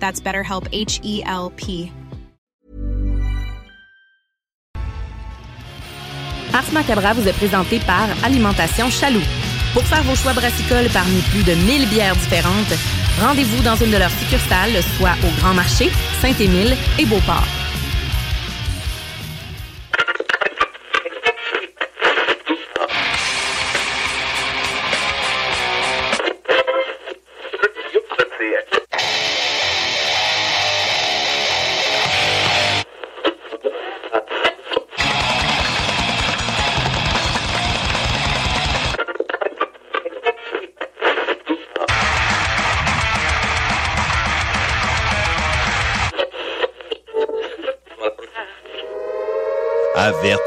That's BetterHelp H E L P. Ars Macabra vous est présenté par Alimentation Chaloux. Pour faire vos choix brassicoles parmi plus de 1000 bières différentes, rendez-vous dans une de leurs succursales, soit au Grand Marché, Saint-Émile et Beauport.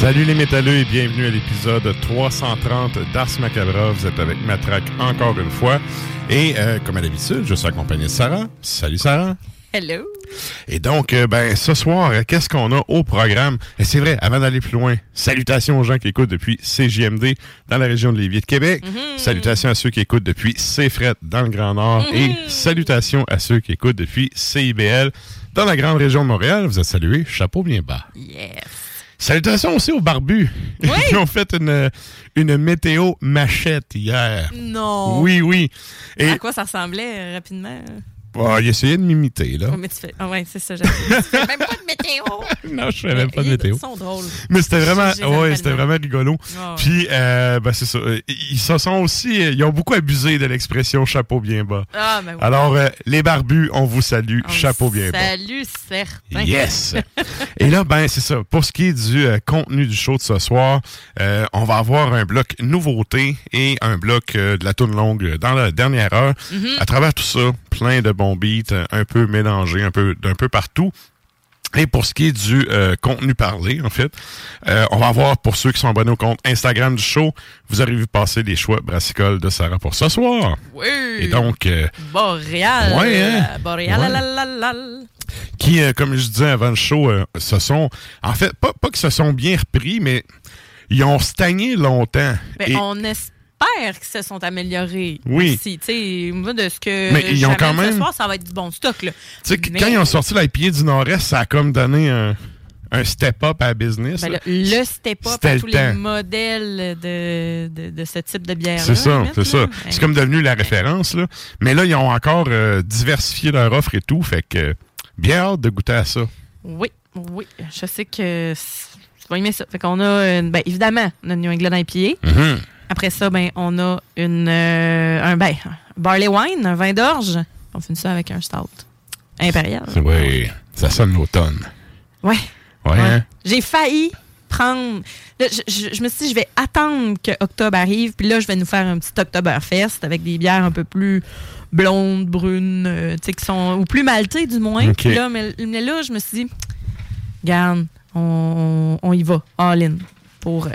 Salut les métalleux et bienvenue à l'épisode 330 d'Ars Macabra. Vous êtes avec Matraque encore une fois. Et euh, comme à l'habitude, je suis accompagné de Sarah. Salut Sarah. Hello. Et donc, euh, ben, ce soir, euh, qu'est-ce qu'on a au programme? Et c'est vrai, avant d'aller plus loin, salutations aux gens qui écoutent depuis CJMD dans la région de Lévis de Québec. Salutations à ceux qui écoutent depuis CFRET dans le Grand Nord. Et salutations à ceux qui écoutent depuis CIBL dans la grande région de Montréal. Vous êtes salués, chapeau bien bas. Yes. Salutations aussi aux barbus qui ont fait une, une météo machette hier. Non. Oui, oui. Et À quoi ça ressemblait euh, rapidement? Oh, il essayait de m'imiter, là. Oh, mais tu fais. Ah ouais, c'est ça. j'ai- Tu fais même pas de météo. non, je fais même pas de météo. Ils sont drôles. Mais c'était vraiment, Je ouais, c'était vraiment rigolo. Ah. Puis, euh, ben, c'est ça. Ils se sont aussi, ils ont beaucoup abusé de l'expression chapeau bien bas. Ah, ben oui. Alors, euh, les barbus, on vous salue. On chapeau bien bas. Salut, certain. Yes! Et là, ben, c'est ça. Pour ce qui est du euh, contenu du show de ce soir, on va avoir un bloc nouveauté et un bloc de la tourne longue dans la dernière heure. À travers tout ça, plein de bons beats, euh, un peu mélangés, un peu d'un peu partout. Et pour ce qui est du euh, contenu parlé, en fait, euh, on va avoir, pour ceux qui sont abonnés au compte Instagram du show, vous aurez vu passer les choix brassicoles de Sarah pour ce soir. Oui. Et donc, euh, Boréal. Ouais, hein? Boréal. Ouais. la, la, la, la. qui, comme je disais avant le show, se sont, en fait, pas, pas que se sont bien repris, mais ils ont stagné longtemps. Ben, Et- on espère qu'ils se sont améliorés. Oui. Aussi. Tu sais, moi, de ce que. Mais ils ont quand même- Ce soir, ça va être du bon stock, là. mais- quand ils ont sorti pied du Nord-Est, ça a comme donné un, un step-up à la business. Ben, là. le, step-up à le tous temps. les modèles de, de, de ce type de bière. C'est ça, c'est ça. C'est comme devenu la référence, là. Mais là, ils ont encore euh, diversifié leur offre et tout, fait que bien hâte de goûter à ça. Oui, oui. Je sais que tu vas aimer ça. Fait qu'on a, une- ben, évidemment, notre New England IPA. Mhm. Après ça, ben, on a une, euh, un ben, barley wine, un vin d'orge. On finit ça avec un stout impérial. Oui, ça sonne l'automne. Ouais. Ouais, Ouais. hein? J'ai failli prendre. là, je, je- je me suis dit, je vais attendre que octobre arrive, puis là, je vais nous faire un petit Oktoberfest avec des bières un peu plus blondes, brunes, euh, tu sais, qui sont. ou plus maltées, du moins. Ok. Puis Là, mais, mais là, je me suis dit, garde, on, on y va, all in, pour euh,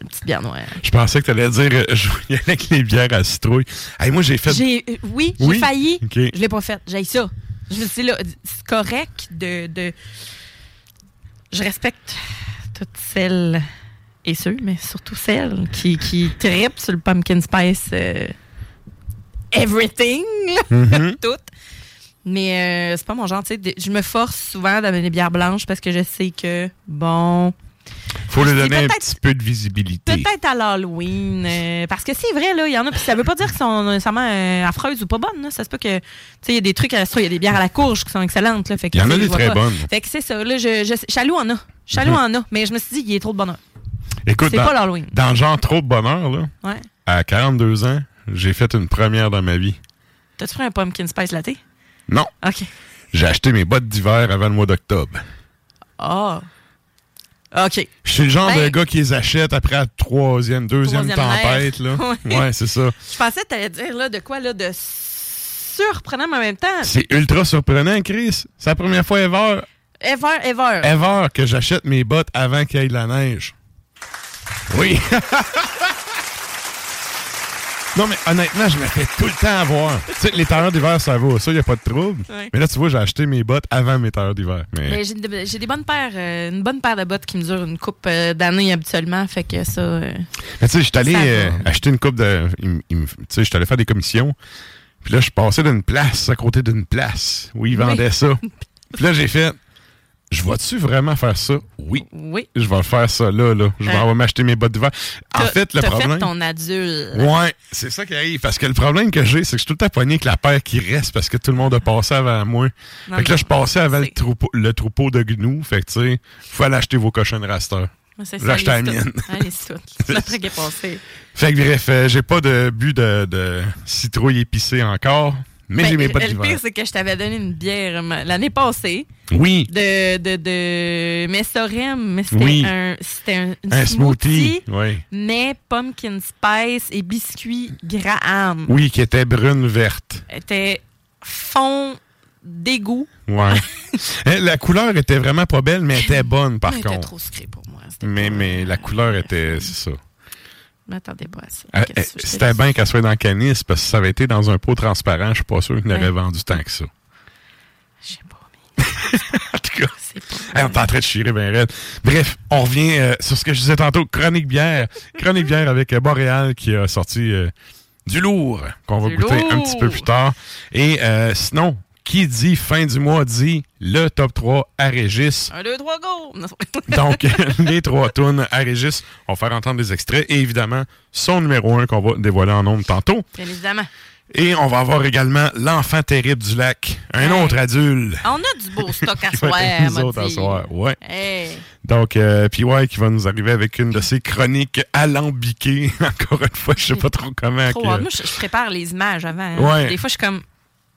une petite bière noire. Je pensais que tu allais dire euh, je vais y aller avec les bières à citrouille. Hey, moi, j'ai fait. J'ai, euh, oui, j'ai Oui? failli. OK. Je l'ai pas fait. J'ai ça. Je me suis dit, là, c'est correct de, de. Je respecte toutes celles et ceux, mais surtout celles qui, qui trippent sur le pumpkin spice euh, everything, là, Mhm. tout. Mais euh, c'est pas mon genre, tu sais. de- Je me force souvent d'amener des bières blanches parce que je sais que, bon, Faut lui donner un petit peu de visibilité. peut-être à l'Halloween. euh, parce que c'est vrai, là, il y en a. Puis ça veut pas dire qu'ils sont nécessairement euh, affreuses ou pas bonnes. Là. Ça se peut que. Tu sais, il y a des trucs à il y a des bières à la courge qui sont excellentes. Là, fait que, Il y en a des très pas. bonnes. Fait que c'est ça. Là, je, je, Chaloux en a. Chaloux en a. Mais je me suis dit, il est trop de bonheur. Écoute, C'est dans, pas l'Halloween. dans le genre trop de bonheur, là, Ouais. à 42 ans, j'ai fait une première dans ma vie. T'as-tu pris un pumpkin spice latte? Non, OK. j'ai acheté mes bottes d'hiver avant le mois d'octobre. Ah. OK. Je suis le genre Ben- de gars qui les achète après la troisième, deuxième Troisième tempête. Là. Ouais. Ouais, c'est ça. Je pensais que t'allais dire là, de quoi là, de surprenant, mais en même temps, C'est ultra surprenant, Chris. C'est la première fois ever, ever, ever. ever que j'achète mes bottes avant qu'il y ait de la neige. Oui. non, mais honnêtement, je me fais tout le temps avoir. tu sais, les tailleurs d'hiver, ça va. Ça, il n'y a pas de trouble. Ouais. Mais là, tu vois, j'ai acheté mes bottes avant mes tailleurs d'hiver. Mais... Mais j'ai de- j'ai des bonnes paires, euh, une bonne paire de bottes qui mesurent une coupe euh, d'années habituellement, fait que ça. euh, Mais tu sais, j'étais allé Ça va. euh, acheter une coupe de. me- Tu sais, j'étais allé faire des commissions. Puis là, je passais d'une place à côté d'une place où ils Oui. vendaient ça. Puis là, j'ai fait. Je vais-tu vraiment faire ça? Oui. oui. Je vais faire ça là, là. Je vais Hein? m'acheter mes bottes d'hiver. En fait, le problème. fait ton adulte. Ouais, c'est ça qui arrive. Parce que le problème que j'ai, c'est que je suis tout le temps pogné avec la paire qui reste parce que tout le monde a passé avant moi. Non, fait que là, je passais avant le troupeau, le troupeau de gnous. Fait que, tu sais, faut aller acheter vos cochons de raster. C'est acheté la mienne. Allez, c'est la truc est passé. Fait que bref, euh, j'ai pas de but de, de citrouille épicée encore, mais Ben, le pire, c'est que je t'avais donné une bière l'année passée Oui, de, de, de Messorem, mais c'était Oui. un, smoothie. smoothie, Oui. mais pumpkin spice et biscuits Graham. oui, qui était brune verte. Était fond d'égout. Ouais. Hein, la couleur était vraiment pas belle, mais elle était bonne par contre. trop sucré pour moi. Mais, mais la couleur était, c'est ça. Je m'attendais pas à ça. Euh, euh, te C'était bien qu'elle soit dans le canis, parce que ça avait été dans un pot transparent, je suis pas sûr qu'il n'aurait Ouais. vendu tant que ça. Je sais pas, mais En tout cas, hey, on est en train de chier raide. Bref, on revient euh, sur ce que je disais tantôt, Chronique Bière. Chronique Bière avec euh, Boréal qui a sorti du lourd, qu'on va goûter un petit peu plus tard. Et sinon, qui dit fin du mois dit le top 3 à Régis. Un, deux, trois, go! Donc, les trois tunes à Régis, on va faire entendre des extraits. Et évidemment, son numéro 1 qu'on va dévoiler en nombre tantôt. Bien évidemment. Et on va avoir également l'enfant terrible du lac, un Hey. autre adulte. On a du beau stock à soir, nous autres à soir. Ouais. Hey. Donc, euh, PY qui va nous arriver avec une de ses chroniques alambiquées. Encore une fois, je sais pas trop comment. Trop que-. Moi, je, je prépare les images avant. hein. Ouais. Des fois, je suis comme,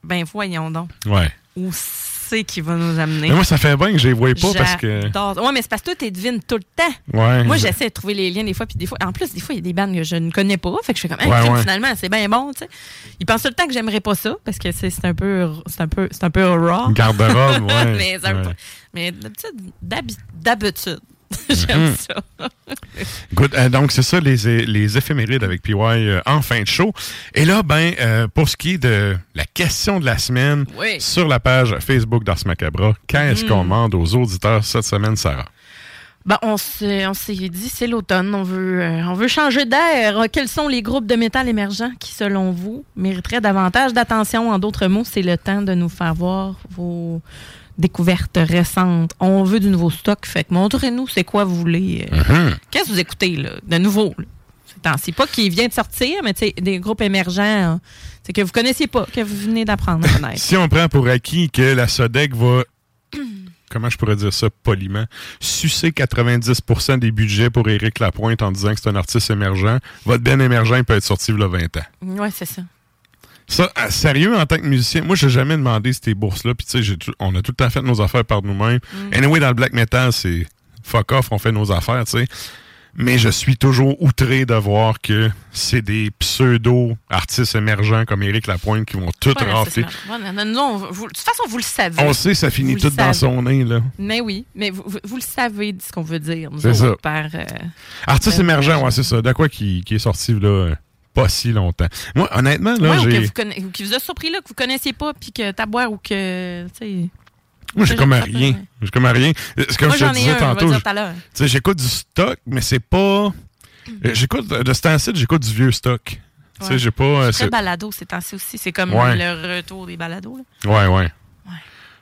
ben voyons donc. Ouais. Où c'est qui va nous amener? Mais moi, ça fait bien que je les vois pas parce que. Ouais, mais c'est parce que toi, tu devines tout le temps. Ouais. Moi, j'essaie de trouver les liens des fois, puis des fois, en plus, des fois, il y a des bandes que je ne connais pas. Fait que je fais comme, Hey, Ouais, crime, ouais. finalement, c'est bien bon, tu sais. Ils pensent tout le temps que j'aimerais pas ça, parce que c'est c'est un peu, c'est un peu, c'est un peu raw. Garde-robe, ouais. mais mais d'habitude, d'habi- d'habitude, j'aime Mhm. ça. Good. Euh, donc, c'est ça, les, les éphémérides avec PY euh, en fin de show. Et là, ben, euh, pour ce qui est de la question de la semaine, Oui. sur la page Facebook d'Ars Macabra, qu'est-ce Mm. qu'on demande aux auditeurs cette semaine, Sarah? Ben, on s'est, dit, c'est l'automne, on veut, on veut changer d'air. Quels sont les groupes de métal émergents qui, selon vous, mériteraient davantage d'attention? En d'autres mots, c'est le temps de nous faire voir vos découvertes récentes. On veut du nouveau stock, fait que montrez-nous c'est quoi vous voulez. euh, Mhm. Qu'est-ce que vous écoutez, là, de nouveau? C'est pas qui vient de sortir, mais des groupes émergents, hein, c'est que vous connaissiez pas, que vous venez d'apprendre à connaître. Si on prend pour acquis que la SODEC va comment je pourrais dire ça poliment, sucer 90% des budgets pour Éric Lapointe en disant que c'est un artiste émergent, votre ben émergent il peut être sorti il y a 20 ans. Ouais, c'est ça. Ça, à- sérieux, en tant que musicien, moi, j'ai jamais demandé ces bourses-là. Puis, tu sais, on a tout le temps fait nos affaires par nous-mêmes. Anyway, dans le black metal, c'est fuck off, on fait nos affaires, tu sais. Mais je suis toujours outré de voir que c'est des pseudo-artistes émergents comme Éric Lapointe qui vont tout rafler. Ouais, non, non, vous- de toute façon, vous le savez. On sait, ça finit Vous tout dans son nez, là. Mais oui, mais vous, le savez ce qu'on veut dire, nous C'est autres, ça. par... euh, Artiste Euh, émergent, ouais, c'est ça. De quoi qui, qui est sorti, là, euh, pas si longtemps. Moi, honnêtement, là, ouais, ou que j'ai. vous conna- ou qui vous a surpris là, que vous connaissiez pas, puis que t'as boire ou que. Moi, j'ai comme à rien. J'ai comme à rien. C'est comme Moi, je te j'en ai disais un, tantôt. Tu j'écoute du stock, mais c'est pas. euh, J'écoute de ce temps-ci, j'écoute du vieux stock. Tu sais, Ouais. j'ai pas. euh, Très c'est- balado ces temps-ci aussi. C'est comme Ouais. le retour des balados. Là. Ouais, ouais.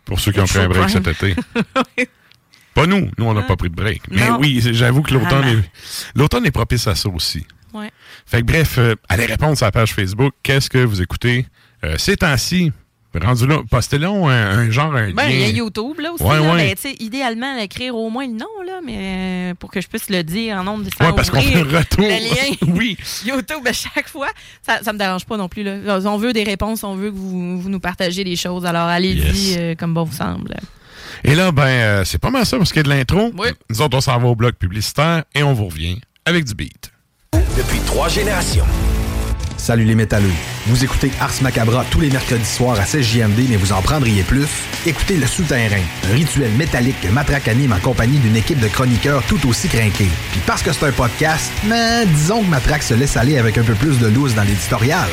Pour ceux qui ont pris un break cet été. Pas nous. Nous, on n'a pas pris de break. Mais Non. oui, j'avoue que l'automne est, l'automne est propice à ça aussi. Ouais. Fait que bref, euh, allez répondre sur la page Facebook. Qu'est-ce que vous écoutez? Euh, ces temps-ci? Rendu là, postez-le un, un genre, un Ben, il y a. YouTube là aussi. Ouais, là. ouais. Ben, idéalement, écrire au moins le nom, là, mais euh, pour que je puisse le dire en nombre de Ouais, parce qu'on fait un retour. le lien. oui. YouTube à chaque fois, ça, ça me dérange pas non plus. Là. On veut des réponses, on veut que vous, vous nous partagez des choses. Alors allez-y Yes. euh, comme bon vous semble. Et là, ben, euh, c'est pas mal ça pour ce qui est de l'intro. Oui. Nous autres, on s'en va au bloc publicitaire et on vous revient avec du beat. Depuis trois générations. Salut les métalleux. Vous écoutez Ars Macabra tous les mercredis soirs à 16 JMD, mais vous en prendriez plus? Écoutez Le Souterrain, un rituel métallique que Matraque anime en compagnie d'une équipe de chroniqueurs tout aussi crinqués. Puis parce que c'est un podcast, mais disons que Matraque se laisse aller avec un peu plus de loose dans l'éditorial.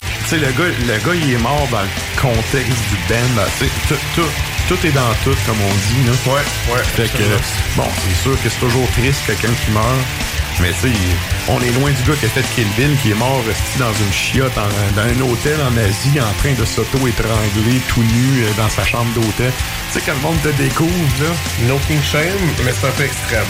Tu sais, le gars, le gars, il est mort dans le contexte du band. là. Tu sais, tout, tout, tout est dans tout, comme on dit. Là. Ouais, ouais. Fait que, bon, c'est sûr que c'est toujours triste, quelqu'un qui meurt. Mais tu sais, on est loin du gars qui a fait Kill Bill, qui est mort resté dans une chiotte, en- dans un hôtel en Asie, en train de s'auto-étrangler tout nu euh, dans sa chambre d'hôtel. Tu sais, quand le monde te découvre, là. No King Shame, mais c'est un peu extrême.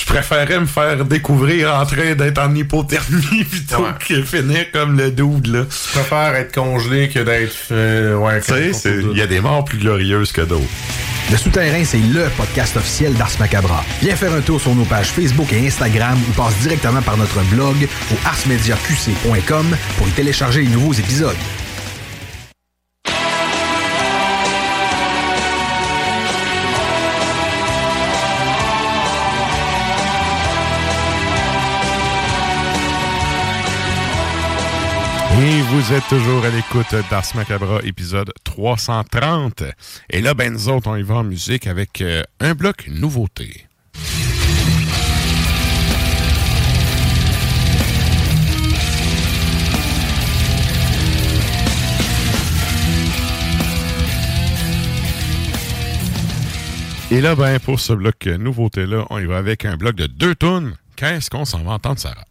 Je préférais me faire découvrir en train d'être en hypothermie plutôt Ouais. que finir comme le dude, là. Je préfère être congelé que d'être. euh, ouais, Tu sais, c'est- il y a des morts plus glorieuses que d'autres. Le Souterrain, c'est LE podcast officiel d'Ars Macabra. Viens faire un tour sur nos pages Facebook et Instagram ou passe directement par notre blog au arsmediaqc.com pour y télécharger les nouveaux épisodes. Et vous êtes toujours à l'écoute d'Ars Macabra, épisode 330. Et là, ben nous autres, on y va en musique avec euh, un bloc nouveauté. Et là, ben, pour ce bloc nouveauté-là, on y va avec un bloc de deux tonnes. Qu'est-ce qu'on s'en va entendre, Sarah?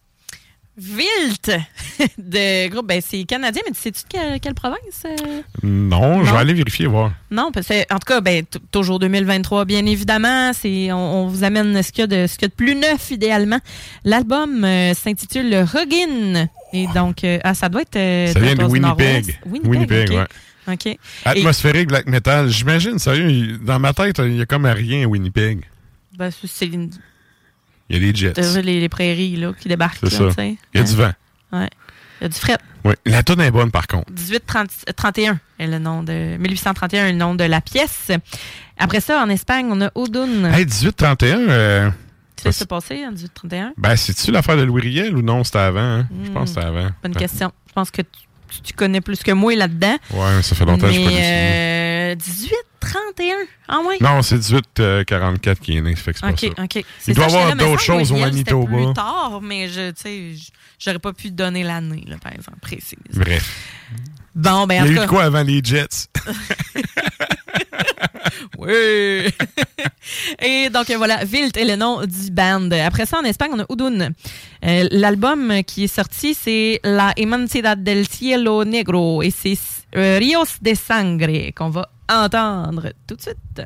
Vilt de groupe, ben c'est canadien, mais tu sais-tu de quelle, quelle province? euh? Non, je vais aller vérifier voir. Non, parce que, en tout cas, ben, toujours 2023, bien évidemment. C'est, on, on vous amène ce qu'il y, a de, ce qu'il y a de plus neuf, idéalement. L'album euh, s'intitule Huggin. Et donc, euh, ah, ça doit être. Ça vient de Winnipeg. Winnipeg, ouais. OK. Atmosphérique black metal. J'imagine, sérieux, dans ma tête, il y a comme rien à Winnipeg. Ben, c'est- c'est une- il y a les jets. Les, les, prairies là, qui débarquent. Là, ça. Il y a du vent. Ouais. Il y a du fret. Oui. La tonne est bonne, par contre. 1831 est le nom de. 1831 est le nom de la pièce. Après ça, en Espagne, on a Odoun. Hey, 1831. Euh, tu sais ce qui s'est passé 1831? Ben, c'est-tu l'affaire de Louis Riel ou non? C'était avant. Hein? Je pense que c'était hmm. avant. Bonne question. Je pense que tu, connais plus que moi là-dedans. Ouais, ça fait longtemps que je connais. 18, 31, ah ouais? Non, c'est 18, euh, 44 qui est né, fait Il doit y avoir d'autres choses au Manitoba. plus tard, mais je, tu j'aurais pas pu donner l'année, par exemple, précise. Bref. Bon, ben, Il y a eu quoi avant les Jets? oui! Et donc, voilà, Vilt est le nom du band. Après ça, en Espagne, on a Udun. Euh, l'album qui est sorti, c'est La Imancidad del Cielo Negro et c'est euh, Rios de Sangre qu'on va entendre tout de suite.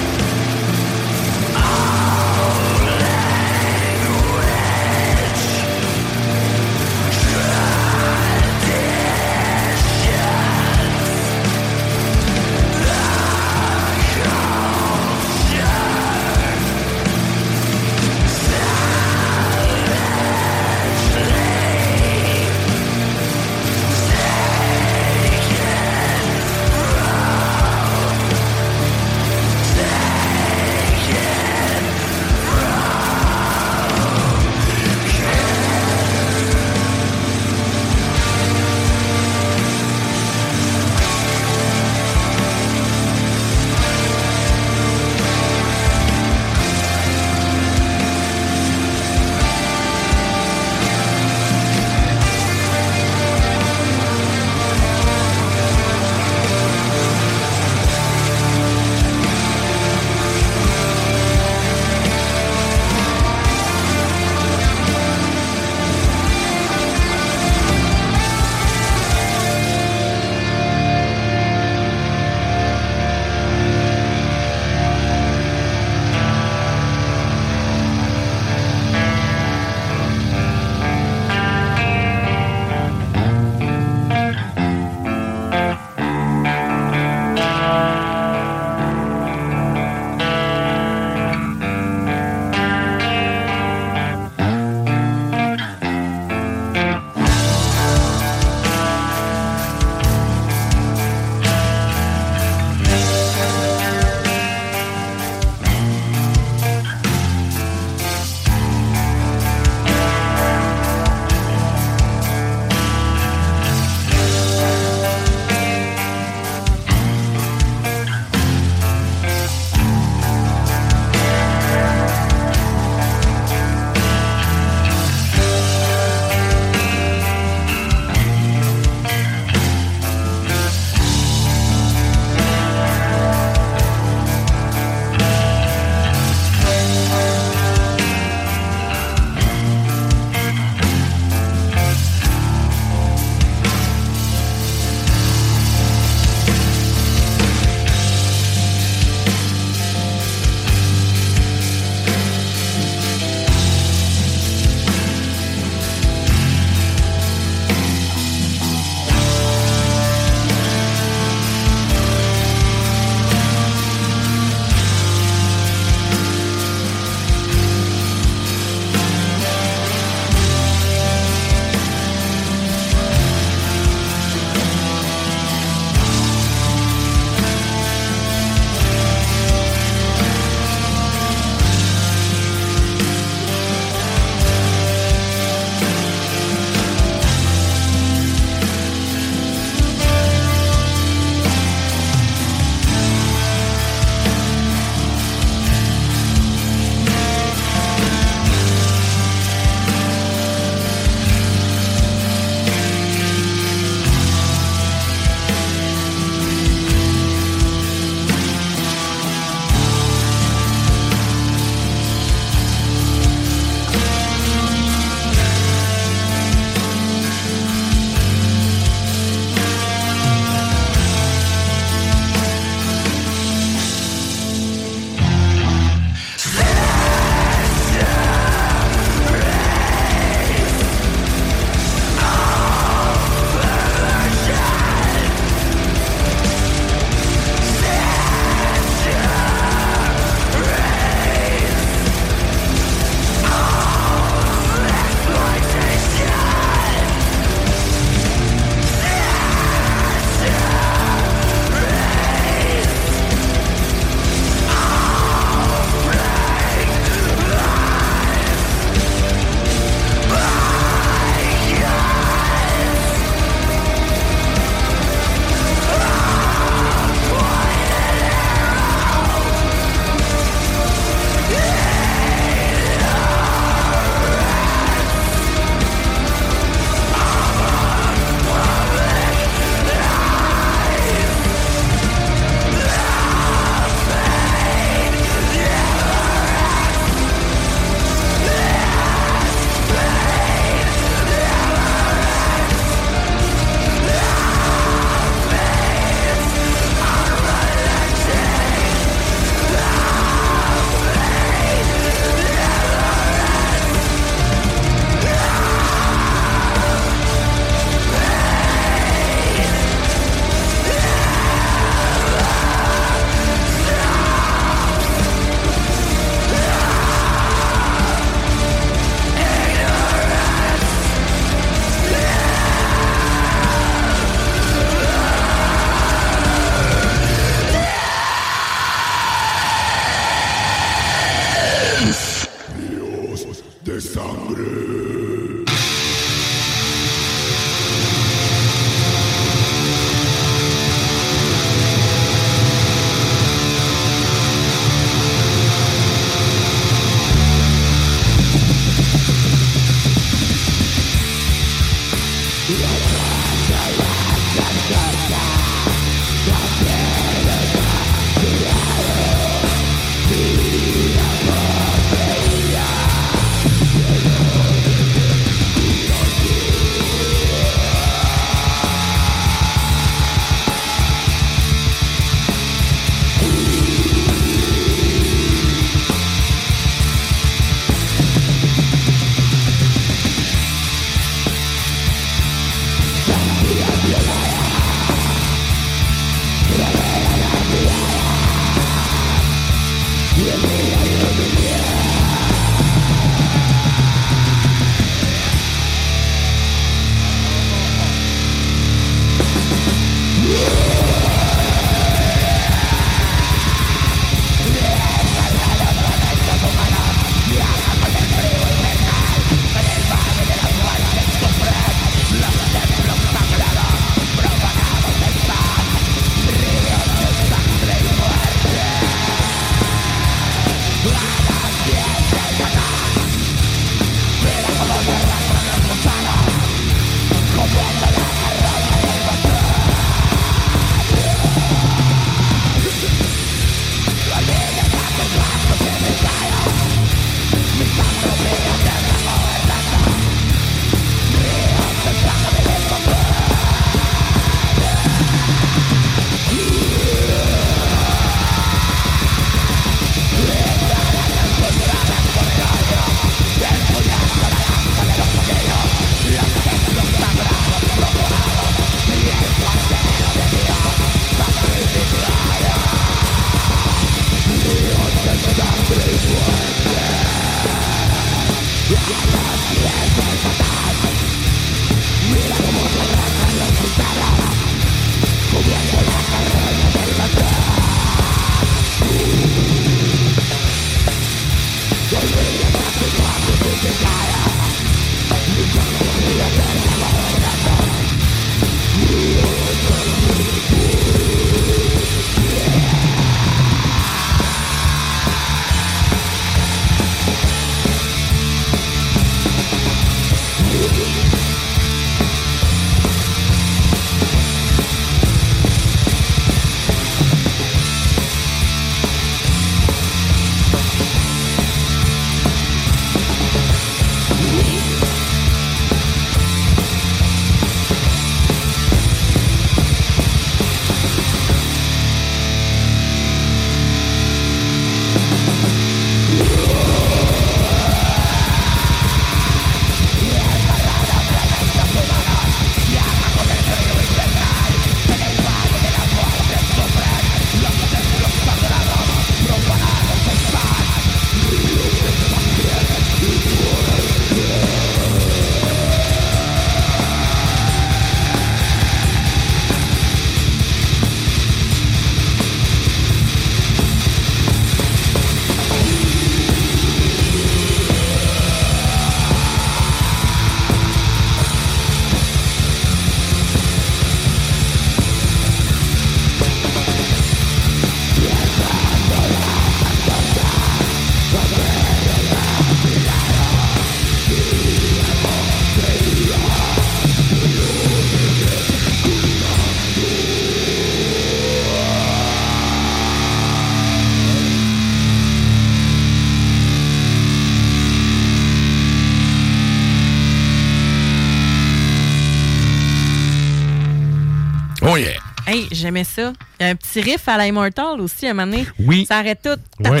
J'aimais ça. Il y a un petit riff à la Immortal aussi, à un moment donné. Oui. Ça arrête tout. Ouais.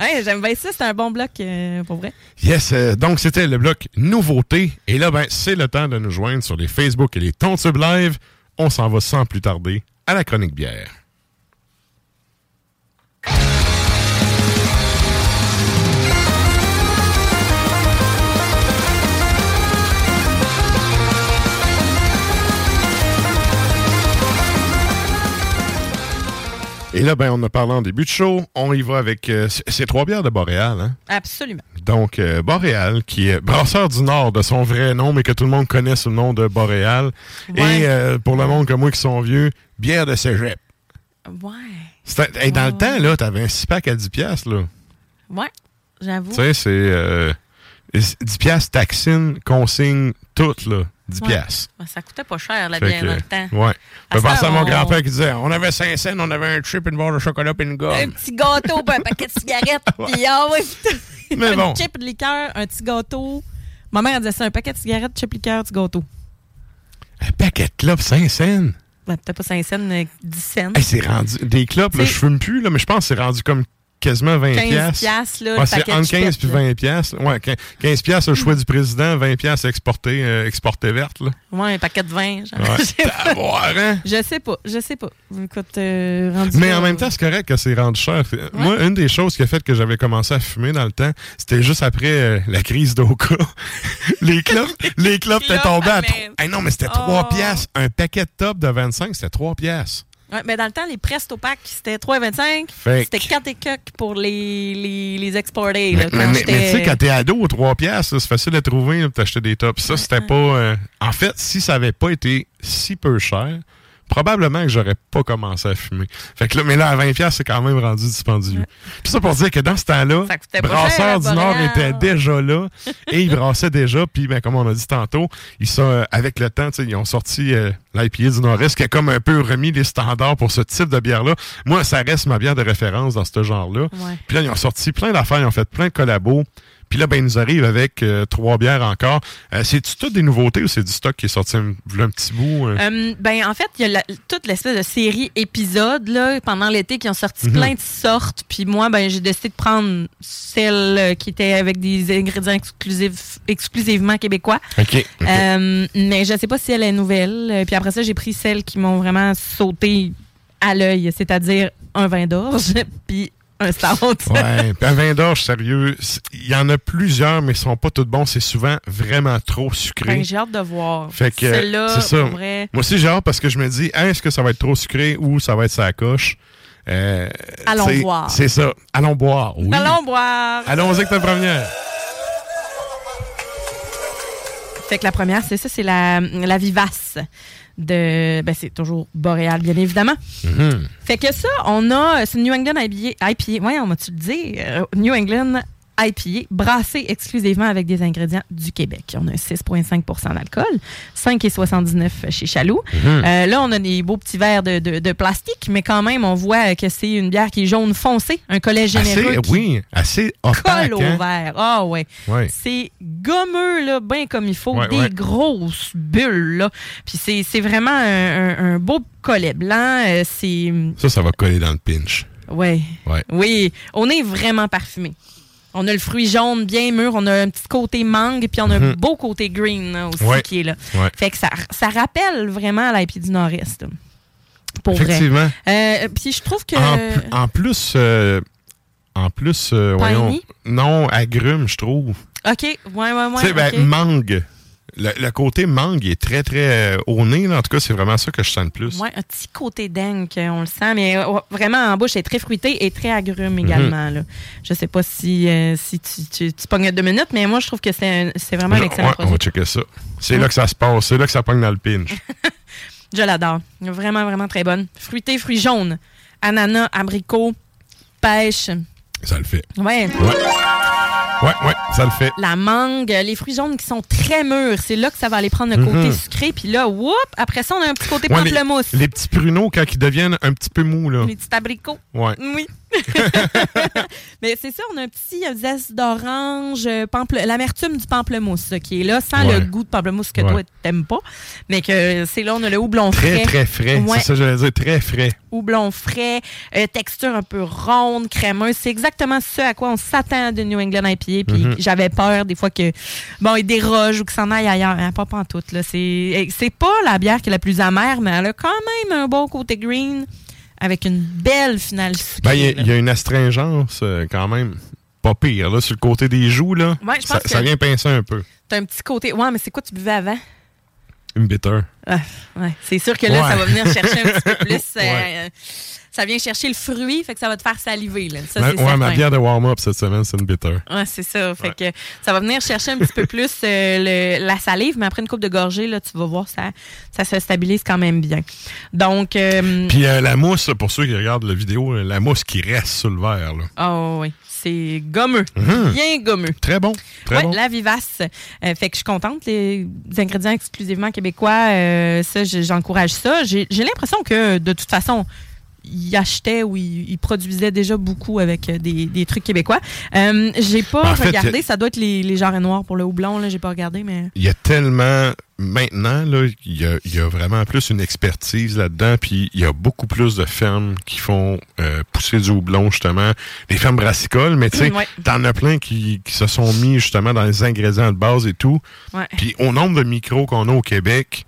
Ouais, J'aime bien ça. C'est un bon bloc, euh, pour vrai. Yes, euh, donc c'était le bloc nouveauté. Et là, ben, c'est le temps de nous joindre sur les Facebook et les Tontubes Live. On s'en va sans plus tarder à la chronique bière. Et là, ben, on a parlé en début de show. On y va avec euh, ces trois bières de Boréal. Hein? Absolument. Donc, euh, Boréal, qui est brasseur du Nord de son vrai nom, mais que tout le monde connaît sous le nom de Boréal. Ouais. Et euh, pour le monde comme moi qui sont vieux, bière de cégep. Ouais. Hey, dans le temps, là, t'avais un 6 pack à 10 piastres, là. Ouais. J'avoue. Tu sais, c'est euh, 10 piastres, taxine, consigne, tout, là. 10 Ouais. piastres. Ça coûtait pas cher, la bière, que, dans le temps. Ouais. Je penser à mon on- grand-père qui disait on avait 5 cents, on avait un chip, une barre de chocolat puis une Un gomme. petit gâteau, puis un paquet de cigarettes, puis ah ouais, putain. Mais un bon. chip de liqueur, un petit gâteau. Ma mère elle disait ça, un paquet de cigarettes, chip liqueur, petit gâteau. Un paquet de clopes, 5 cents? Ouais, Peut-être pas 5 cents, mais 10 cents. Hey, c'est rendu. Des clopes, là, je fume plus, là, mais je pense que c'est rendu comme quasiment 20 15 piastres. là, Ouais, le c'est entre 15 chipettes, puis là. 20 piastres. Ouais, 15 15 piastres le choix du président, 20 piastres exporté, euh, exporté verte, là. Ouais, un paquet de vin. Genre. Ouais. Je sais pas. Taboire, hein? Je sais pas, je sais pas. Écoute, euh, rendu Mais en même temps, c'est correct que c'est rendu cher. Moi, une des choses qui a fait que j'avais commencé à fumer dans le temps, c'était juste après euh, la crise d'Oka. les clopes, les clopes étaient tombées à même. Hey, non, mais c'était Oh. 3 piastres. Un paquet de top de 25, c'était 3 piastres. Ouais, mais dans le temps, les Presto Pack, c'était 3,25. Fait C'était que- 4 et quelques pour les, les, les exportés. Mais, là, mais- quand mais- j'étais- mais tu sais, quand t'es ado, 3 piastres, c'est facile à trouver pour t'acheter des tops. Ça, c'était pas... euh, En fait, si ça avait pas été si peu cher, probablement que j'aurais pas commencé à fumer. Fait que là, mais là, à 20 piastres, c'est quand même rendu dispendieux. Puis ça pour dire que dans ce temps-là, Brasseur du Nord était déjà là et ils brassaient déjà. Puis, ben, comme on a dit tantôt, ils sont, euh, avec le temps, ils ont sorti euh, l'IPA du Nord-Est qui a comme un peu remis les standards pour ce type de bière-là. Moi, ça reste ma bière de référence dans ce genre-là. Ouais. Puis là, ils ont sorti plein d'affaires, ils ont fait plein de collabos. Puis là, ben, ils nous arrivent avec euh, trois bières encore. Euh, C'est-tu toutes des nouveautés ou c'est du stock qui est sorti un, un petit bout? euh? Ben, en fait, il y a la- toute l'espèce de série épisodes là, pendant l'été qui ont sorti Mhm. plein de sortes. Puis moi, ben, j'ai décidé de prendre celle qui était avec des ingrédients exclusifs, exclusivement québécois. OK. mais je sais pas si elle est nouvelle. Puis après ça, j'ai pris celles qui m'ont vraiment sauté à l'œil, c'est-à-dire un vin d'orge puis un stout. Ouais, puis un vin d'orge, sérieux, c'est- il y en a plusieurs, mais ils sont pas tous bons. C'est souvent vraiment trop sucré. Ben, j'ai hâte de voir. Fait que, Celle-là, c'est ça. vrai, Moi aussi, j'ai hâte parce que je me dis, hein, est-ce que ça va être trop sucré ou ça va être sa coche? Euh, Allons c'est- boire. C'est ça. Allons boire. Oui. Allons boire. Allons-y avec ta première. Fait que la première, c'est ça, c'est la, la vivace de. Ben, c'est toujours boréal, bien évidemment. Mhm. Fait que ça, on a. C'est New England IPA. IPA ouais, on m'a-tu le dit? Euh, New England IPA, brassé exclusivement avec des ingrédients du Québec. On a 6,5% d'alcool, 5,79 chez Chaloux. Euh, là, on a des beaux petits verres de, de- de plastique, mais quand même, on voit que c'est une bière qui est jaune foncé, un collet généreux Assez, qui oui, assez opaque. colle au hein? verre. Ah ouais. Ouais. C'est gommeux, là, bien comme il faut. Ouais, des ouais. grosses bulles, là. Puis c'est c'est vraiment un, un- un beau collet blanc. Euh, c'est. Ça, ça va coller dans le pinch. Ouais. Ouais. Oui. On est vraiment parfumé. On a le fruit jaune bien mûr, on a un petit côté mangue, puis on a un Mhm. beau côté green là, aussi Ouais. qui est là. Ouais. Fait que ça, ça rappelle vraiment l'IP du Nord-Est. Pour. Effectivement. Euh, puis je trouve que. En, pl- en plus, euh, en plus, euh, voyons, non, agrumes, je trouve. OK. Ouais, ouais, ouais. tu sais, ben, mangue. Le, le côté mangue est très, très euh, au nez. là. En tout cas, c'est vraiment ça que je sens le plus. Ouais, un petit côté dingue, on le sent, mais euh, vraiment en bouche, elle est très fruité et très agrume également. Mhm. là. Je sais pas si, euh, si tu, tu, tu pognes deux minutes, mais moi, je trouve que c'est vraiment un Ouais, excellent on produit. va checker ça. C'est là que ça se passe. C'est là que ça pogne dans le pinch. Je l'adore. Vraiment, vraiment très bonne. Fruité, fruits jaunes, ananas, abricot, pêche. ça le fait. Ouais. Ouais. Ouais, ouais, ça le fait. La mangue, les fruits jaunes qui sont très mûrs, c'est là que ça va aller prendre le côté Mhm. sucré. Puis là, whoop, après ça, on a un petit côté Ouais, les, pamplemousse. les petits pruneaux, quand ils deviennent un petit peu mous, là. Les petits abricots. Ouais. Oui. Mais c'est ça, on a un petit euh, zeste d'orange, euh, l'amertume du pamplemousse ça, qui est là, sans Ouais. le goût de pamplemousse que Ouais. toi, t'aimes pas. Mais que c'est là, on a le houblon Très, frais. très frais. Ouais. C'est ça, j'allais dire, très frais. houblon frais, euh, texture un peu ronde, crémeuse. C'est exactement ce à quoi on s'attend de New England IPA. Puis Mhm. j'avais peur des fois que bon, il déroge ou que s'en aille ailleurs. Hein, pas en tout. Là. C'est pas la bière qui est la plus amère, mais elle a quand même un bon côté green avec une belle finale sucrée. Ben, il y a- là. il y, a une astringence euh, quand même pas pire, là, sur le côté des joues, là. Ouais, je ça, que- ça vient pincer un peu. T'as un petit côté. Ouais, mais c'est quoi tu buvais avant? Une bitter. Ah, ouais. C'est sûr que là, Ouais. ça va venir chercher un petit peu plus. euh, Ouais. euh, ça vient chercher le fruit, fait que ça va te faire saliver. Là. Ça, Ma- ouais, ma bière de warm-up cette semaine, c'est une bitter. Ouais, c'est ça. Fait que ça va venir chercher un petit peu plus euh, le- la salive, mais après une coupe de gorgée, là, tu vas voir, ça, ça se stabilise quand même bien. Donc, euh, Puis la mousse, pour ceux qui regardent la vidéo, la mousse qui reste sur le verre, là. oh oui, c'est gommeux. Mhm. Bien gommeux. Très bon. Très Ouais, bon. la vivace. Euh, fait que je suis contente. Les ingrédients exclusivement québécois, euh, ça, j'encourage ça. J'ai l'impression que, de toute façon, ils achetaient ou ils, ils produisaient déjà beaucoup avec euh, des, des trucs québécois. Euh, j'ai pas En regardé. a- Ça doit être les, les jarrets noirs pour le houblon. Là, j'ai pas regardé, mais... Il y a tellement maintenant là, il y a, il y a vraiment plus une expertise là-dedans, puis il y a beaucoup plus de fermes qui font euh, pousser du houblon justement, des fermes brassicoles, mais tu sais, Ouais. t'en as plein qui, qui se sont mis justement dans les ingrédients de base et tout. Puis au nombre de micros qu'on a au Québec,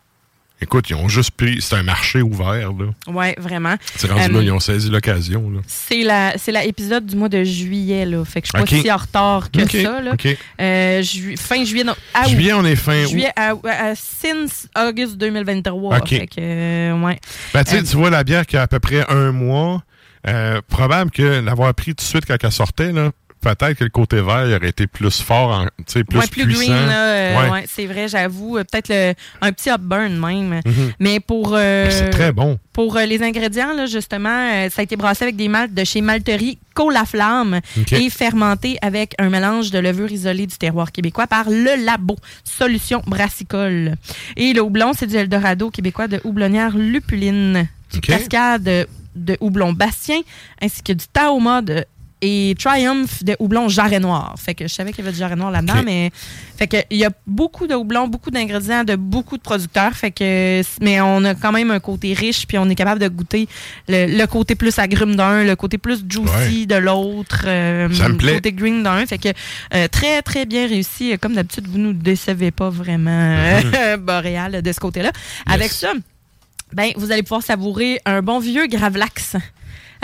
écoute, ils ont juste pris, c'est un marché ouvert là. Ouais, vraiment. C'est rendu Euh, là, ils ont saisi l'occasion là. C'est la c'est la épisode du mois de juillet là, fait que je suis pas Ok. si en retard que ça là. Euh, ju- fin juillet non, ah, Juillet, on est fin août. juillet à, à- since August 2023. Ok. Fait que euh, ouais. Ben, tu Euh, vois la bière qui a à peu près un mois, euh, probable que l'avoir pris tout de suite quand elle sortait, là, peut-être que le côté vert il aurait été plus fort, tu sais, plus, ouais, plus puissant. green là, euh, Ouais. ouais, c'est vrai, j'avoue, euh, peut-être un petit upburn même. Mhm. Mais pour euh, C'est très bon. Pour les ingrédients, là, justement, ça a été brassé avec des maltes de chez Malterie Colaflamme OK. et fermenté avec un mélange de levure isolée du terroir québécois par le Labo Solution Brassicole. Et le houblon, c'est du Eldorado québécois de houblonnière Lupuline, du cascade de houblon Bastien, ainsi que du Taoma de et Triumph de houblon jarret noir. Fait que je savais qu'il y avait du jarret noir là-dedans, mais fait que il y a beaucoup de houblon, beaucoup d'ingrédients de beaucoup de producteurs. Fait que mais on a quand même un côté riche, puis on est capable de goûter le, le côté plus agrume d'un, le côté plus juicy de l'autre, euh, le plaît. côté green d'un. Fait que euh, très très bien réussi. Comme d'habitude, vous nous décevez pas vraiment euh, Boréal de ce côté-là. Avec ça, ben vous allez pouvoir savourer un bon vieux gravlax.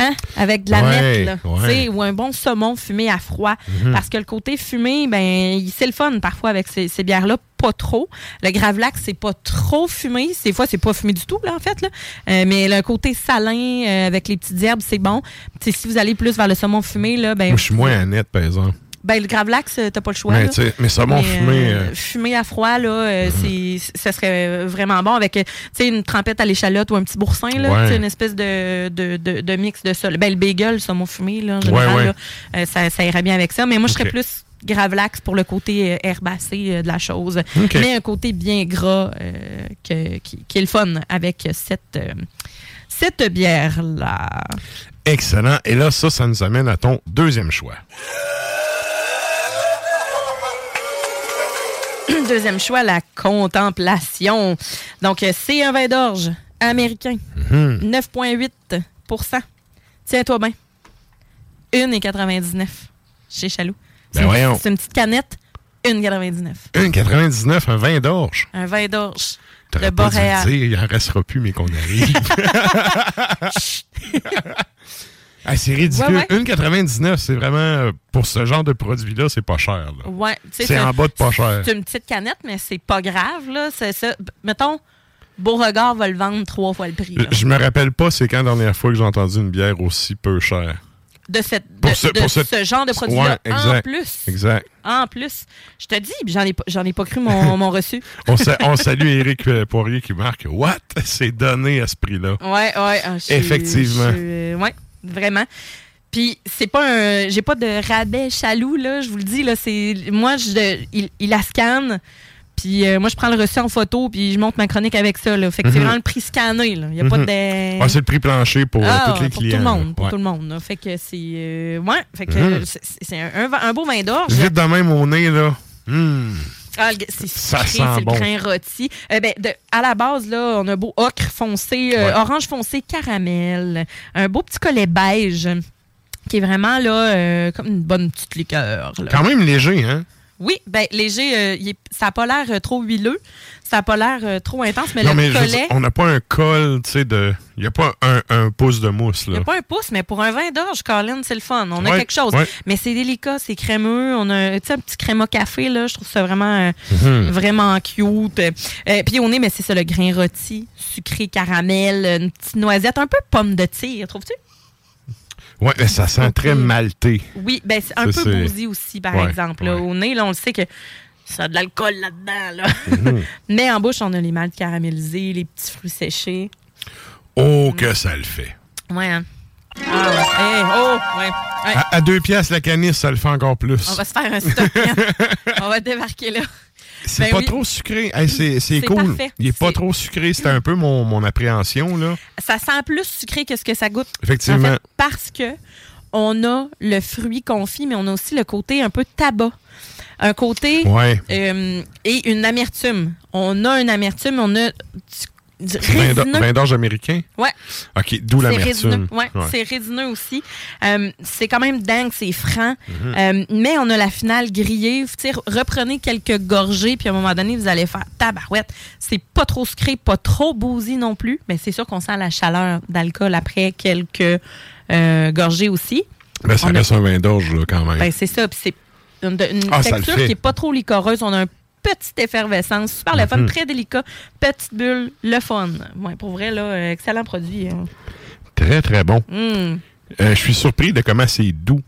Hein? Avec de la Ouais, nette, là. ouais. Ou un bon saumon fumé à froid. Mhm. Parce que le côté fumé, ben, il- c'est le fun parfois avec ces, ces bières-là, pas trop. Le Gravlax, c'est pas trop fumé. Des fois, c'est pas fumé du tout, là, en fait. Là. Euh, mais le côté salin euh, avec les petites herbes, c'est bon. Si vous allez plus vers le saumon fumé, là, ben, Moi, je suis moins à net, par exemple. Ben, le Gravlax, t'as pas le choix. mais, mais saumon fumé, euh, fumé à froid, là, euh, c'est, ça serait vraiment bon avec euh, tu sais, une trempette à l'échalote ou un petit boursin, là, Ouais. une espèce de, de, de, de mix de ça. Ben, le bagel, le saumon fumé, là, en général, Ouais, ouais. là, euh, ça, ça irait bien avec ça. Mais moi, je serais plus gravlax pour le côté herbacé de la chose. Mais un côté bien gras euh, que- qui, qui est le fun avec cette, euh, cette bière-là. excellent. Et là, ça, ça nous amène à ton deuxième choix. Deuxième choix, la contemplation. Donc, euh, c'est un vin d'orge américain. Mhm. 9,8% Tiens-toi bien. 1,99 chez Chaloux. Ben C'est-. C'est une petite canette, 1,99 1,99, un vin d'orge. Un vin d'orge. Le boréal. dire, il en restera plus, mais qu'on arrive. Ah, c'est ridicule. Ouais, ouais. 1,99, c'est vraiment, euh, pour ce genre de produit-là, c'est pas cher. là. Ouais, C'est en bas de pas cher. C'est une petite canette, mais c'est pas grave, là. C'est ça. Mettons, Beauregard va le vendre trois fois le prix. là. Je me rappelle pas c'est quand la dernière fois que j'ai entendu une bière aussi peu chère. De, cette, Pour ce- de pour ce, ce- genre de produit-là. Ouais, en plus. Exact. En plus. Je te dis, j'en ai, pas- j'en ai pas cru mon, mon reçu. On, sa- on salue Éric euh, Poirier qui marque What? C'est donné à ce prix-là. Ouais, ouais. ah, Effectivement. euh, ouais, vraiment. Puis c'est pas un. J'ai pas de rabais chaloux, là, je vous le dis, là. C'est. Moi, je, il, il la scanne. Puis euh, moi, je prends le reçu en photo, puis je monte ma chronique avec ça. Là. Fait que c'est Mhm. vraiment le prix scanné. Il n'y a pas Mhm. de. Ah, c'est le prix plancher pour euh, Ah, tous les pour clients. tout le monde. Pour Ouais. tout le monde. là. Fait que c'est. euh, ouais. Fait que Mhm. c'est- c'est un, un- beau vin d'orge. Vite de même au nez, là. Ah, c'est sucré, c'est bon. le grain rôti. Euh, ben, de- à la base, là, on a un beau ocre foncé, euh, Ouais. orange foncé, caramel, un beau petit collet beige qui est vraiment là euh, comme une bonne petite liqueur. là. Quand même léger, hein? Oui, ben léger, euh, est- ça n'a pas l'air euh, trop huileux, ça n'a pas l'air euh, trop intense, mais non, le mais collet, dire, on n'a pas un col, tu sais, de. Il n'y a pas un, un pouce de mousse, il n'y là. a pas un pouce, mais pour un vin d'orge, Colin, c'est le fun. On a Ouais, quelque chose. ouais. Mais c'est délicat, c'est crémeux. On a tu sais, un petit créma café, là. Je trouve ça vraiment, euh, Mhm. vraiment cute. Euh, puis on est, mais c'est ça, le grain rôti, sucré, caramel, une petite noisette, un peu pomme de tir, trouves-tu? Ouais, mais ça sent très malté. Oui, ben c'est un Ça, peu bousy aussi, par Ouais, exemple. là. Au nez, là, on le sait que ça a de l'alcool là-dedans. Là. Mhm. Mais en bouche, on a les maltes caramélisés, les petits fruits séchés. Oh, que ça le fait. Ouais, hein? Ah ouais. Hey, oh, ouais. Ouais. À, à deux piastres la canisse, ça le fait encore plus. On va se faire un stop. hein. on va débarquer là. C'est Ben pas oui. trop sucré. Hey, c'est cool. parfait. Il est pas trop sucré. C'était un peu mon, mon appréhension, là. Ça sent plus sucré que ce que ça goûte. Effectivement. En fait, parce que on a le fruit confit, mais on a aussi le côté un peu tabac. Un côté Ouais. euh, et une amertume. On a une amertume, on a du, du Vin d'orge américain? Ouais. OK, d'où C'est l'amertume. résineux. Ouais, Ouais. c'est résineux aussi. Euh, c'est quand même dingue, c'est franc. Mhm. Euh, mais on a la finale grillée. Reprenez quelques gorgées, puis à un moment donné, vous allez faire tabarouette. C'est pas trop sucré, pas trop bousy non plus. Mais c'est sûr qu'on sent la chaleur d'alcool après quelques gorgées aussi. Ben, ça On a- reste un vin d'orge, quand même. Ben, c'est ça. Puis c'est une, une Ah, texture qui est pas trop licoreuse. On a une petite effervescence, super le fun, Mhm. très délicat, petite bulle, le fun. Ouais, pour vrai, là, euh, excellent produit. hein. Très, très bon. Mm. Euh, je suis surpris de comment c'est doux.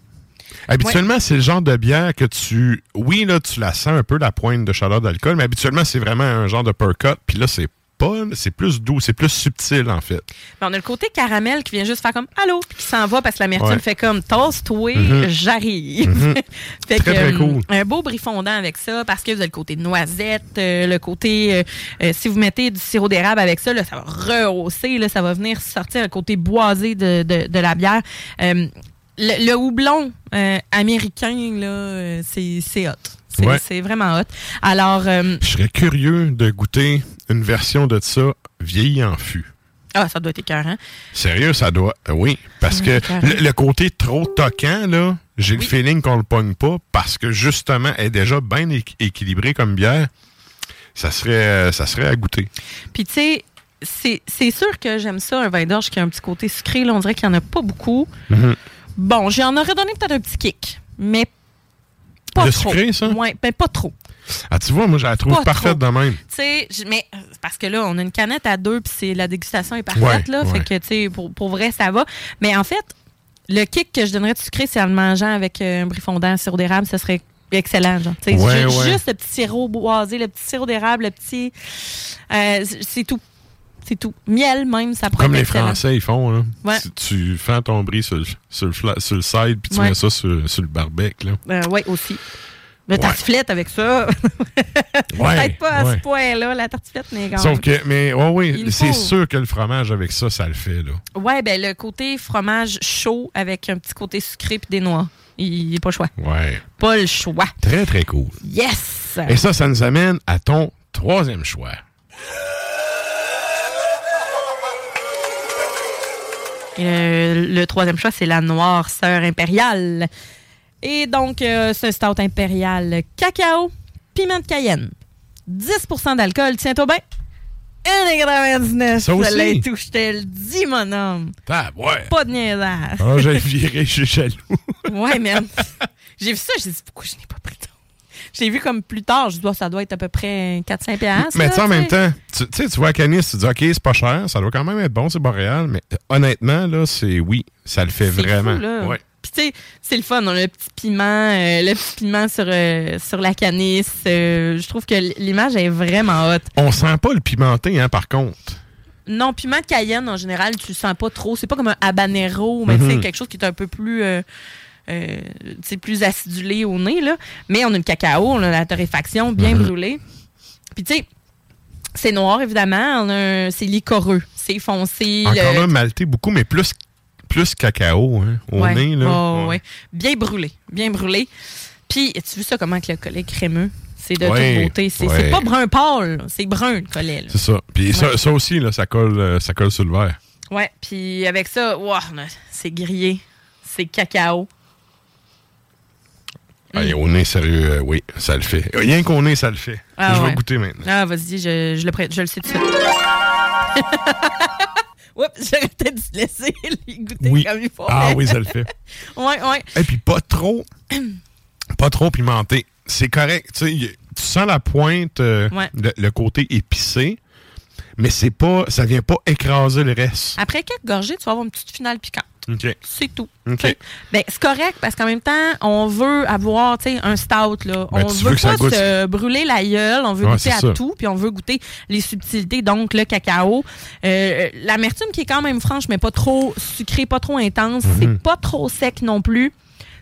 Habituellement, c'est le genre de bière que tu. Oui, là, tu la sens un peu, la pointe de chaleur d'alcool, mais habituellement, c'est vraiment un genre de percut. Puis là, c'est pas. C'est plus doux, c'est plus subtil, en fait. Ben, on a le côté caramel qui vient juste faire comme allô, puis qui s'en va parce que l'amertume Ouais. fait comme tosse-toi, Mhm. j'arrive. Mhm. fait Très, très euh, cool. Un beau brie fondant avec ça parce que vous avez le côté noisette, euh, le côté. euh, si vous mettez du sirop d'érable avec ça, là, ça va rehausser, là, ça va venir sortir le côté boisé de, de, de la bière. Euh, le, le houblon américain, là, c'est hot. C'est Ouais. vraiment hot. Alors, euh, Je serais curieux de goûter une version de ça vieillie en fût. ah, ça doit être écœurant. Sérieux, ça doit. Oui, parce que le, le côté trop toquant, là, j'ai le feeling qu'on le pogne pas parce que justement, elle est déjà bien équ- équilibrée comme bière. Ça serait, ça serait à goûter. Puis, tu sais, c'est sûr que j'aime ça, un vin d'orge qui a un petit côté sucré. Là, on dirait qu'il n'y en a pas beaucoup. Mhm. Bon, j'en aurais donné peut-être un petit kick, mais pas trop. sucré, ça? Ouais, ben pas trop. Ah, tu vois, moi, je la trouve Pas parfaite de même. Tu sais, mais parce que là, on a une canette à deux, puis la dégustation est parfaite, Ouais, là. ouais. Fait que, tu sais, pour, pour vrai, ça va. Mais en fait, le kick que je donnerais de sucré, c'est en le mangeant avec euh, un brie fondant, sirop d'érable, ce serait excellent, genre. Tu sais, Ouais, ju- ouais. Juste le petit sirop boisé, le petit sirop d'érable, le petit. euh, c'est tout. C'est tout. Miel, même, ça pourrait Comme les. Français, ils font. Là. Ouais. Tu, tu fends ton brie sur, le- sur, le, sur le side, puis tu Ouais. mets ça sur, sur le barbecue. Là. Euh, oui, aussi. Le Ouais. tartiflette avec ça. Ouais, Peut-être pas à ouais. ce point-là, la tartiflette, mais quand Sauf que, mais ouais, oui, c'est sûr que le fromage avec ça, ça le fait. Là. Ouais, ben le côté fromage chaud avec un petit côté sucré puis des noix. Il n'est pas le choix. Ouais. Pas le choix. Très, très cool. Yes! Et ça, ça nous amène à ton troisième choix. Euh, le troisième choix, c'est la noire sœur impériale. Et donc, euh, c'est un stout impérial cacao, piment de cayenne. 10% d'alcool, tiens-toi bien. 1,99 Ça aussi? tout, je te le dis, mon homme. Ah, ouais. Pas de niaisage. Ah, j'ai viré, je suis jaloux. Ouais, man. J'ai vu ça, j'ai dit, pourquoi je n'ai pas pris tant? J'ai vu comme plus tard, je dois, ça doit être à peu près 4-5 piastres. Mais tu sais, en même temps, tu sais, tu vois à Canis, tu dis, OK, c'est pas cher, ça doit quand même être bon, c'est boréal, mais euh, honnêtement, là, c'est oui, ça le fait vraiment. fou, là. Ouais. Puis tu sais, c'est le fun. On a le petit piment, euh, le petit piment sur, euh, sur la canisse. Euh, je trouve que l'image est vraiment hot. On sent pas le pimenté, hein, par contre. Non, piment de Cayenne, en général, tu le sens pas trop. C'est pas comme un habanero, mais tu sais, Mhm. quelque chose qui est un peu plus... Sais, plus acidulé au nez, là. Mais on a le cacao, on a la torréfaction bien Mhm. brûlée. Puis tu sais, c'est noir, évidemment. On a un- C'est licoreux. C'est foncé. Encore le- là, malté beaucoup, mais plus, plus cacao hein, au Ouais. nez. Là. Oh, ouais. Bien brûlé. Bien brûlé. Puis, tu vu ça comment que le collet crémeux? C'est de toute beauté? C'est pas brun pâle, c'est brun le collet. C'est ça. Puis ça, aussi, là, ça, colle, euh, ça colle sur le verre. Ouais, puis avec ça, wow, c'est grillé. C'est cacao. Allez, au nez, sérieux, euh, oui, ça le fait. Rien qu'au nez, ça le fait. Ah, je vais goûter maintenant. Ah, vas-y, je, je le prête, je le sais tout de suite. Oups, j'aurais peut-être dû te laisser goûter Oui. comme il faut. Ah oui, ça le fait. ouais, ouais. Et puis pas trop, pas trop pimenté. C'est correct. Tu sens la pointe, euh, Ouais. le, le côté épicé, mais c'est pas, ça vient pas écraser le reste. Après quelques gorgées, tu vas avoir une petite finale piquante. C'est tout. Ben, c'est correct parce qu'en même temps, on veut avoir un stout. Là. Ben, on veut pas goûte. se brûler la gueule, on veut Ouais, goûter à ça. tout, puis on veut goûter les subtilités, donc le cacao. Euh, L'amertume qui est quand même franche, mais pas trop sucrée, pas trop intense. Mhm. C'est pas trop sec non plus.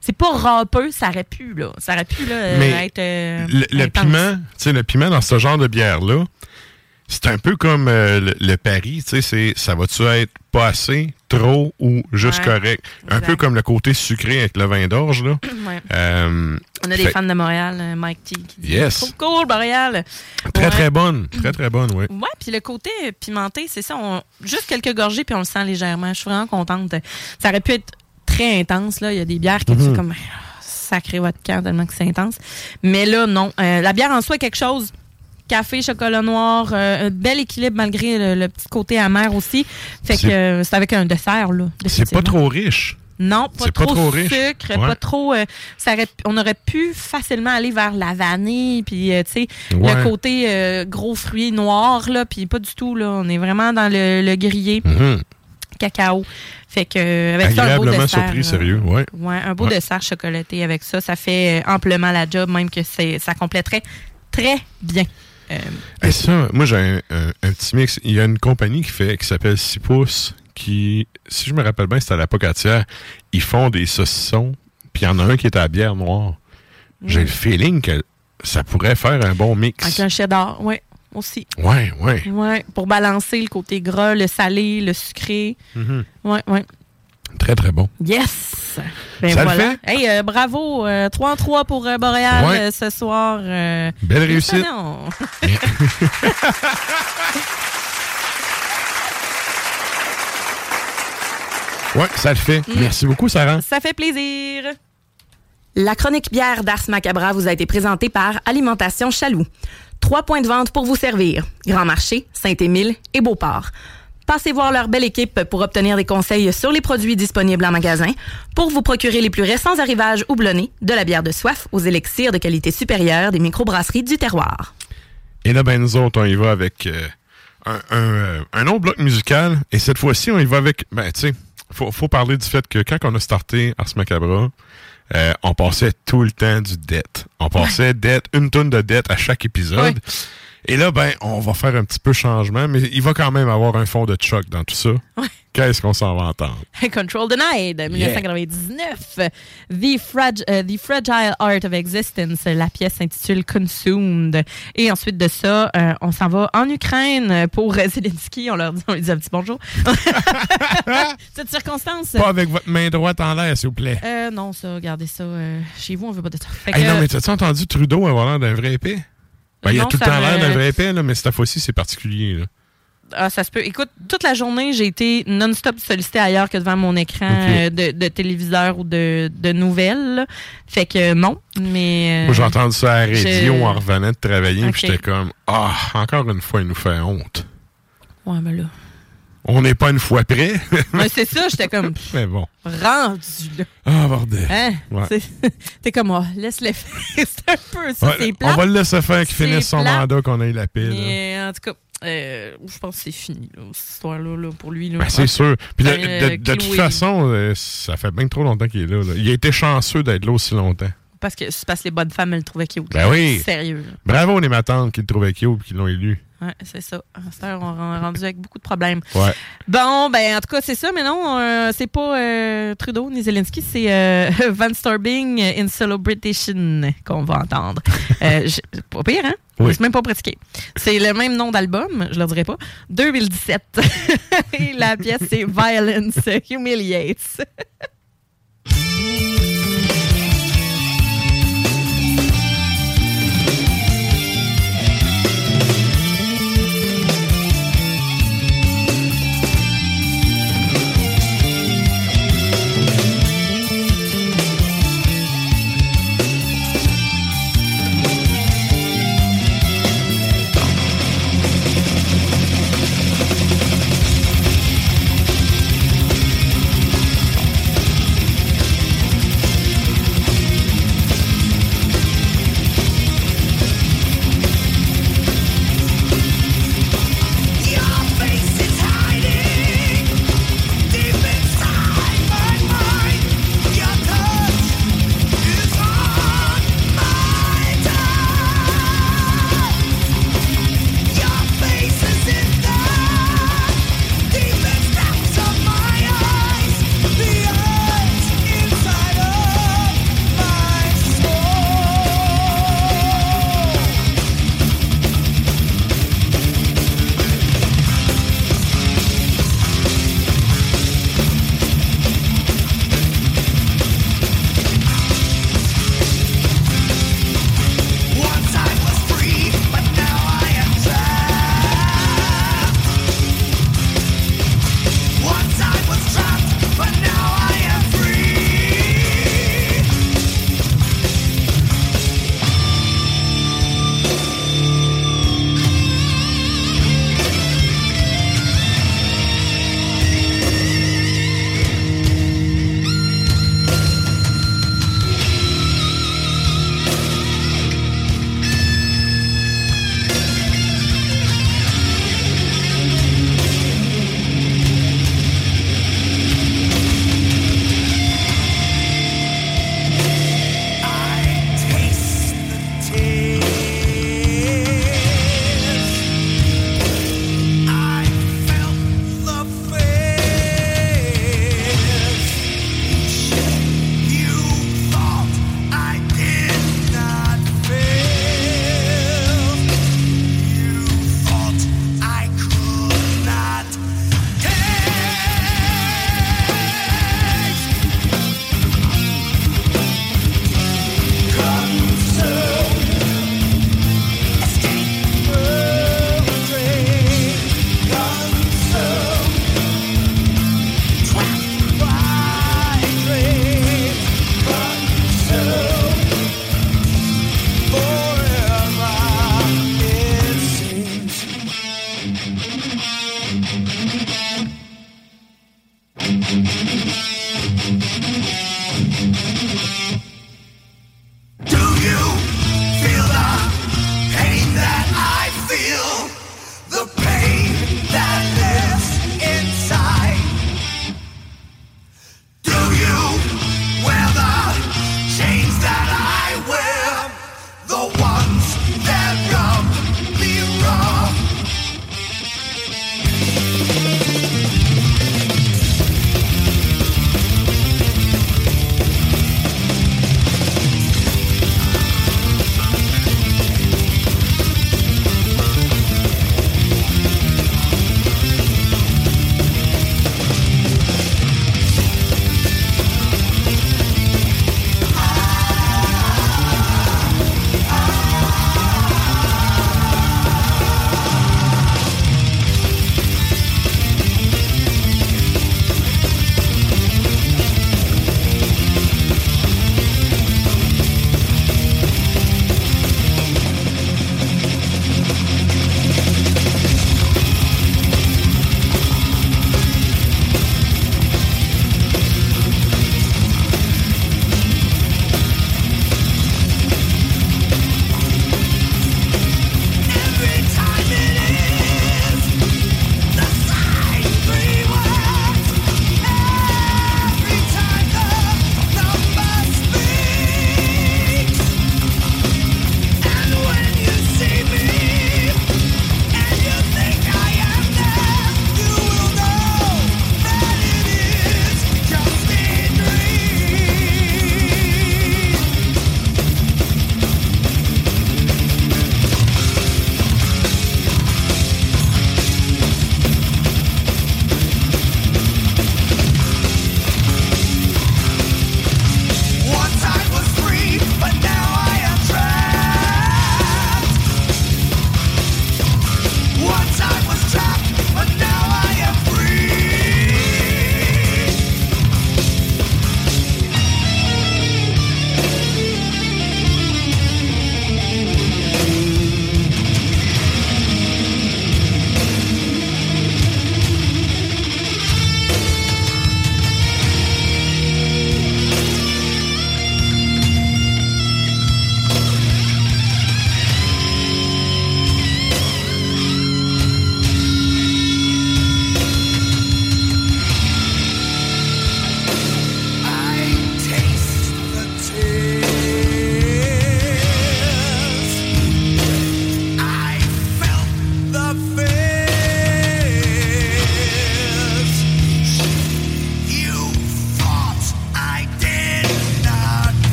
C'est pas râpeux, ça aurait pu, là. Ça aurait pu, là, Mais être. euh, Le, le piment, tu sais, le piment dans ce genre de bière-là, c'est un peu comme euh, le, le pari, tu sais, c'est ça va-tu être pas assez, trop ou juste Ouais, correct? Un peu comme le côté sucré avec le vin d'orge, là. Ouais. Euh, On a des fans de Montréal, euh, Mike T, qui dit Yes. Trop cool, Montréal. Très, Ouais. très bonne. Très, très bonne, oui. Ouais, puis le côté pimenté, c'est ça. on- juste quelques gorgées, puis on le sent légèrement. Je suis vraiment contente. Ça aurait pu être très intense. Là. Il y a des bières qui Mhm. sont comme ah, sacré votre camp tellement que c'est intense. Mais là, non. Euh, la bière en soi est quelque chose. Café, chocolat noir, euh, un bel équilibre malgré le, le petit côté amer aussi. Fait que C'est- euh, c'est avec un dessert, là. C'est pas trop riche. Non, pas trop, pas trop riche. sucre, Ouais. pas trop. euh, ça aurait- on aurait pu facilement aller vers la vanille, puis euh, tu sais, Ouais. le côté euh, gros fruits noirs là, puis pas du tout là. On est vraiment dans le, le grillé Mhm. cacao. Fait que avec ça un beau dessert. surpris, sérieux, ouais. Ouais, un beau dessert chocolaté avec ça, ça fait amplement la job, même que ça compléterait très bien. Euh, Et ça, moi, j'ai un, un- un petit mix. Il y a une compagnie qui fait qui s'appelle 6 pouces, qui, si je me rappelle bien, c'est à la Pocatière. Ils font des saucissons, puis il y en a un qui est à la bière noire. J'ai le feeling que ça pourrait faire un bon mix. avec un cheddar, ouais, aussi. Ouais, ouais. Ouais, pour balancer le côté gras, le salé, le sucré. Mhm. Ouais, ouais. Très, très bon. Yes! Ben Ça le voilà. Hey, euh, bravo. euh, 3 en 3 pour euh, Boréal Ouais. ce soir. Belle réussite. non. Ouais, ça le fait. Mm. Merci beaucoup, Sarah. Ça fait plaisir. La chronique bière d'Ars Macabra vous a été présentée par Alimentation Chaloux. Trois points de vente pour vous servir. Grand Marché, Saint-Émile et Beauport. Passez voir leur belle équipe pour obtenir des conseils sur les produits disponibles en magasin, pour vous procurer les plus récents arrivages houblonnés, de la bière de soif aux élixirs de qualité supérieure des microbrasseries du terroir. Et là, ben, nous autres, on y va avec euh, un, un, euh, un autre bloc musical. Et cette fois-ci, on y va avec. Ben, tu sais, faut, faut parler du fait que quand on a starté Ars Macabra, euh, on passait tout le temps du dette. On passait dette, une tonne de dette à chaque épisode. Ouais. Et là, ben, on va faire un petit peu changement, mais il va quand même avoir un fond de choc dans tout ça. Qu'est-ce qu'on s'en va entendre? Control Denied, 1999. The, Frag- euh, The Fragile Art of Existence. La pièce s'intitule Consumed. Et ensuite de ça, euh, on s'en va en Ukraine pour Zelensky. On leur dit, on lui dit un petit bonjour. Cette circonstance. Pas avec votre main droite en l'air, s'il vous plaît. Euh, non, ça, regardez ça. euh, chez vous, on veut pas de ça. Hey, non, mais t'as-tu entendu Trudeau avoir l'air d'un vrai épée? Ben, il a Non, tout le temps l'air d'un vrai épée, là, mais cette fois-ci, c'est particulier. Là. Ah, ça se peut. Écoute, toute la journée, j'ai été non-stop sollicité ailleurs que devant mon écran euh, de, de téléviseur ou de, de nouvelles. là. Fait que non, mais... euh, Moi, j'ai entendu ça à la radio je- en revenant de travailler, Ok. puis j'étais comme, ah, encore une fois, il nous fait honte. Ouais, mais là... On n'est pas une fois près, Ouais, c'est ça, j'étais comme mais bon. rendu là. Ah, bordel. Hein? Ouais. T'es comme, oh, laisse-les faire. c'est un peu ça, Ouais, c'est on va le laisser faire qu'il finisse son plate. mandat, qu'on ait la paix. Mais en tout cas, euh, je pense que c'est fini, là, cette histoire-là, là, pour lui. Là. Ben, c'est sûr. Puis de, Euh, de- de toute façon, euh, ça fait bien trop longtemps qu'il est là, là. Il a été chanceux d'être là aussi longtemps. Parce que c'est parce que les bonnes femmes, elles le trouvaient cute. Ben oui. Sérieux. Bravo les matantes qui le trouvaient cute et qui l'ont élu. Ouais, c'est ça. On est rendu avec beaucoup de problèmes. Ouais. Bon, ben, en tout cas, c'est ça, mais non, euh, c'est pas euh, Trudeau ni Zelensky, c'est euh, Van Storbing in Celebration qu'on va entendre. Euh, pas pire, hein? Oui. C'est même pas pratiqué. C'est le même nom d'album, je leur dirai pas. 2017. Et la pièce, c'est Violence Humiliates.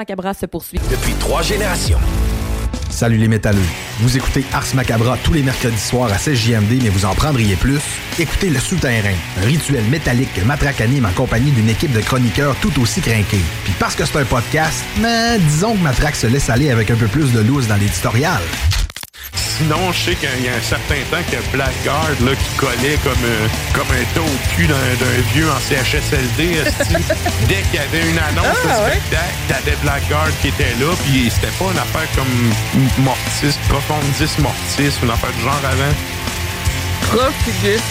Macabra se poursuit. Depuis trois générations. Salut les métalleux. Vous écoutez Ars Macabra tous les mercredis soirs à 16JMD, mais vous en prendriez plus? Écoutez Le Souterrain, rituel métallique que Matraque anime en compagnie d'une équipe de chroniqueurs tout aussi crinqués. Puis parce que c'est un podcast, disons que Matraque se laisse aller avec un peu plus de loose dans l'éditorial. Sinon, je sais qu'il y a un certain temps que Blackguard là, qui collait comme, euh, comme un taux au cul d'un vieux en CHSLD. Dès qu'il y avait une annonce de spectacle, t'avais Blackguard qui était là, puis c'était pas une affaire comme Mortis, Profondis Mortis, une affaire du genre avant.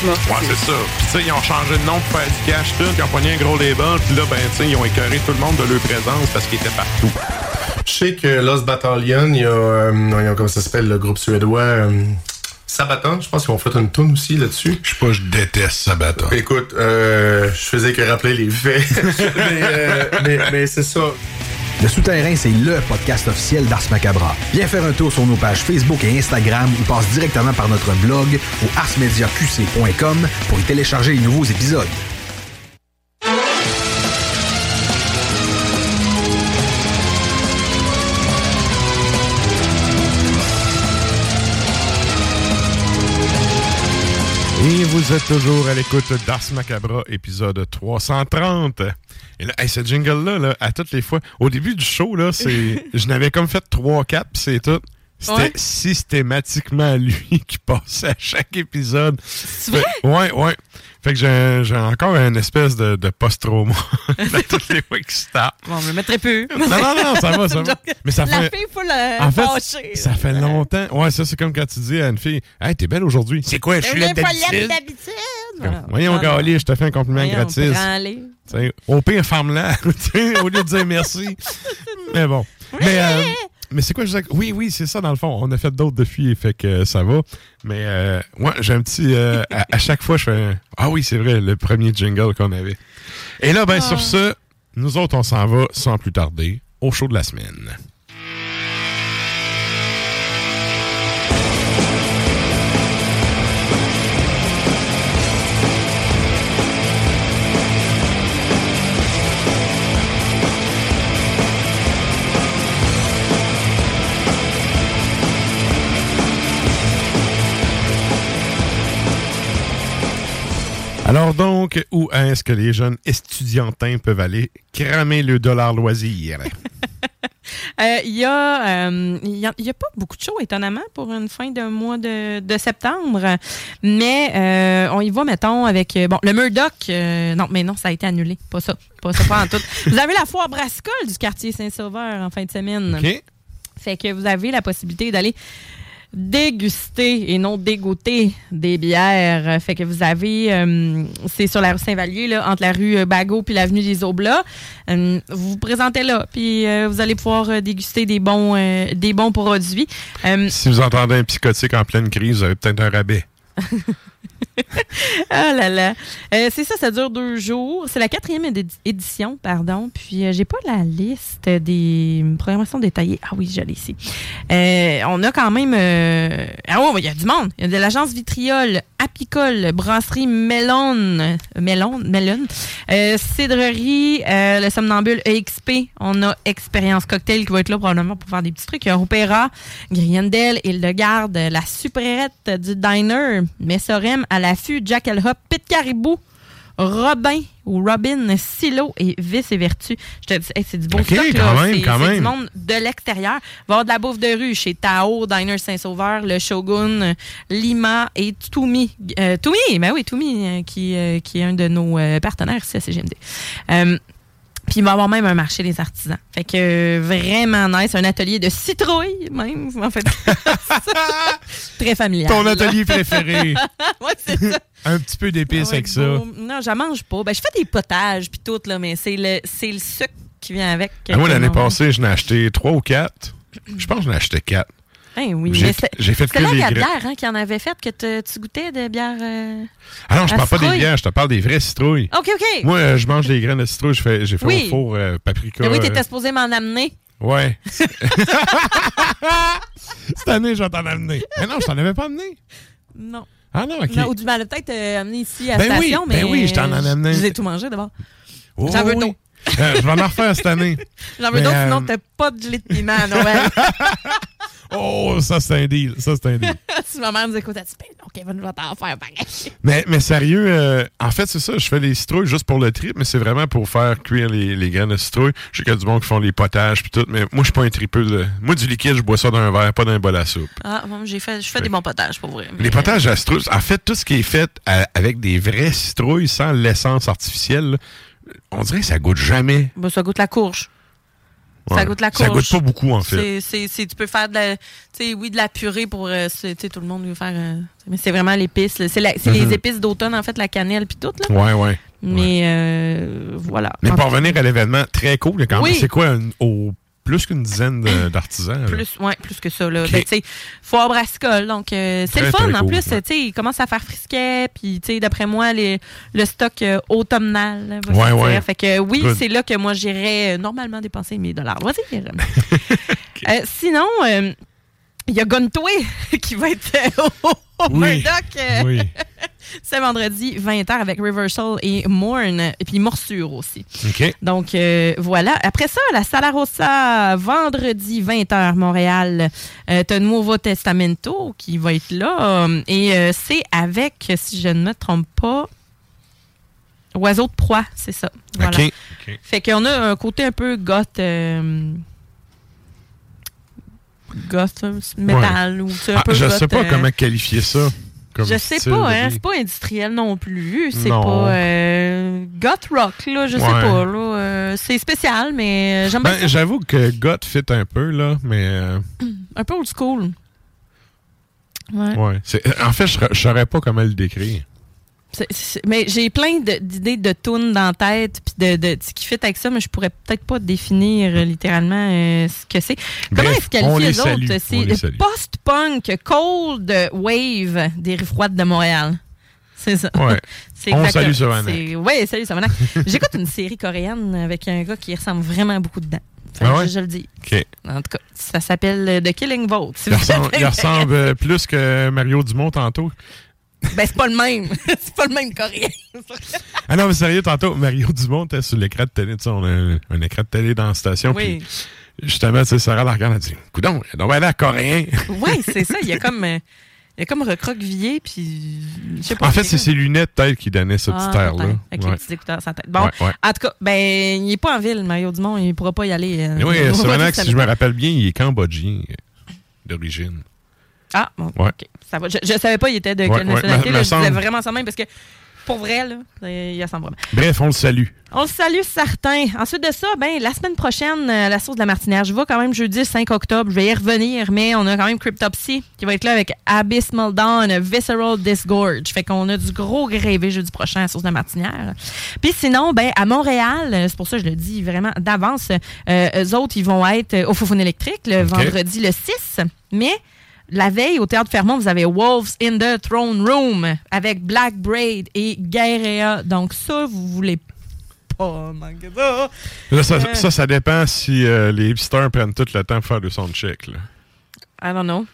Ouais, c'est ça. Puis tu sais, ils ont changé de nom pour faire du cash tout, ils ont pogné un gros label, puis là, ben, tu sais, ils ont écœuré tout le monde de leur présence parce qu'ils étaient partout. Je sais que Lost Battalion, il y a, euh, il y a- comment ça s'appelle, le groupe suédois euh, Sabaton, je pense qu'ils ont fait une tune aussi là-dessus. Je sais pas, je déteste Sabaton. Écoute, euh, je faisais que rappeler les faits. mais euh, mais, mais c'est ça. Le Souterrain, c'est LE podcast officiel d'Ars Macabra. Viens faire un tour sur nos pages Facebook et Instagram ou passe directement par notre blog au arsmediaqc.com pour y télécharger les nouveaux épisodes. Vous êtes toujours à l'écoute d'Ars Macabra, épisode 330. Et là, hey, ce jingle-là, là, à toutes les fois, au début du show, là, c'est, je n'avais comme fait 3-4, puis c'est tout. C'était Ouais. systématiquement lui qui passait à chaque épisode. C'est vrai? Fait- ouais, ouais. Fait que j'ai, encore une espèce de, de post-trauma à toutes les fois qu'il se tape. Bon, je le mettrai plus. Non, non, non, ça va, ça va. Mais ça La fait- fille full euh, En fait, fâchée. ça fait longtemps. Ouais, ça, c'est comme quand tu dis à une fille Hey, t'es belle aujourd'hui. C'est quoi, je suis là d'habitude? d'habitude. Comme, Voyons, Gali, je te fais un compliment Voyons, gratis. Au pire, ferme-la, au lieu de dire merci. mais bon. Mais, euh, mais c'est quoi, je disais? Oui, oui, c'est ça, dans le fond. On a fait d'autres défis, fait que ça va. Mais, euh, ouais, j'ai un petit. euh, à, à chaque fois, je fais. un- Ah oui, c'est vrai, le premier jingle qu'on avait. Et là, ben, sur ce, nous autres, on s'en va sans plus tarder au show de la semaine. Alors donc, où est-ce que les jeunes estudiantins peuvent aller cramer le dollar loisir? Euh, Il y, a, euh, y a il y a pas beaucoup de shows, étonnamment, pour une fin de mois de, de septembre. Mais euh, on y va, mettons, avec euh, bon le Murdoch. euh, non, mais non, ça a été annulé. Pas ça. Pas ça, pas en tout. Vous avez la foire brassicole du quartier Saint-Sauveur en fin de semaine. OK? Fait que vous avez la possibilité d'aller déguster et non dégoûter des bières. Fait que vous avez, euh, c'est sur la rue Saint-Vallier, entre la rue euh, Bagot puis l'avenue des Oblats. Euh, vous vous présentez là, puis euh, vous allez pouvoir déguster des bons, des bons produits. Si vous entendez un psychotique en pleine crise, vous avez peut-être un rabais. Ah là là. Euh, c'est ça, ça dure deux jours. C'est la quatrième édi- édition, pardon. Puis euh, j'ai pas la liste des programmations détaillées. Ah oui, je l'ai ici. Euh, on a quand même. Ah oui, il y a du monde. Il y a de l'agence Vitriol, Apicole, Brasserie Melon, Melon, Melon, Cidrerie, le Somnambule EXP. On a Expérience Cocktail qui va être là probablement pour faire des petits trucs. Il y a Opéra, Griendel, Île-de-Garde, la supérette du diner, Messorem, à l'affût, Jack El Hop, Pit Caribou, Robin ou Robin, Silo et Vice et Vertu. Je te dis, hey, c'est du beau Ok, stock. quand là. même, C'est- du monde de l'extérieur. Va avoir de la bouffe de rue chez Tao, Diner Saint-Sauveur, Le Shogun, Lima et Toumi. Euh, Toumi, ben oui, Toumi, euh, qui, euh, qui est un de nos euh, partenaires ici à CGMD. Puis il va y avoir même un marché des artisans. Fait que euh, vraiment nice. Un atelier de citrouille, même, en fait. Très familial. Ton là. atelier préféré. ouais, c'est ça. un petit peu d'épices Ouais, avec ça. beau. Non, j'en mange pas. Ben, je fais des potages puis tout, là, mais c'est le, c'est le sucre qui vient avec. Ah, moi, l'année passée, je n'ai acheté trois ou quatre. Je pense que j'en ai acheté quatre. Hein, oui, J'ai- fait que la bière hein, qui en avait fait, que te- tu goûtais de bière. euh, Ah non, je parle pas des bières, je te parle des vraies citrouilles. OK, OK. Moi, euh, je mange des graines de citrouille. J'ai fait, j'ai fait Oui. au four euh, paprika. Ben oui, euh, t'étais supposé m'en amener. Ouais. Cette année, je vais t'en amener. Mais non, je t'en avais pas amené. Non. Ah non, OK. Non, ou du mal, peut-être euh, amener ici à Ben la oui, station, ben mais. oui, je t'en en ai amené. Je les ai tout mangé d'abord. Oh, J'en veux oui. Euh, je vais en refaire cette année. J'en veux d'autres, euh, sinon t'as pas de gelée de piment à Noël. Oh, ça, c'est un deal. Ça, c'est un deal. si ma mère nous écoute, elle dit, ben non, Kevin, je vais t'en faire pareil. Mais, mais sérieux, euh, en fait, c'est ça. Je fais les citrouilles juste pour le trip, mais c'est vraiment pour faire cuire les, les graines de citrouille. Je sais qu'il y a du monde qui font les potages puis tout, mais moi, je suis pas un tripeux. De... Moi, du liquide, je bois ça dans un verre, pas dans un bol à soupe. Ah, moi, j'ai fait, je fais des bons potages, pour vrai. Les potages à en fait, tout ce qui est fait à- avec des vraies citrouilles sans l'essence artificielle, là, on dirait que ça goûte jamais. Ben, ça goûte la courge. Ça goûte la Ça courge. goûte pas beaucoup, en fait. C'est- tu peux faire de la, oui, de la purée pour, euh, tu tout le monde veut faire, euh, mais c'est vraiment l'épice. C'est c'est Mhm. les épices d'automne, en fait, la cannelle puis tout, là. Ouais, ouais. Mais, euh, voilà. Mais En pour revenir à l'événement, très cool. quand même- Oui. C'est quoi, un- au, plus qu'une dizaine de- d'artisans? Plus, ouais, plus que ça. Là. Ben, tu sais, foire brassicole. Donc, euh, c'est le fun. très En cool, plus, tu sais, il commence à faire frisquet. Puis, tu sais, d'après moi, les, le stock euh, automnal là, Ouais, ouais. Fait que oui, c'est là que moi, j'irais euh, normalement dépenser mes dollars. Vas-y. Euh, sinon, il y a Guntoy qui va être au, au Oui. Murdoch. Oui. C'est vendredi 20h avec Reversal et Morn. Et puis Morsure aussi. Donc euh, voilà. Après ça, la Sala Rossa, vendredi 20h, Montréal. Euh, T'as Nuovo Testamento qui va être là. Et euh, c'est avec, si je ne me trompe pas, Oiseau de proie, c'est ça. Voilà. OK. OK. Fait qu'on a un côté un peu goth. euh, goth, euh, metal. Ou, un Ah, peu je goth, sais pas euh, comment qualifier ça. Comme je sais pas, hein, c'est pas industriel non plus. C'est pas euh, goth rock, là, je sais pas. Là, euh, c'est spécial, mais euh, j'aime bien Ben, ça. J'avoue que God fit un peu, là, mais. euh, Un peu old school. Ouais. ouais. En fait, je saurais pas comment le décrire. Mais j'ai plein de- d'idées de tunes dans la tête puis de, de ce qui fit avec ça, mais je pourrais peut-être pas définir euh, littéralement euh, ce que c'est. Comment se qualifient les les autres? C'est post-punk, cold wave des rues froides de Montréal. C'est ça. Ouais. On salue Savannah. c'est- Oui, salut Savannah. J'écoute une série coréenne avec un gars qui ressemble vraiment beaucoup dedans. Fait Ah ouais? je, je le dis. En tout cas, ça s'appelle The Killing Vote. Si Il ressemble, il ressemble, plus que Mario Dumont tantôt. Ben, c'est pas le même. c'est pas le même coréen. Ah non, mais sérieux, tantôt, Mario Dumont était sur l'écran de télé. Tu sais, on a un, un écran de télé dans la station. Oui. Puis justement, tu sais, Sarah la regarde, elle dit Coudon, il doit aller coréen. Oui, c'est ça. Il y a comme, euh, il y a comme recroquevillé, puis. je sais pas. En fait, c'est ses lunettes, peut-être, qui donnaient ce Ah, petit air-là. Avec les Ouais. petits écouteurs sans tête. Bon, Ouais, ouais. en tout cas, ben, il est pas en ville, Mario Dumont. Il pourra pas y aller. euh, oui, Murdoch, si je me me- rappelle bien, il est cambodgien euh, d'origine. Ah, bon, Ouais. OK. Ça va. Je, je savais pas il était de Ouais, quelle nationalité. je disais vraiment ça même parce que, pour vrai, là, il ressemble vraiment. Bref, on le salue. On le salue certains. Ensuite de ça, ben la semaine prochaine, euh, la sauce de la martinière. Je vais quand même jeudi 5 octobre. Je vais y revenir, mais on a quand même Cryptopsy qui va être là avec Abysmal Dawn, Visceral Disgorge. Fait qu'on a du gros grévé jeudi prochain à la sauce de la martinière. Puis sinon, ben à Montréal, euh, c'est pour ça que je le dis vraiment d'avance, euh, eux autres, ils vont être euh, au Foufoune électrique le vendredi le 6. Mais la veille, au Théâtre Fermont, vous avez Wolves in the Throne Room avec Black Braid et Guerrea. Donc ça, vous voulez pas manquer ça. Là, ça, Euh. ça, ça dépend si euh, les hipsters prennent tout le temps pour faire le soundcheck. Là. I don't know.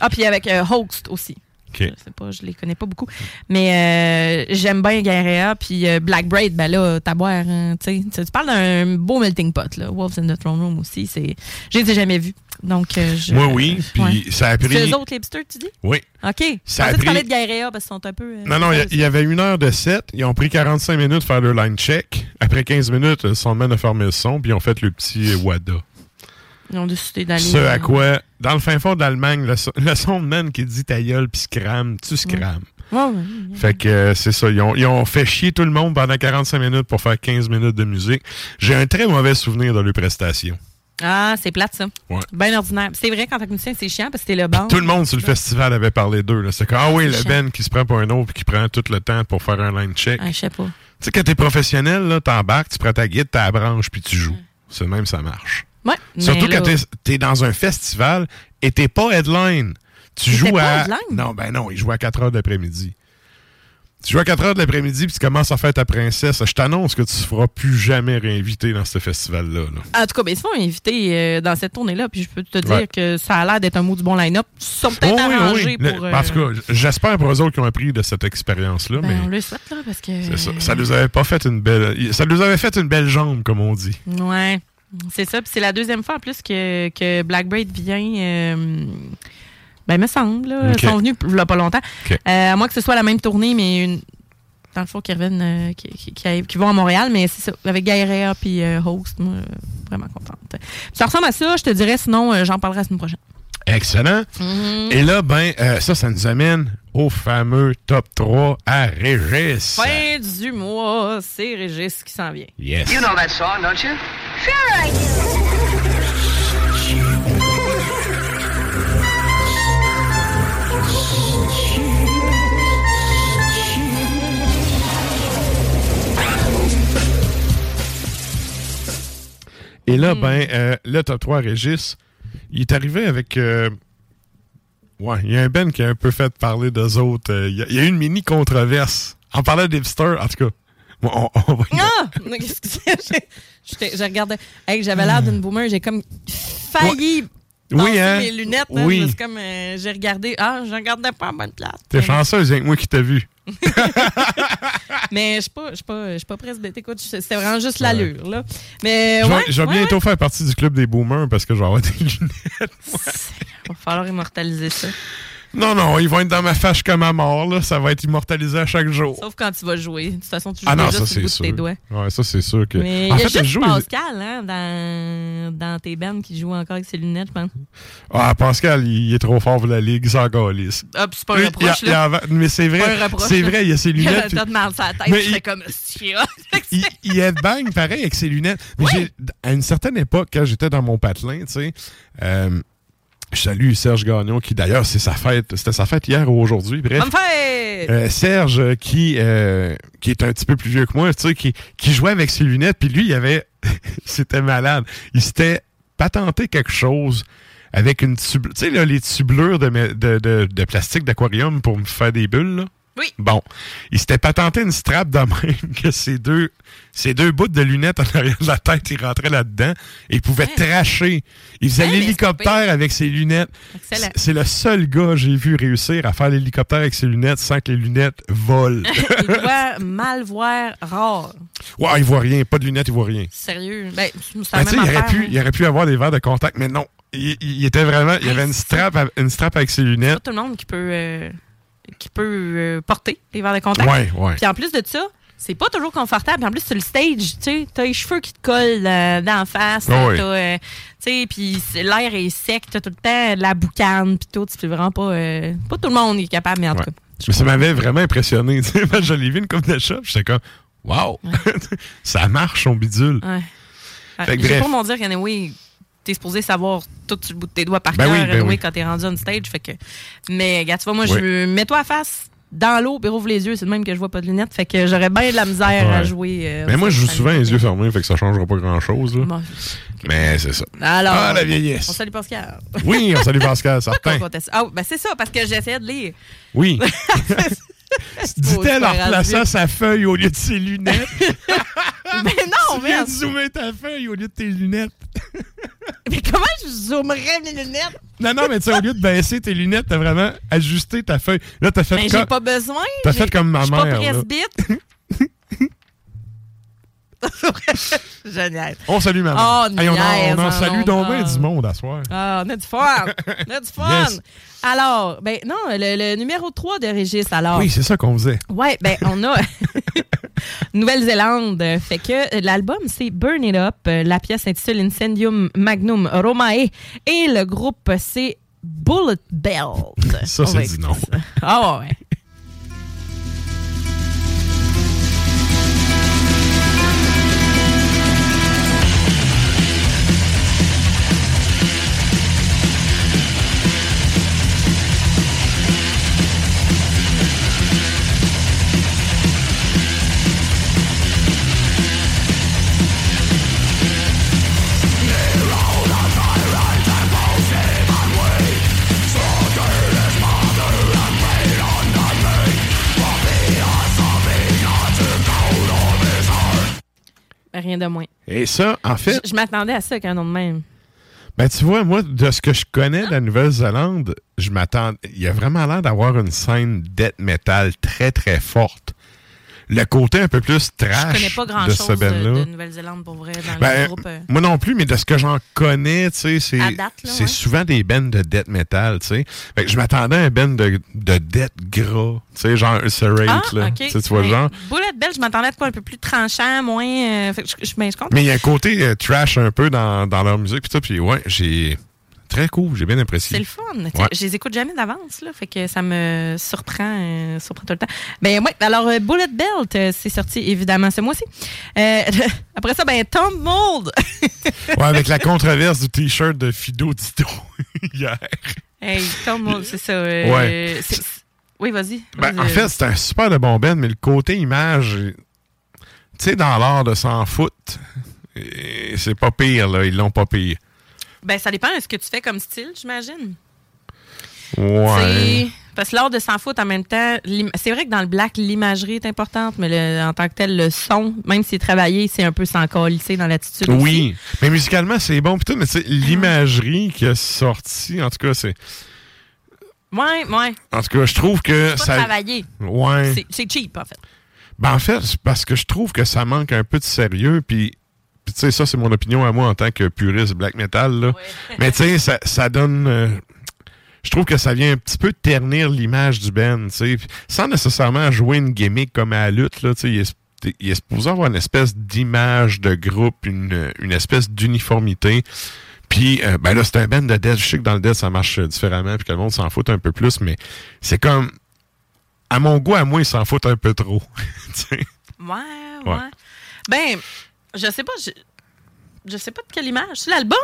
Ah, puis avec euh, Host aussi. OK. Je sais pas, je les connais pas beaucoup. Mais euh, j'aime bien Guerrea. Puis euh, Black Braid, ben là, t'as boire. hein, tu sais. Tu parles d'un beau melting pot, là. Wolves in the Throne Room aussi. c'est Je les ai jamais vus. Donc, euh, je. Moi, oui. Puis ouais. ça a C'est pris. eux autres, les hipsters, tu dis? Oui. OK. Ça a que tu parlais pris- de Guerrea parce qu'ils sont un peu. euh, Non, non, il y avait une heure de set. Ils ont pris 45 minutes pour faire le line check. Après 15 minutes, le soundman a fermé le son, puis ils ont fait le petit WADA. Ils ont décidé d'aller. Ce à euh, quoi, dans le fin fond de l'Allemagne, le, so- le soundman qui dit ta gueule puis scram, tu scram. Ouais, ouais. Fait que euh, c'est ça. Ils ont, ils ont fait chier tout le monde pendant 45 minutes pour faire 15 minutes de musique. J'ai un très mauvais souvenir de leur prestation. Ah, c'est plate, ça. Ouais. Bien ordinaire. C'est vrai, qu'en tant que musicien, c'est chiant parce que c'était le bon. Tout le monde sur le festival avait parlé d'eux. C'est comme, ah oui, C'est le chiant. Ben qui se prend pour un autre puis qui prend tout le temps pour faire un line check. Ah, je sais pas. Tu sais, quand t'es professionnel, t'embarques, tu prends ta guide, ta branche, puis tu joues. C'est le même, ça marche. Ouais. Surtout quand t'es t'es dans un festival et t'es pas headline. Tu joues pas à. headline? Non, ben non, il joue à 4 heures d'après-midi. Tu joues à 4 heures de l'après-midi puis tu commences à faire ta princesse. Je t'annonce que tu ne seras plus jamais réinvité dans ce festival-là. là. En tout cas, ben, ils se font inviter euh, dans cette tournée-là, puis je peux te dire Ouais. que ça a l'air d'être un mot du bon line-up. Ils sont peut-être oui, arrangés oui. Le- pour. euh, En tout cas, j'espère pour eux autres qui ont appris de cette expérience-là. ben, mais on le souhaite, là, parce que. ça. Ça nous avait pas fait une belle. Ça nous avait fait une belle jambe, comme on dit. Ouais, c'est ça. Puis c'est la deuxième fois en plus que, que Black Braid vient. euh, ben, me semble. Là. Ils sont venus il y a pas longtemps. Ok. Euh, à moins que ce soit la même tournée, mais une, dans le fond, qui reviennent, euh, qui, qui, qui arrivent- qui vont à Montréal. Mais c'est ça, avec Gaïrea puis euh, Host. Moi, euh, vraiment contente. Ça ressemble à ça, je te dirais. Sinon, j'en parlerai la semaine prochaine. Excellent. Mhm. Et là, ben, euh, ça, ça nous amène au fameux top 3 à Régis. Fin du mois, c'est Régis qui s'en vient. Yes. You know that song, don't you? Sure I do. Et là, Hmm. ben, euh, le top 3 Régis, il est arrivé avec. euh, ouais, il y a un Ben qui a un peu fait parler d'eux autres. Euh, Il y, y a eu une mini controverse. En parlant d'Hipster, en tout cas. on, on va y- Ah! Je regardais. Hey, J'avais l'air d'une boomer. J'ai comme failli. Oui, passer hein? mes lunettes. hein. Oui. Comme, euh, j'ai regardé. Ah, je regardais pas en bonne place. T'es chanceuse, avec moi qui t'a vu. Mais je suis pas, je suis pas, pas. Écoute, c'était vraiment juste l'allure, là. Mais je vais, ouais, je vais ouais, bientôt ouais. faire partie du club des boomers parce que je vais avoir des lunettes. Va falloir immortaliser ça. Non, non, ils vont être dans ma fâche comme à mort, là. Ça va être immortalisé à chaque jour. Sauf quand tu vas jouer. De toute façon, tu joues Ah non, déjà ça sur le de tes sûr. doigts. Ouais, ça c'est sûr que. Mais il y a fait, juste joue. Pascal hein, dans, dans tes bandes qui joue encore avec ses lunettes, je pense. Ah, Pascal, il, il est trop fort pour la ligue, sans galisse. Ah, puis c'est pas un reproche, il a- là. il a- mais c'est vrai, c'est vrai, il y a ses Il a lunettes. la puis- tête mal sur la tête, Mais il- comme, il, il headbang pareil avec ses lunettes. Mais j'ai- à une certaine époque, quand j'étais dans mon patelin, tu sais, euh, je salue Serge Gagnon, qui d'ailleurs, c'est sa fête, c'était sa fête hier ou aujourd'hui, bref. Bonne fête! Euh, Serge, euh, qui, euh, qui est un petit peu plus vieux que moi, tu sais, qui, qui jouait avec ses lunettes, puis lui, il avait, c'était malade. Il s'était patenté quelque chose avec une tube, tu sais, là, les tubelures de, de, de, de plastique d'aquarium pour me faire des bulles, là. Oui. Bon, il s'était patenté une strap de même que ces deux, ces deux bouts de lunettes en arrière de la tête, il rentrait là-dedans et il pouvait tracher. Il faisait l'hélicoptère avec ses lunettes. C'est le seul gars que j'ai vu réussir à faire l'hélicoptère avec ses lunettes sans que les lunettes volent. Il doit mal voir rare. ouais, il voit rien, pas de lunettes, il voit rien. Sérieux. Ben, Ben, il, aurait pu, hein. il aurait pu avoir des verres de contact, mais non. Il, il était vraiment, il y avait une strap, une strap avec ses pas lunettes. tout le monde qui peut, euh, qui peut euh, porter des verres de contact. Ouais, ouais. Puis en plus de ça, c'est pas toujours confortable. Puis en plus, sur le stage, tu sais, t'as les cheveux qui te collent euh, d'en face. Oui. t'as, euh, tu sais, puis l'air est sec, t'as tout le temps de la boucane, puis tout. C'est vraiment pas... euh, pas tout le monde est capable, mais en tout cas. Mais ça m'avait vraiment impressionné. tu sais. Moi, je l'ai vu une coupe de shop, j'étais comme, wow, ça marche son bidule. Ouais. Fait que bref. pas mon dire qu'anyway, t'es supposé savoir tout sur le bout de tes doigts par Ben cœur oui, ben oui. quand t'es rendu on stage. Fait que... Mais regarde, tu vois, moi, Oui. je mets-toi à face dans l'eau, puis rouvre les yeux. C'est de même que je vois pas de lunettes. Fait que j'aurais bien de la misère à jouer. euh, Mais au moi, je joue souvent les yeux fermés, fait que ça changera pas grand-chose. Bon. Mais c'est ça. Alors, Ah, la vieillesse. On salue Pascal. Oui, on salue Pascal, certain. Ah, ben c'est ça, parce que j'essayais de lire. Oui. Dit-elle en replaçant sa feuille au lieu de ses lunettes. Mais non, tu viens de zoomer ta feuille au lieu de tes lunettes. Mais comment je zoomerais mes lunettes? Non, non, mais tu sais, au lieu de baisser tes lunettes, t'as vraiment ajusté ta feuille. Là, t'as fait comme... j'ai pas besoin. T'as fait comme ma Je suis pas mère, On salue ma Oh. Hey, on, en, on en niaise, salue donc on bien du monde à soir. Ah, on a du fun! On a du fun! Yes. Alors, ben non, le, le numéro 3 de Régis, alors. Oui, c'est ça qu'on faisait. Ouais, ben on a Nouvelle-Zélande. Fait que l'album, c'est Burn It Up. La pièce s'intitule Incendium Magnum Romae. Et le groupe, c'est Bullet Belt. Ça, c'est du nom. Ah ouais. Rien de moins. Et ça, en fait, Je, je m'attendais à ça qu'un nom de même. ben tu vois, moi, de ce que je connais de la Nouvelle-Zélande, je m'attends. Il y a vraiment l'air d'avoir une scène death metal très, très forte. Le côté un peu plus Je trash connais pas de grand-chose ce de, de Nouvelle-Zélande pour vrai dans Ben, le groupe. euh. moi non plus, mais de ce que j'en connais, tu sais, c'est ouais. souvent des bands de death metal, tu sais. Fait que je m'attendais à un band de, de death gras, tu sais, genre Ulcerate, Ah, là. ok. Tu vois, genre. Bullet Bell, je m'attendais à quoi un peu plus tranchant, moins. euh, fait que je, je, je comprends. Mais il y a un côté euh, trash un peu dans, dans leur musique, puis tout, puis ouais, j'ai... Très cool, j'ai bien apprécié. C'est le fun. Ouais. Je les écoute jamais d'avance, là, fait que ça me surprend, euh, surprend tout le temps. Ben ouais, alors euh, Bullet Belt, euh, c'est sorti évidemment ce mois-ci. Après ça, ben Tom Mold. Ouais, avec la controverse du T-shirt de Fido Dito hier. hey, Tom Mold, c'est ça. Ouais. Oui, vas-y. Ben, en fait, c'est un super de bon band, mais le côté image, tu sais, dans l'art de s'en foutre, c'est pas pire, là. Ils l'ont pas pire. Ben, ça dépend de ce que tu fais comme style, j'imagine. Ouais. C'est- Parce que l'art de s'en foutre en même temps, c'est vrai que dans le black, l'imagerie est importante, mais le- en tant que tel, le son, même s'il est travaillé, c'est un peu sans colisser dans l'attitude. aussi. Oui, mais musicalement, c'est bon. tout, mais tu sais, l'imagerie qui est sortie, en tout cas, c'est. Ouais, ouais. En tout cas, je trouve que C'est pas ça. travaillé. Ouais. C'est- C'est cheap, en fait. Ben, en fait, c'est parce que je trouve que ça manque un peu de sérieux, puis. Puis tu sais, ça, c'est mon opinion à moi en tant que puriste black metal, là. Mais tu sais, ça, ça donne. euh, je trouve que ça vient un petit peu ternir l'image du band, tu sais, sans nécessairement jouer une gimmick comme à la lutte, là, tu sais, il est, il est supposé avoir une espèce d'image de groupe, une, une espèce d'uniformité. Puis, euh, ben là, c'est un band de death. Je sais que dans le death, ça marche euh, différemment, puis que le monde s'en fout un peu plus, mais c'est comme... À mon goût, à moi, ils s'en foutent un peu trop. Ouais, Ouais. Ben, je sais pas, je, je sais pas de quelle image. C'est l'album,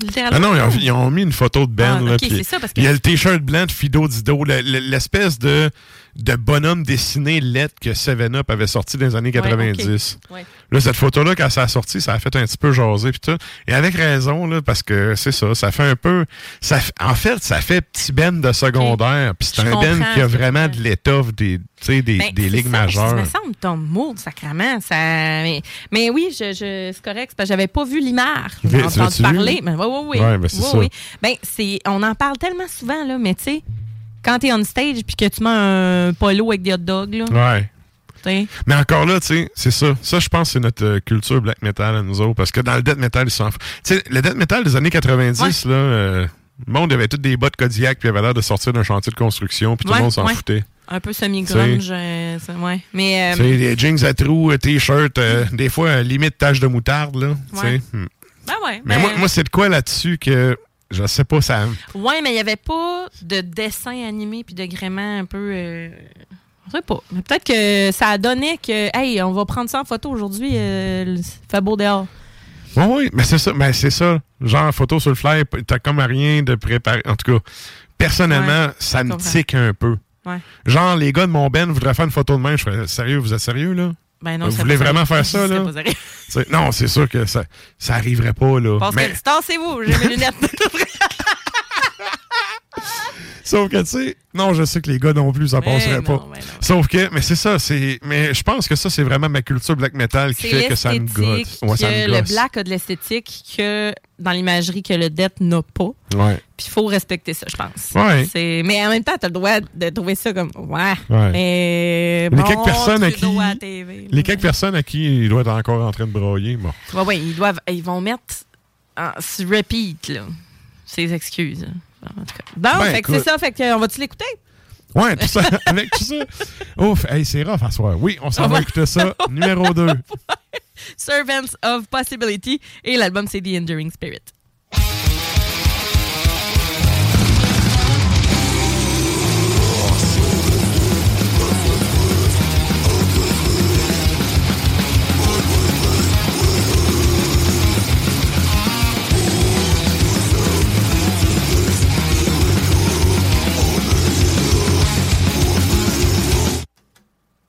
littéralement. Ah non, ils ont, ils ont mis une photo de Ben. Ah, là, ok, puis c'est ça, parce que- Il y a le t-shirt blanc de Fido Dido, le- le- l'espèce de, de bonhomme dessiné lettre que Seven Up avait sorti dans les années Ouais, 90. ok. Ouais. Là, cette photo-là, quand ça a sorti, ça a fait un petit peu jaser puis tout. Et avec raison, là, parce que c'est ça, ça fait un peu... Ça, en fait, ça fait petit ben de secondaire. Puis c'est un ben qui a vraiment de l'étoffe des, des, Ben, des ligues ça, majeures. Ça me semble Tom Mould, sacrément. Ça... Mais, mais oui, je, je- c'est correct. parce que j'avais pas vu l'image. J'ai entendu parler. Mais oui, oui, oui. Ouais, ben, c'est Oui, ça. oui. Ben, c'est, on en parle tellement souvent, là, mais tu sais, quand t'es on stage puis que tu mets un polo avec des hot dogs, là, Ouais. Mais encore là, tu sais, c'est ça. Ça, je pense que c'est notre euh, culture black metal à nous autres. Parce que dans le death metal, ils s'en foutent. Tu sais, le death metal des années 90, là, euh, le monde avait toutes des bottes Kodiak puis avait l'air de sortir d'un chantier de construction puis tout Ouais, le monde s'en ouais. foutait. un peu semi-grunge. euh, ouais. Mais, euh, Tu sais, des jeans à trous, euh, t-shirt, euh, des fois, limite tache de moutarde, là. Hmm. ben ouais. Mais ben- moi, moi c'est de quoi là-dessus que je sais pas, ça. Ouais, mais il n'y avait pas de dessin animé puis de gréement un peu. euh, Je sais pas. Mais peut-être que ça a donné que, hey, on va prendre ça en photo aujourd'hui. euh, il fait beau dehors. Oui, oui, mais c'est ça. Mais c'est ça. Genre, photo sur le fly, t'as comme rien de préparé. En tout cas, personnellement, Ouais, ça me tique un peu. Ouais. Genre, les gars de mon Ben voudraient faire une photo de main. Je fais, sérieux, vous êtes sérieux, là? Ben non, Vous voulez vraiment faire ça, là? Non, c'est sûr que ça, ça arriverait pas, là. Parce Mais, que tassez-vous, j'ai mes lunettes. sauf que, tu sais, non, je sais que les gars non plus, ça Mais passerait non, pas. mais non. Sauf que, mais c'est ça, c'est. Mais je pense que ça, c'est vraiment ma culture black metal qui fait que ça me gosse. Ouais, ça que me le black a de l'esthétique que dans l'imagerie que le death n'a pas. Ouais. Puis il faut respecter ça, je pense. Ouais. Mais en même temps, tu as le droit de trouver ça comme. Ouais. Ouais. Mais. Les quelques personnes à qui. À TV, Les quelques personnes à qui il doit être encore en train de broyer, bon. Ouais, ouais, ils doivent, ils vont mettre en repeat, là, ces excuses. En tout cas. Bon, Ben, fait que c'est ça, fait que, on va-tu l'écouter? Ouais, tout ça, avec tout ça. Ouf, hey, c'est rough à soir. Oui, on s'en va- écouter ça. Numéro 2. Servants of Possibility, et l'album, c'est The Enduring Spirit.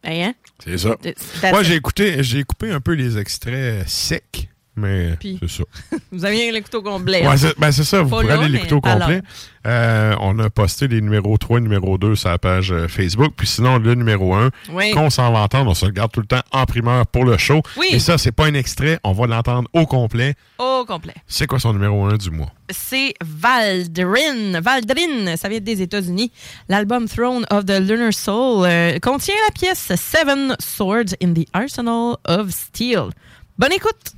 Hey, hein? C'est ça. Moi, j'ai écouté, j'ai coupé un peu les extraits secs Mais c'est ça. Vous avez l'écoute au complet. Ouais, hein? c'est ben, c'est ça, vous Pas pourrez là, aller mais l'écouter au pas complet. Euh, on a posté les numéros 3 et numéro 2 sur la page euh, Facebook. Puis sinon, le numéro 1, Oui. qu'on s'en va entendre, on se le garde tout le temps en primeur pour le show. Oui. Et ça, c'est pas un extrait, on va l'entendre au complet. Au complet. C'est quoi son numéro 1 du mois? c'est Valdrin. Valdrin, ça vient des États-Unis. L'album Throne of the Lunar Soul euh, contient la pièce Seven Swords in the Arsenal of Steel. Bonne écoute!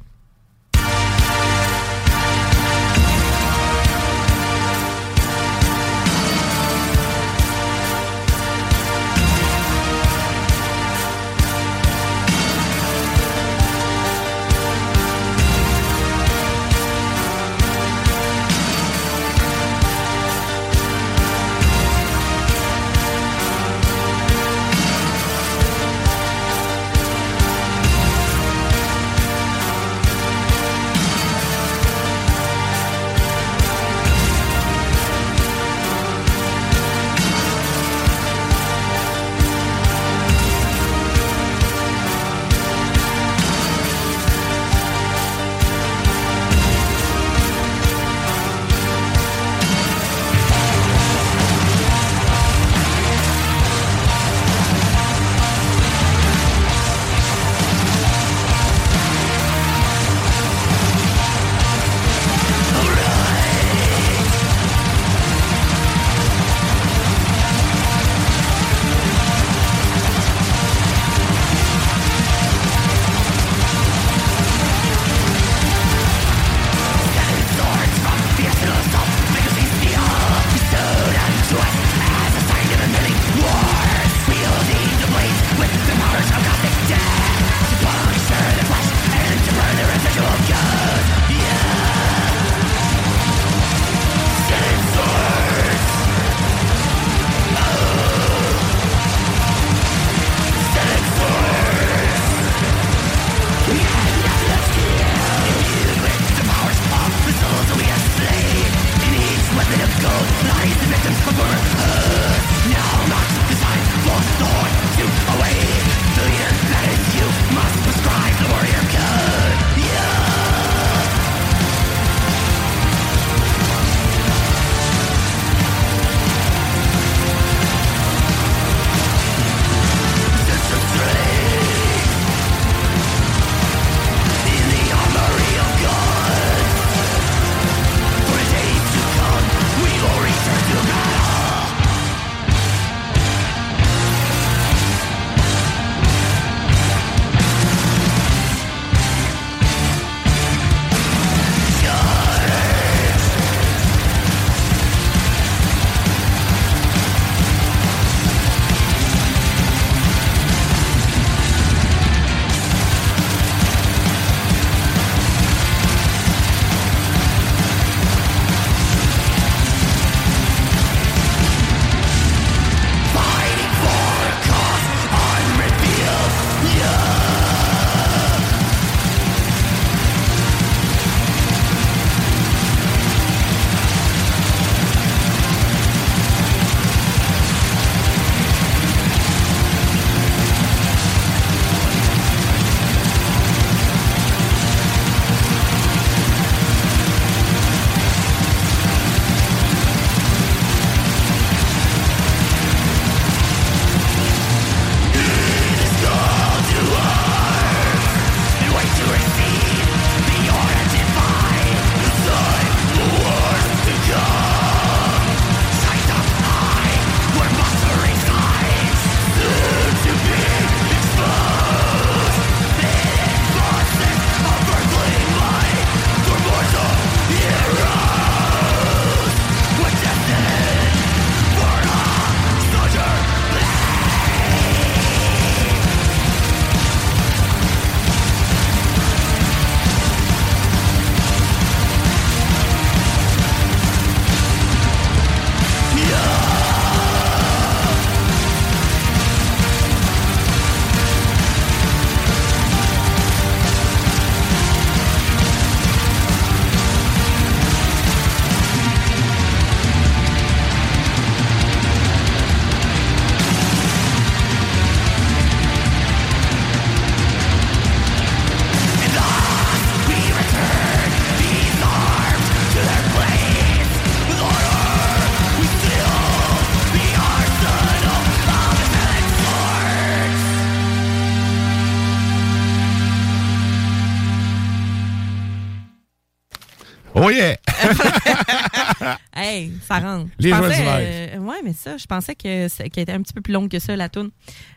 Ça rentre. Les pensais, euh, ouais, mais ça, je pensais que qu'elle était un petit peu plus longue que ça, la toune.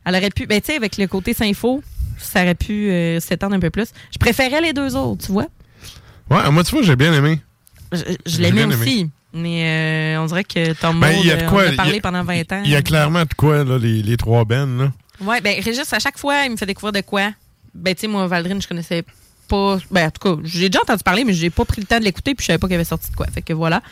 Elle aurait pu, ben tu sais, avec le côté Saint-Faux, ça aurait pu euh, s'étendre un peu plus. Je préférais les deux autres, tu vois. Ouais, moi, tu vois, j'ai bien aimé. Je, je l'aimais aimé. aussi. Mais euh, on dirait que Tom Ben, y a de euh, quoi, on il a y parlé a- pendant 20 ans. Il y a clairement de quoi, là, les, les trois bennes, là. Ouais, ben Régis, à chaque fois, il me fait découvrir de quoi. Ben, tu sais, moi, Valdrine, je connaissais pas. Ben, en tout cas, j'ai déjà entendu parler, mais j'ai pas pris le temps de l'écouter, puis je savais pas qu'il avait sorti de quoi. Fait que voilà.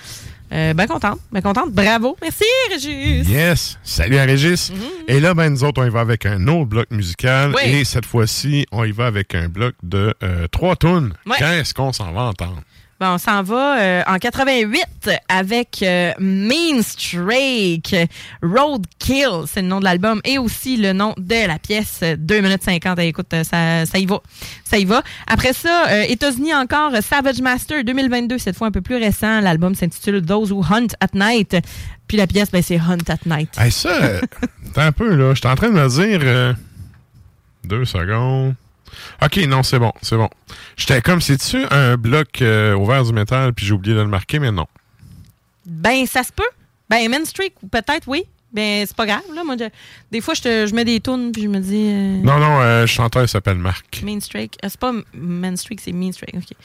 Euh, ben contente, ben contente. Bravo. Merci, Régis. Yes! Salut à Régis. Et là, ben, nous autres, on y va avec un autre bloc musical. Mhm. Oui. Et cette fois-ci, on y va avec un bloc de euh, trois tunes. Ouais. Qu'est-ce qu'on s'en va entendre? Ben, on s'en va euh, en 88 avec euh, Mean Streak, Roadkill, c'est le nom de l'album, et aussi le nom de la pièce, euh, 2 minutes 50. Écoute, ça, ça y va. Ça y va. Après ça, euh, États-Unis encore, Savage Master 2022, cette fois un peu plus récent. L'album s'intitule Those Who Hunt at Night. Puis la pièce, ben, c'est Hunt at Night. Hey, ça, t'es un peu, là. J'étais en train de me dire. euh, deux secondes. Ok, non, c'est bon, c'est bon. J'étais comme, c'est-tu un bloc euh, ouvert du métal, puis j'ai oublié de le marquer, mais non. Ben, ça se peut. Ben, Mean Streak, peut-être, oui. Ben, c'est pas grave, là. Moi, je- des fois, je, te- je mets des tunes, puis je me dis... euh, Non, non, euh, le chanteur s'appelle Marc. Mean Streak. Euh, c'est pas Mean Streak, c'est Mean Streak. OK.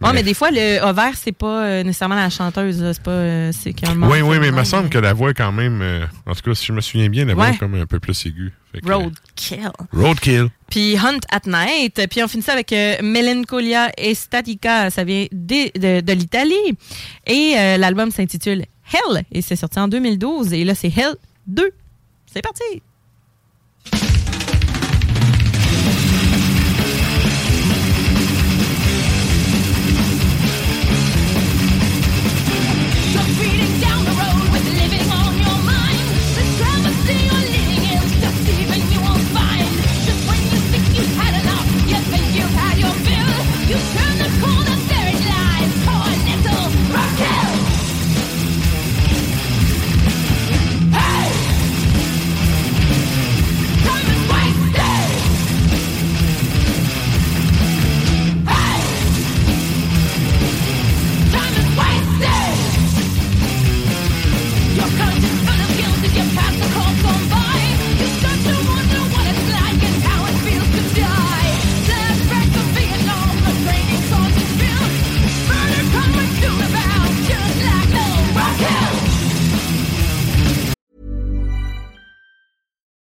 Bon, mais des fois, le ovaire, c'est pas euh, nécessairement la chanteuse. là. C'est pas. euh, c'est qu'un membre Oui, oui, mais il me semble que la voix est quand même. euh, en tout cas, si je me souviens bien, la voix Ouais. est comme un peu plus aiguë. Fait que, Roadkill. Roadkill. Puis Hunt at Night. Puis on finit ça avec euh, Melancholia Estatica. Ça vient de, de- de l'Italie. Et euh, l'album s'intitule Hell. Et c'est sorti en 2012. Et là, c'est Hell 2. C'est parti.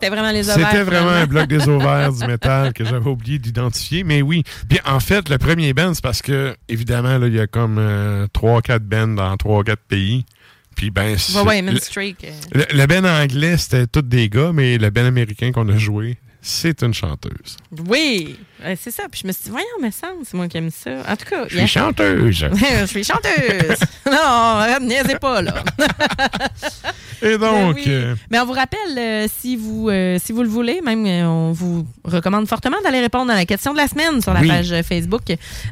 C'était vraiment les ovaires. C'était vraiment un bloc des ovaires du métal que j'avais oublié d'identifier. Mais oui. Puis en fait, le premier band, c'est parce que, évidemment, là, il y a comme 3-4 bands dans 3-4 pays. Puis ben, c'est- Ouais, ouais, euh, le, le band anglais, c'était tous des gars, mais le band américain qu'on a joué, c'est une chanteuse. Oui, euh, c'est ça. Puis je me suis dit, voyons, mais ça, c'est moi qui aime ça. En tout cas, Je suis chanteuse. je suis chanteuse. non, arrête, niaisez pas, là. Et donc, Ben oui. euh, Mais on vous rappelle, euh, si, vous, euh, si vous le voulez, même, euh, on vous recommande fortement d'aller répondre à la question de la semaine sur la Oui. page euh, Facebook.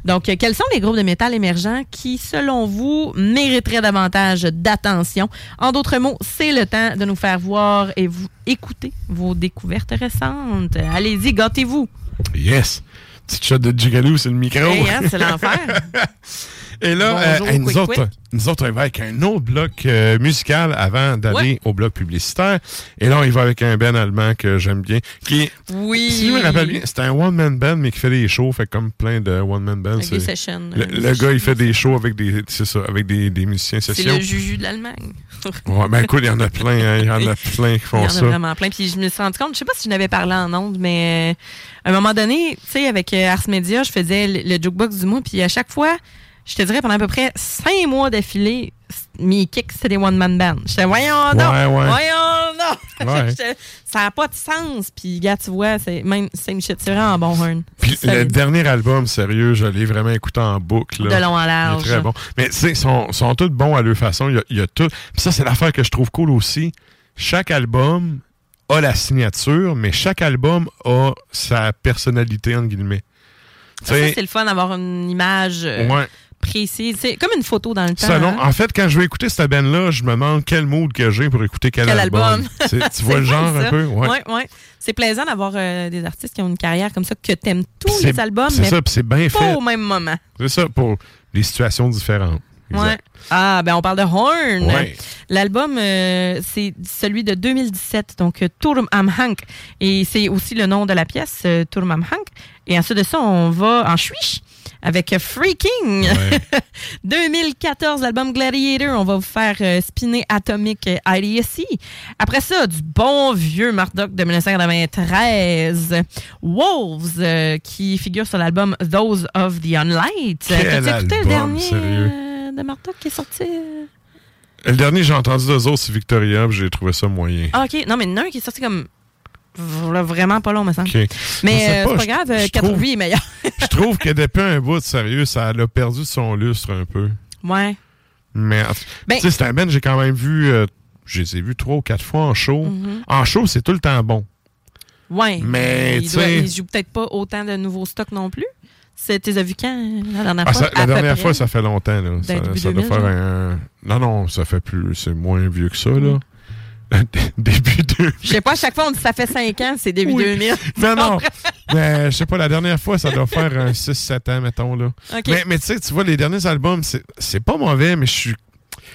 Donc, euh, quels sont les groupes de métal émergents qui, selon vous, mériteraient davantage d'attention? En d'autres mots, c'est le temps de nous faire voir et vous écouter vos découvertes récentes. Allez-y, gâtez-vous. Yes. Petite shot de Jigaloo sur le micro. Hey, hein, c'est l'enfer. Et là, Bonjour, euh, nous, quick, autres, quick. nous autres, on va avec un autre bloc euh, musical avant d'aller Ouais. au bloc publicitaire. Et là, on y va avec un band allemand que j'aime bien. Qui, Oui. si je me rappelle bien, c'est un one-man band, mais qui fait des shows, fait comme plein de one-man bands. Avec des C'est- sessions, Le, euh, le gars, il fait des shows avec des, c'est ça, avec des, des musiciens C'est sessions. le juju de l'Allemagne. Ouais, ben écoute, il y en a plein, hein, il y en a plein qui Il y font en a ça. vraiment plein. Puis je me suis rendu compte, je sais pas si je n'avais parlé en ondes, mais à un moment donné, tu sais, avec Ars Media, je faisais le, le jukebox du mois, puis à chaque fois, je te dirais pendant à peu près cinq mois d'affilée, mes kicks, c'était des one-man bands. J'étais, voyons donc! Ouais, ouais. Voyons! Ouais. J'étais, ça n'a pas de sens. Puis, gars, tu vois, c'est même same shit. C'est vraiment bon, Horn. Puis le dernier album, sérieux, je l'ai vraiment écouté en boucle. là. De long en Il large. est très bon. Mais tu sais, ils sont, sont tous bons à leur façon. Il y a, il y a tout. Puis ça, c'est l'affaire que je trouve cool aussi. Chaque album a la signature, mais chaque album a sa personnalité, entre guillemets. Ça, c'est le fun d'avoir une image euh, ouais. Précise. C'est comme une photo dans le temps. Hein. en fait, quand je vais écouter cette band-là, je me demande quel mood que j'ai pour écouter quel, Quel album. tu vois le genre ça. un peu? Ouais. Ouais, ouais. C'est plaisant d'avoir euh, des artistes qui ont une carrière comme ça, que t'aimes tous les albums, c'est mais ça, puis c'est bien pas fait. au même moment. C'est ça, pour des situations différentes. Ouais. Ah, ben on parle de Horn. Ouais. L'album, euh, c'est celui de 2017, donc euh, Turm am Hank. Et c'est aussi le nom de la pièce, Turm am Hank. Et ensuite de ça, on va en Suisse avec Freaking. 2014, l'album Gladiator. On va vous faire euh, spinner Atomic IDSC. Après ça, du bon vieux Murdoch de 1993. Wolves, euh, qui figure sur l'album Those of the Unlight. T'as-tu écouté le dernier euh, de Murdoch qui est sorti? euh? Le dernier j'ai entendu d'eux autres, c'est Victoria, j'ai trouvé ça moyen. Ah, OK. Non, mais il y en a un qui est sorti comme vraiment pas long, me semble. Mais euh, c'est pas grave, je quatre- trouve- lui est meilleur. Je trouve que depuis un bout, sérieux, ça a perdu son lustre un peu. ouais. Mais, Ben- tu sais, c'est que j'ai quand même vu, euh, je les ai vus trois ou quatre fois en show. Mhm. En show, c'est tout le temps bon. Ouais. Mais, tu sais- il joue peut-être pas autant de nouveaux stocks non plus. C'est tes as vu quand la dernière Ah, fois? ça- la dernière près. fois, ça fait longtemps. Là. Ça, doit 2000, faire un. Non, non, ça fait plus. C'est moins vieux que ça, là. Début 2000. Je sais pas, à chaque fois on dit ça fait 5 ans, c'est début Oui. 2000. Non, non. Mais je sais pas, la dernière fois, ça doit faire un 6-7 ans, mettons. Là. Mais, mais tu sais, tu vois, les derniers albums, c'est pas mauvais, mais je suis.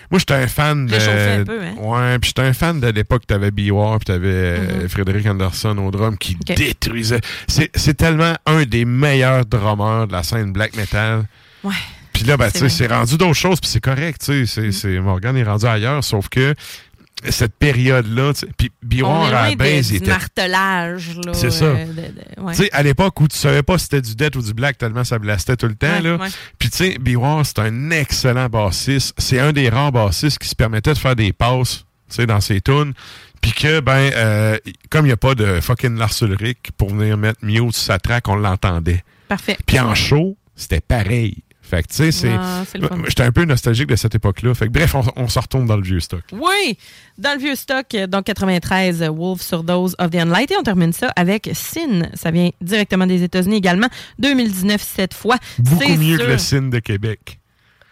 Moi, j'étais un fan de. Un peu, hein? Ouais, puis j'étais un fan de l'époque, t'avais B-War, puis t'avais euh, Mhm. Frédéric Anderson au drum qui détruisait. C'est tellement un des meilleurs drummers de la scène black metal. Ouais. Puis là, ben, tu sais, c'est rendu d'autres choses, puis c'est correct, tu sais. c'est- Morgan est rendu ailleurs, sauf que cette période-là, puis On B-War est à la loin base, de, il du était martelage. là, C'est ça. euh, de- de- ouais. tu sais, à l'époque où tu savais pas si c'était du death ou du black tellement ça blastait tout le temps, Ouais, là. ouais. Puis tu sais, B-War, c'est un excellent bassiste. C'est un des rares bassistes qui se permettait de faire des passes, tu sais, dans ses tunes. Puis que, ben, euh, comme il n'y a pas de fucking Lars Ulrich pour venir mettre mute sur sa track, on l'entendait. Parfait. Puis en show, c'était pareil. Fait que, tu sais, c'est... Ah. J'étais un peu nostalgique de cette époque-là. Fait que, bref, on, on se retourne dans le vieux stock. Oui, dans le vieux stock, euh, donc 93, euh, Wolf sur Dose of the Unlight. Et on termine ça avec Sin. Ça vient directement des États-Unis également. 2019 cette fois. Beaucoup C'est mieux sûr- que le signe de Québec.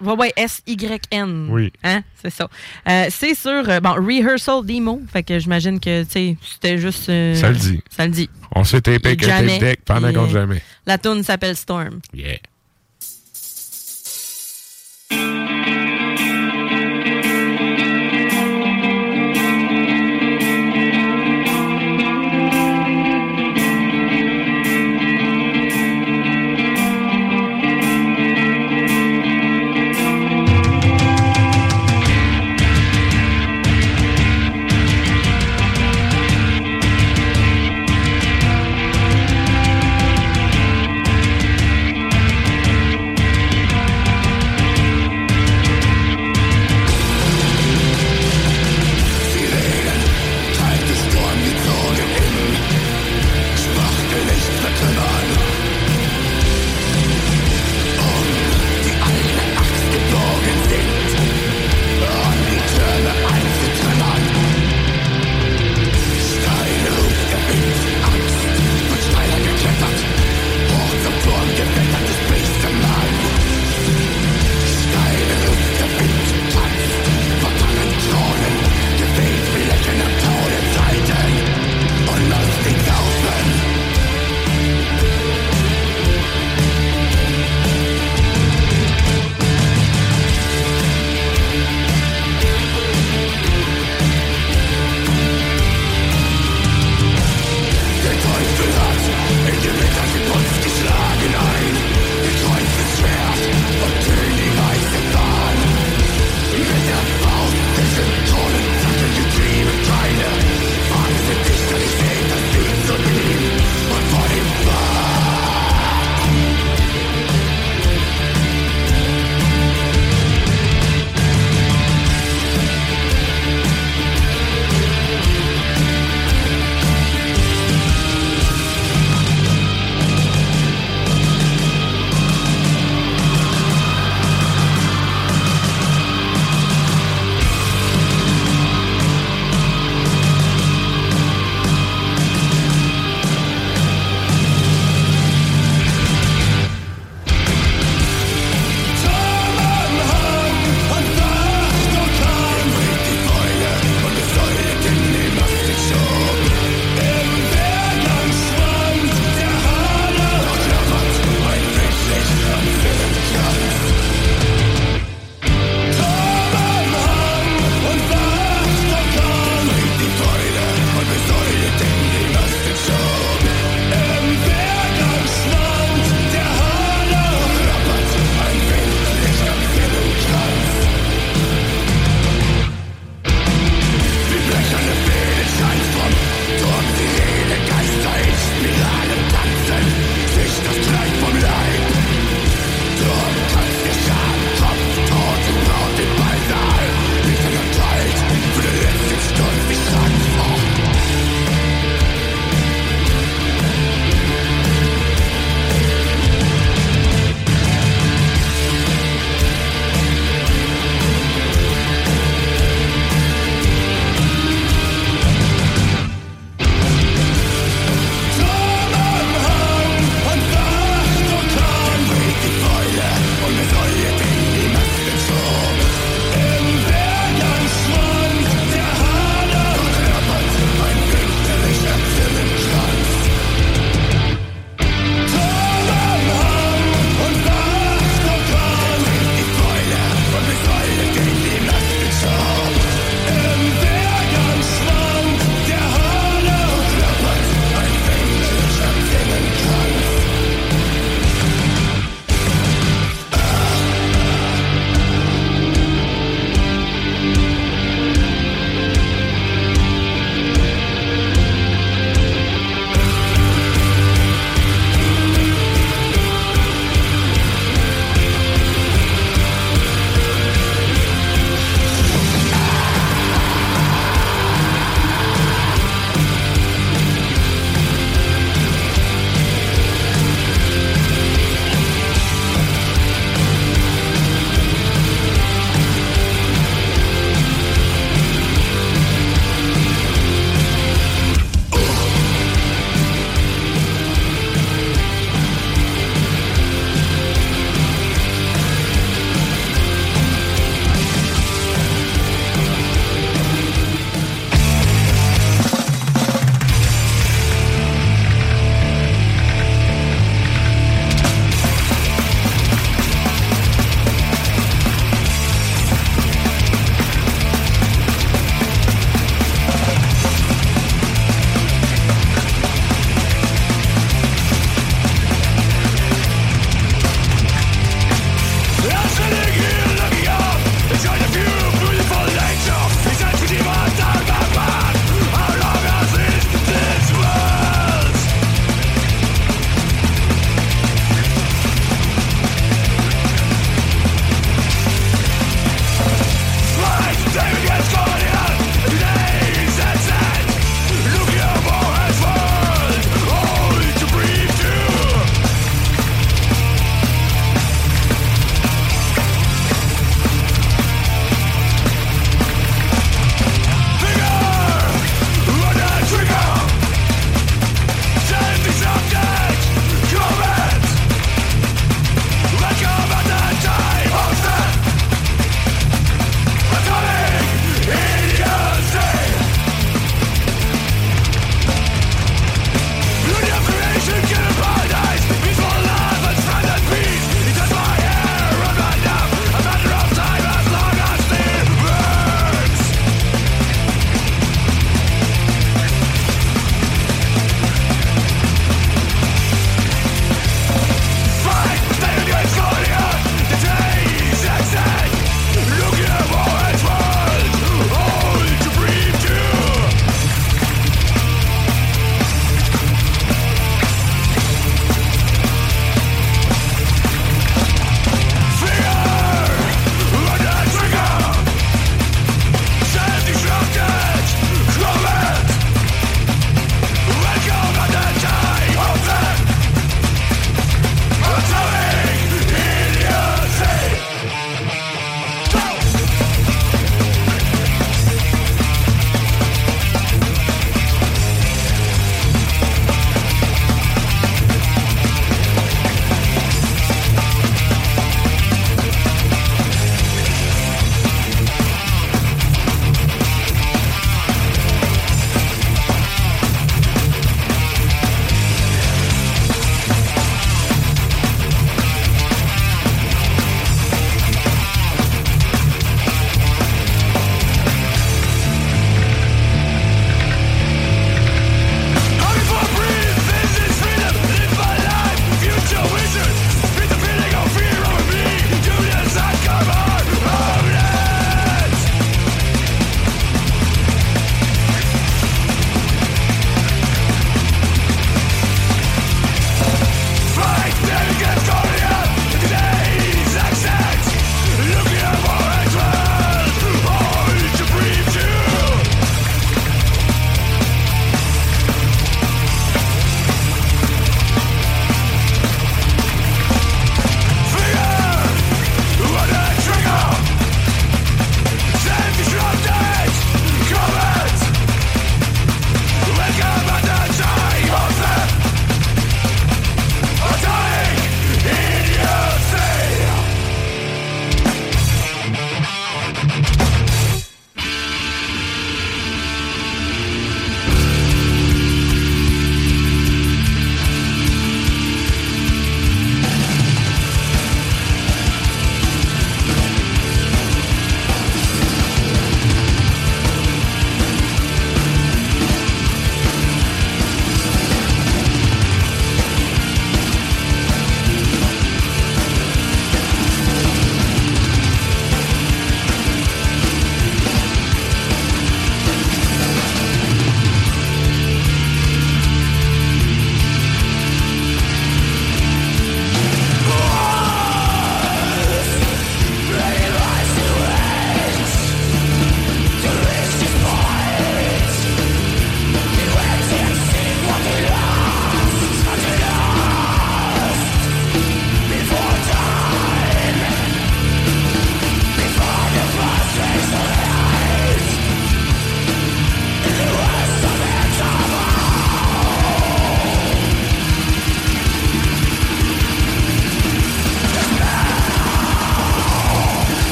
Ouais, ouais, S-Y-N. Oui. Hein, c'est ça. Euh, c'est sur, euh, bon, Rehearsal Demo. Fait que j'imagine que, tu sais, c'était juste. euh, Ça le dit. Ça le dit. On s'est tapé Jamais. tape deck pendant qu'on jamais. La tune s'appelle Storm. Yeah.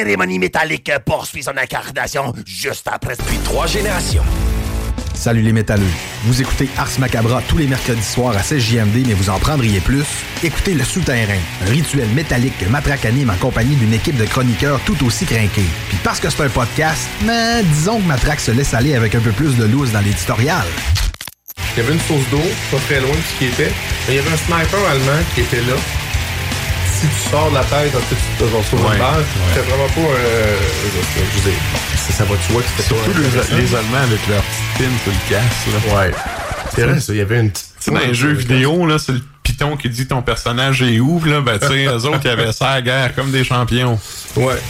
Cérémonie métallique poursuit son incarnation juste après depuis trois générations. Salut les métalleux. Vous écoutez Ars Macabra tous les mercredis soirs à 16 JMD, mais vous en prendriez plus? Écoutez Le Souterrain, un rituel métallique que Matraque anime en compagnie d'une équipe de chroniqueurs tout aussi crinqués. Puis parce que c'est un podcast, mais disons que Matraque se laisse aller avec un peu plus de loose dans l'éditorial. Il y avait une source d'eau, pas très loin de ce qui était. Mais il y avait un sniper allemand qui était là. Si tu sors de la tête, en fait, tu te sur Ouais, une balle. ouais. C'était vraiment pas. Euh, je veux dire, ça, va, tu vois que. Surtout les, intéressant. les Allemands avec leur petite pin sur le casque. Là. Ouais. C'est vrai, ça, il y avait une petite. Tu sais, dans les jeux vidéo, là, c'est le piton qui dit ton personnage est où, là, ben, tu sais, eux autres, ils avaient ça à la guerre comme des champions. Ouais.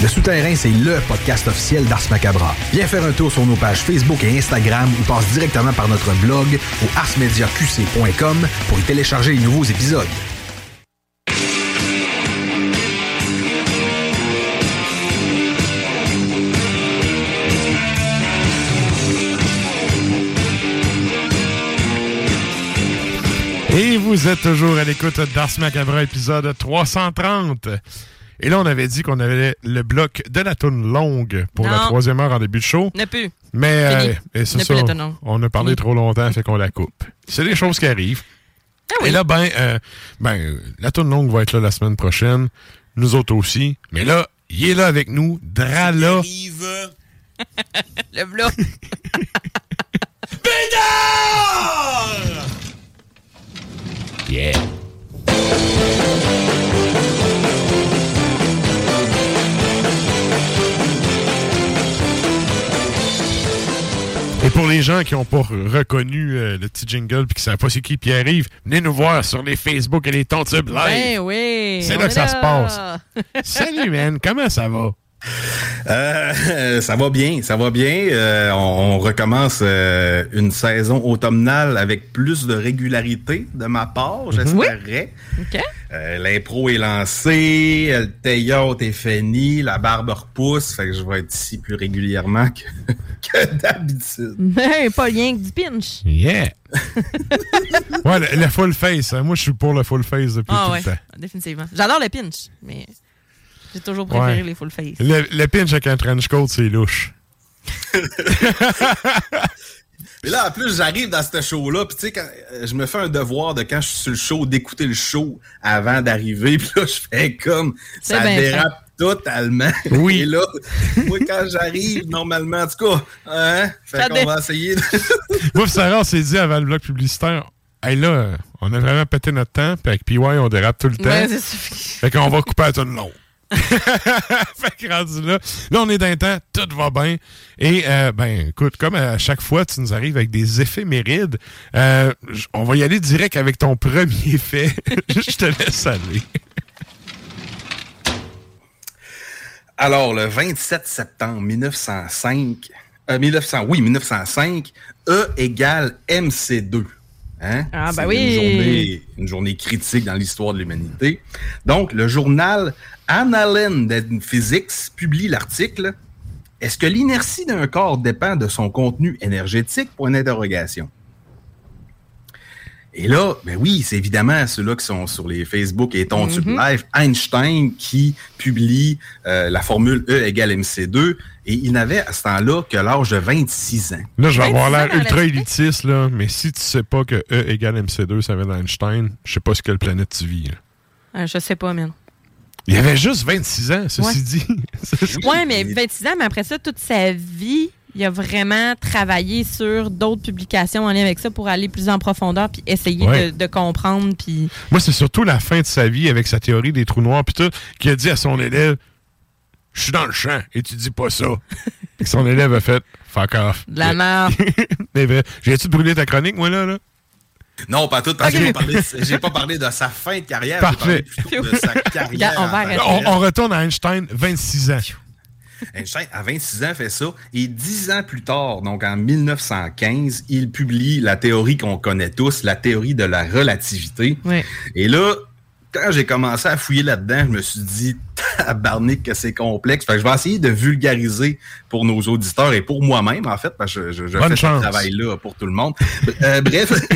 Le Souterrain, c'est LE podcast officiel d'Ars Macabra. Viens faire un tour sur nos pages Facebook et Instagram ou passe directement par notre blog au arsmediaqc.com pour y télécharger les nouveaux épisodes. Et vous êtes toujours à l'écoute d'Ars Macabra, épisode 330. Et là, on avait dit qu'on avait le bloc de la toune longue pour la troisième heure en début de show. Ne plus. Mais euh, c'est ça, on a parlé trop longtemps, fait qu'on la coupe. C'est des choses qui arrivent. Ah Et là, ben, euh, ben, la toune longue va être là la semaine prochaine. Nous autres aussi. Mais là, il est là avec nous, Drala. Le bloc. Yeah. Et pour les gens qui n'ont pas reconnu euh, le petit jingle puis qui ne savent pas c'est qui Pierre-Yves, venez nous voir sur les Facebook et les Tontubes live. Ben oui. C'est là que ça se passe. passe. Salut, man. Comment ça va? Euh, ça va bien, ça va bien. Euh, on, on recommence euh, une saison automnale avec plus de régularité de ma part, j'espérais. OK. Euh, L'impro est lancée, le théâtre est fini, la barbe repousse, fait que je vais être ici plus régulièrement que, que d'habitude. Mais pas rien que du pinch. Yeah. ouais, le, le full face. hein. Moi, je suis pour le full face depuis Ah tout ouais, le temps. définitivement. J'adore le pinch, mais j'ai toujours préféré Ouais. les full face. Le, le pinch avec un trench coat, c'est louche. Mais là, en plus, j'arrive dans ce show-là, puis tu sais, quand euh, je me fais un devoir de quand je suis sur le show, d'écouter le show avant d'arriver, puis là, je fais comme, ça dérape totalement. Oui. Et là, moi, quand j'arrive, normalement, en tout cas, hein, fait Ça qu'on dé- va essayer de... Moi, Sarah, on s'est dit avant le bloc publicitaire, hey là, on a vraiment pété notre temps, puis avec PY, on dérape tout le temps. Ouais. Fait qu'on va couper à tout le long. fait que là, là, on est d'un temps, tout va bien. Et, euh, ben, écoute, comme à chaque fois, tu nous arrives avec des éphémérides, euh, on va y aller direct avec ton premier fait. Je te laisse aller. Alors, le 27 septembre 1905, euh, 1900, oui, 1905, E égale MC2. Hein? Ah, ben C'est oui. Une journée, une journée critique dans l'histoire de l'humanité. Donc, le journal Annalen Physics publie l'article Est-ce que l'inertie d'un corps dépend de son contenu énergétique? Point d'interrogation. Et là, ben oui, c'est évidemment ceux-là qui sont sur les Facebook et Tontube Mhm. Live, Einstein qui publie euh, la formule E égale MC2 et il n'avait à ce temps-là que l'âge de 26 ans. Là, je vais avoir 26 ans l'air ultra élitiste, là, mais si tu sais pas que E égale MC2, ça vient d'Einstein, je sais pas sur quelle planète tu vis. là. Ah, je sais pas, man. Il avait juste 26 ans, ceci Ouais. dit. Ouais, mais 26 ans, mais après ça, toute sa vie, il a vraiment travaillé sur d'autres publications en lien avec ça pour aller plus en profondeur puis essayer Ouais. de, de comprendre. Puis Moi, c'est surtout la fin de sa vie avec sa théorie des trous noirs, puis tout, qui a dit à son élève Je suis dans le champ et tu dis pas ça. Et son élève a fait Fuck off. de la merde. Mais vrai, J'ai-tu brûlé ta chronique, moi, là? là? Non, pas tout, parce que Ok. j'ai parlé- j'ai pas parlé de sa fin de carrière, j'ai Parfait. parlé de sa carrière. On va que retourne à Einstein, 26 ans. Einstein, à 26 ans, fait ça. Et dix ans plus tard, donc en 1915, il publie la théorie qu'on connaît tous, la théorie de la relativité. Ouais. Et là, quand j'ai commencé à fouiller là-dedans, je me suis dit, tabarnak, que c'est complexe. Fait que je vais essayer de vulgariser pour nos auditeurs et pour moi-même, en fait, parce que je, je, je Bonne fais chance. ce travail-là pour tout le monde. Euh, bref.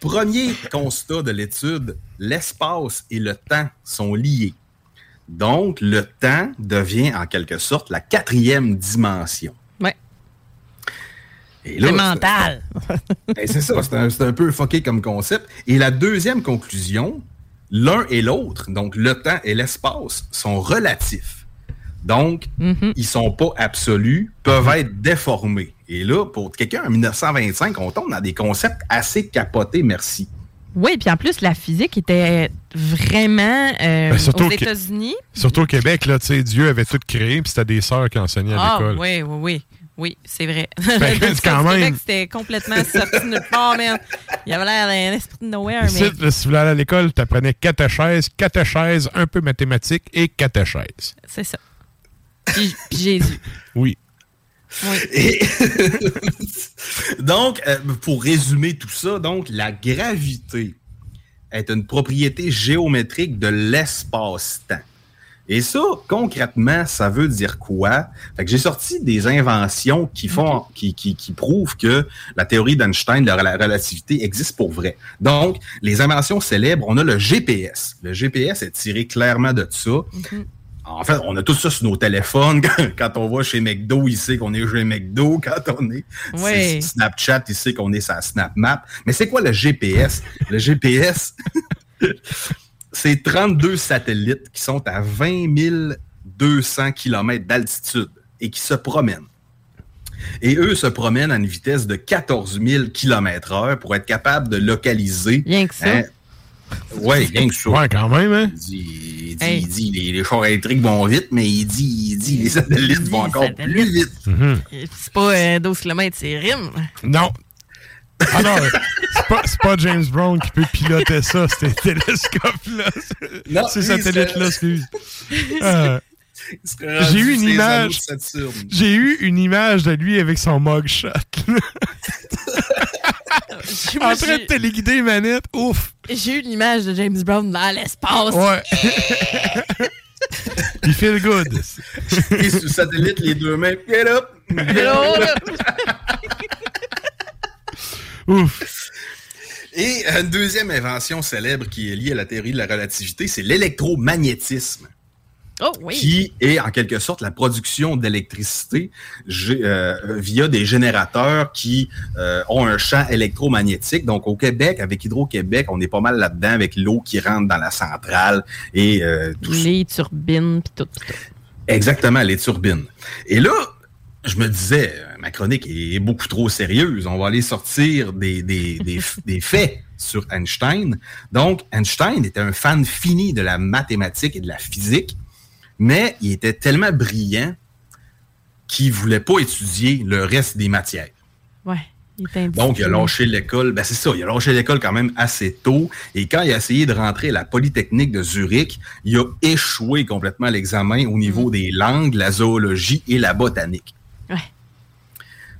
Premier constat de l'étude, l'espace et le temps sont liés. Donc, le temps devient en quelque sorte la quatrième dimension. Là, C'est mental. Ben, c'est ça, c'est un, c'est un peu fucké comme concept. Et la deuxième conclusion, l'un et l'autre, donc le temps et l'espace, sont relatifs. Donc, ils sont pas absolus, peuvent être déformés. Et là, pour quelqu'un en 1925, on tombe dans des concepts assez capotés, merci. Oui, puis en plus, la physique était vraiment euh, Ben, surtout aux États-Unis. Surtout au Québec, là, tu sais, Dieu avait tout créé, puis c'était des sœurs qui enseignaient à Ah, l'école. oui, oui, oui. Oui, c'est vrai. Ben, quand même. C'était complètement sorti de nulle part, man. Il avait l'air d'un esprit de nowhere, mais... là, si tu voulais aller à l'école, tu apprenais catéchèse, catéchèse, un peu mathématiques et catéchèse. C'est ça. Puis, puis Jésus. Oui. Et- donc, euh, pour résumer tout ça, donc la gravité est une propriété géométrique de l'espace-temps. Et ça, concrètement, ça veut dire quoi? Fait que j'ai sorti des inventions qui font, qui, qui, qui prouvent que la théorie d'Einstein de la relativité existe pour vrai. Donc, les inventions célèbres, on a le GPS. Le GPS est tiré clairement de ça. En fait, on a tout ça sur nos téléphones. Quand on va chez McDo, il sait qu'on est chez McDo. Quand on est sur Snapchat, il sait qu'on est sur SnapMap. Mais c'est quoi le GPS? le GPS, c'est 32 satellites qui sont à 20 200 km d'altitude et qui se promènent. Et eux se promènent à une vitesse de 14 000 km heure pour être capables de localiser. Rien que ça. Oui, rien que ça. Ouais, quand même, hein? Il dit, il dit, il dit, les, les chars électriques vont vite, mais il dit, il dit les satellites vont encore plus vite. C'est pas euh, 12 km, c'est rime. Non. Ah non, c'est pas, c'est pas James Brown qui peut piloter ça, lui, satellites-là, c'est- excuse. Euh, rendu J'ai eu une image. J'ai eu une image de lui avec son mugshot. en train de téléguider les manettes. Ouf. J'ai eu l'image de James Brown dans l'espace. Ouais. Il feel good. Et sur satellite, les deux mains. Get up! Hello, là. Ouf. Et une deuxième invention célèbre qui est liée à la théorie de la relativité, c'est l'électromagnétisme. Oh oui. qui est en quelque sorte la production d'électricité euh, via des générateurs qui euh, ont un champ électromagnétique. Donc au Québec, avec Hydro-Québec, on est pas mal là-dedans avec l'eau qui rentre dans la centrale et euh, tout ça. Les turbines, puis tout. Exactement, les turbines. Et là, je me disais, euh, ma chronique est beaucoup trop sérieuse. On va aller sortir des, des, des, des faits sur Einstein. Donc, Einstein était un fan fini de la mathématique et de la physique, mais il était tellement brillant qu'il voulait pas étudier le reste des matières. Ouais. Il Donc, il a lâché l'école. Ben, c'est ça, il a lâché l'école quand même assez tôt. Et quand il a essayé de rentrer à la Polytechnique de Zurich, il a échoué complètement à l'examen au niveau des langues, la zoologie et la botanique.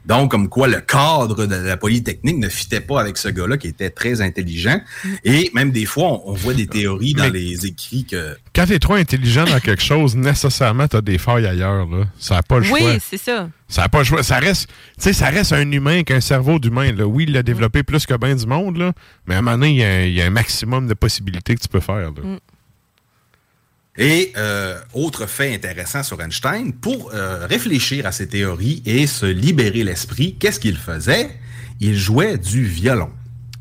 Donc, comme quoi le cadre de la Polytechnique ne fitait pas avec ce gars-là qui était très intelligent. Et même des fois, on, on voit des théories dans Mais- les écrits que... Quand t'es trop intelligent dans quelque chose, nécessairement, t'as des failles ailleurs. Là. Ça n'a pas le choix. Oui, c'est ça. Ça a pas le choix. Ça reste, tu sais, ça reste un humain avec un cerveau d'humain. Là. Oui, il l'a développé plus que bien du monde, là, mais à un moment donné, il y, a un- il y a un maximum de possibilités que tu peux faire. Là. Mm. Et euh, autre fait intéressant sur Einstein, pour euh, réfléchir à ses théories et se libérer l'esprit, qu'est-ce qu'il faisait? Il jouait du violon.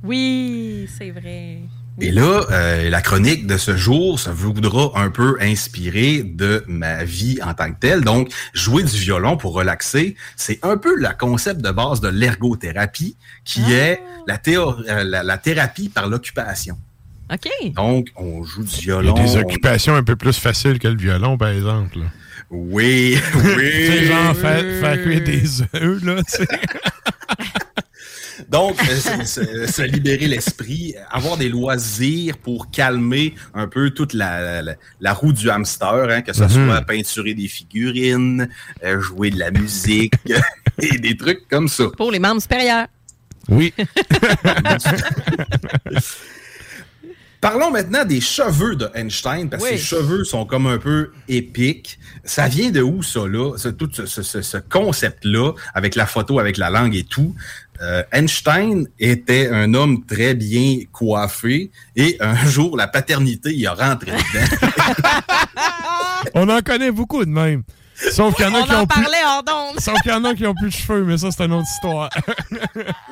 Oui, c'est vrai. Et là, euh, la chronique de ce jour se voudra un peu inspirée de ma vie en tant que telle. Donc, jouer du violon pour relaxer, c'est un peu le concept de base de l'ergothérapie, qui est la, théo- euh, la, la thérapie par l'occupation. OK. Donc, on joue du Il y a violon. des on- occupations un peu plus faciles que le violon, par exemple. là. Oui, oui. Tu sais, genre, faire, faire cuire des œufs, là, tu sais. Donc, euh, se, se- se libérer l'esprit, avoir des loisirs pour calmer un peu toute la, la, la roue du hamster, hein, que ce Mhm. soit peinturer des figurines, euh, jouer de la musique et des trucs comme ça. Pour les membres supérieurs. Oui. Parlons maintenant des cheveux de Einstein, parce que Oui. ses cheveux sont comme un peu épiques. Ça vient de où, ça, là? Ce- tout ce, ce- ce- ce concept-là, avec la photo, avec la langue et tout. Euh, Einstein était un homme très bien coiffé et un jour, la paternité, il a rentré dedans. On en connaît beaucoup de même. Sauf qu'il y en a On qui ont plus... parlait hors d'onde. Sauf qu'il y en a qui ont plus de cheveux, mais ça, c'est une autre histoire.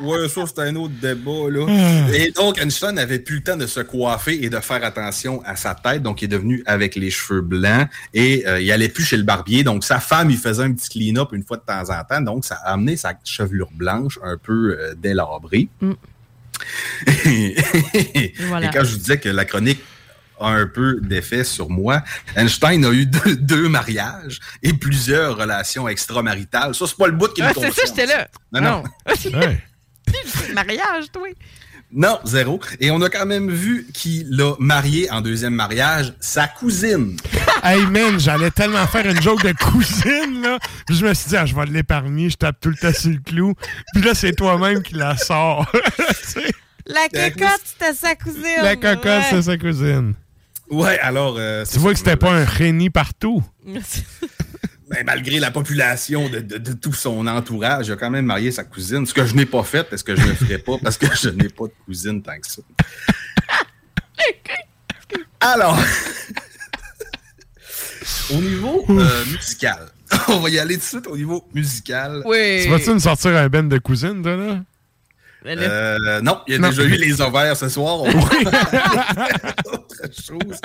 Ouais, ça, c'est un autre débat, là. Ah. Et donc, Einstein n'avait plus le temps de se coiffer et de faire attention à sa tête. Donc, il est devenu avec les cheveux blancs et euh, il allait plus chez le barbier. Donc, sa femme, il faisait un petit clean-up une fois de temps en temps. Donc, ça a amené sa chevelure blanche un peu euh, délabrée. Mm. et, voilà. et quand je vous disais que la chronique a un peu d'effet sur moi. Einstein a eu deux, deux mariages et plusieurs relations extramaritales. Ça, c'est pas le bout qui me Ah, c'est ça, j'étais là. Non, non. Mariage, toi. Non, zéro. Et on a quand même vu qu'il a marié en deuxième mariage sa cousine. hey man, j'allais tellement faire une joke de cousine, là. Puis je me suis dit, ah, je vais l'épargner, je tape tout le temps sur le clou. Puis là, c'est toi-même qui la sais, La cocotte, c'était sa cousine. la cocotte, ouais. c'est sa cousine. Ouais, alors. euh, Tu vois que c'était pas un génie partout. ben, malgré la population de, de- de tout son entourage, il a quand même marié sa cousine. Ce que je n'ai pas fait, parce que je ne le ferai pas, parce que je n'ai pas de cousine tant que ça. Alors, au niveau euh, musical, on va y aller tout de suite au niveau musical. Oui. Tu vas-tu nous sortir un ben de cousine, toi, là? Euh, non, il y a Non. déjà eu les ovaires ce soir. On va autre chose.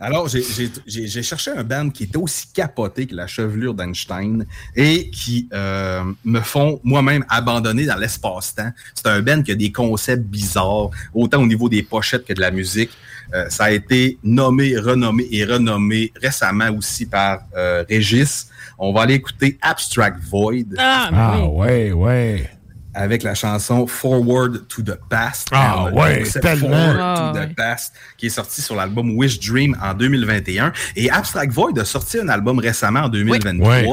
Alors, j'ai- cherché un band qui était aussi capoté que la chevelure d'Einstein et qui euh, me font moi-même abandonner dans l'espace-temps. C'est un band qui a des concepts bizarres, autant au niveau des pochettes que de la musique. Euh, ça a été nommé, renommé et renommé récemment aussi par euh, Régis. On va aller écouter Abstract Void Ah, Ah, ouais, ouais. Avec la chanson Forward to the Past. Ah Euh, ouais, tellement. Forward Ah to ouais. the Past, qui est sorti sur l'album Wish Dream en 2021. Et Abstract Void a sorti un album récemment en 2023. Ouais.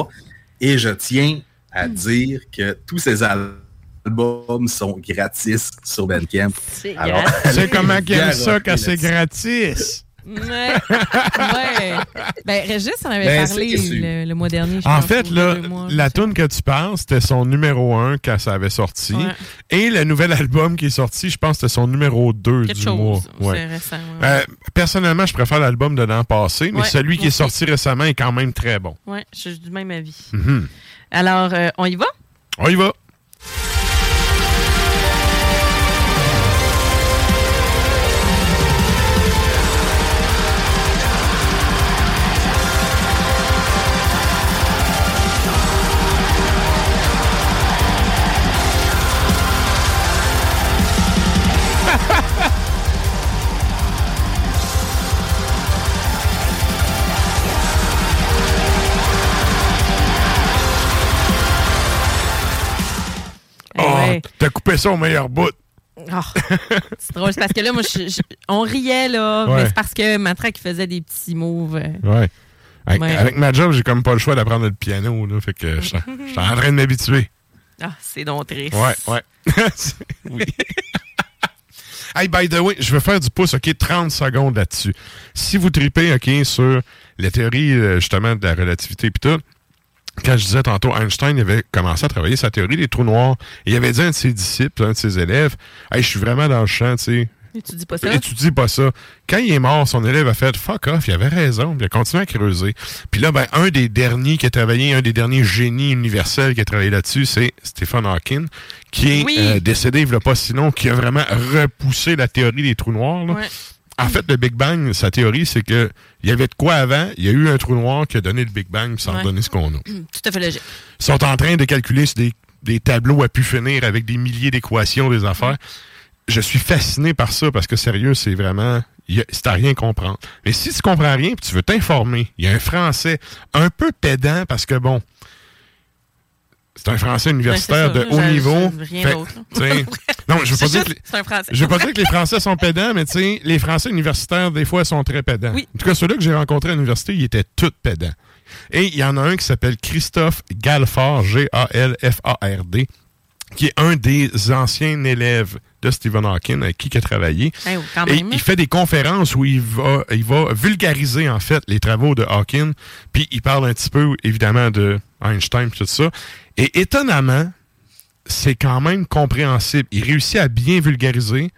Et je tiens à dire que tous ces albums sont gratis sur Bandcamp. C'est Alors, gratis. Tu sais comment qu'il aime ça quand c'est gratis? Ouais. ouais. Ben, Régis en avait Ben, parlé c'est- c'est- le, le mois dernier. je En pense, fait, là, mois, la tune que tu penses, c'était son numéro 1 quand ça avait sorti. Ouais. Et le nouvel album qui est sorti, je pense que c'était son numéro 2 Quelque du chose. mois. C'est Ouais. récent. ouais. Euh, personnellement, je préfère l'album de l'an passé, mais Ouais, celui qui est sorti récemment est quand même très bon. Ouais, je suis du même avis. Mhm. Alors, euh, on y va? On y va. Ça au meilleur bout. Ah, c'est drôle, c'est parce que là, moi, je- je- on riait, là, Ouais. mais c'est parce que Matraque faisait des petits moves. euh, Ouais. Avec, Ouais. avec ma job, j'ai comme pas le choix d'apprendre le piano, là. Fait que je suis en train de m'habituer. Ah, c'est donc triste. Ouais, ouais. oui. hey, by the way, je vais faire du pouce, OK, 30 secondes là-dessus. Si vous tripez, OK, sur la théorie, euh, justement, de la relativité puis tout, quand je disais tantôt, Einstein avait commencé à travailler sa théorie des trous noirs, et il avait dit à un de ses disciples, un de ses élèves, Hey, je suis vraiment dans le champ, tu sais. Et tu dis pas ça? Étudie pas ça. Quand il est mort, son élève a fait fuck off, il avait raison, puis il a continué à creuser. Puis là, ben, un des derniers qui a travaillé, un des derniers génies universels qui a travaillé là-dessus, c'est Stephen Hawking, qui est Oui. euh, décédé il y a pas si long, qui a vraiment repoussé la théorie des trous noirs. là. Ouais. En fait, le Big Bang, sa théorie, c'est que il y avait de quoi avant, il y a eu un trou noir qui a donné le Big Bang, Ouais. donné ce qu'on a. Tout à fait logique. Ils sont en train de calculer sur des, des tableaux à pu finir avec des milliers d'équations, des affaires. Je suis fasciné par ça parce que sérieux, c'est vraiment. C'est à rien comprendre. Mais si tu comprends rien puis tu veux t'informer, il y a un français un peu pédant parce que bon. C'est un français universitaire de haut niveau. non, je veux pas dire que je veux pas dire que les Français sont pédants, mais tu sais, les Français universitaires, des fois, sont très pédants. En tout cas, ceux-là que j'ai rencontrés à l'université, ils étaient tous pédants. Et il y en a un qui s'appelle Christophe Galfard, G-A-L-F-A-R-D, qui est un des anciens élèves de Stephen Hawking avec qui il a travaillé. Eh, Et même. il fait des conférences où il va, il va vulgariser en fait les travaux de Hawking, puis il parle un petit peu évidemment de Einstein et tout ça. Et étonnamment, c'est quand même compréhensible. Il réussit à bien vulgariser,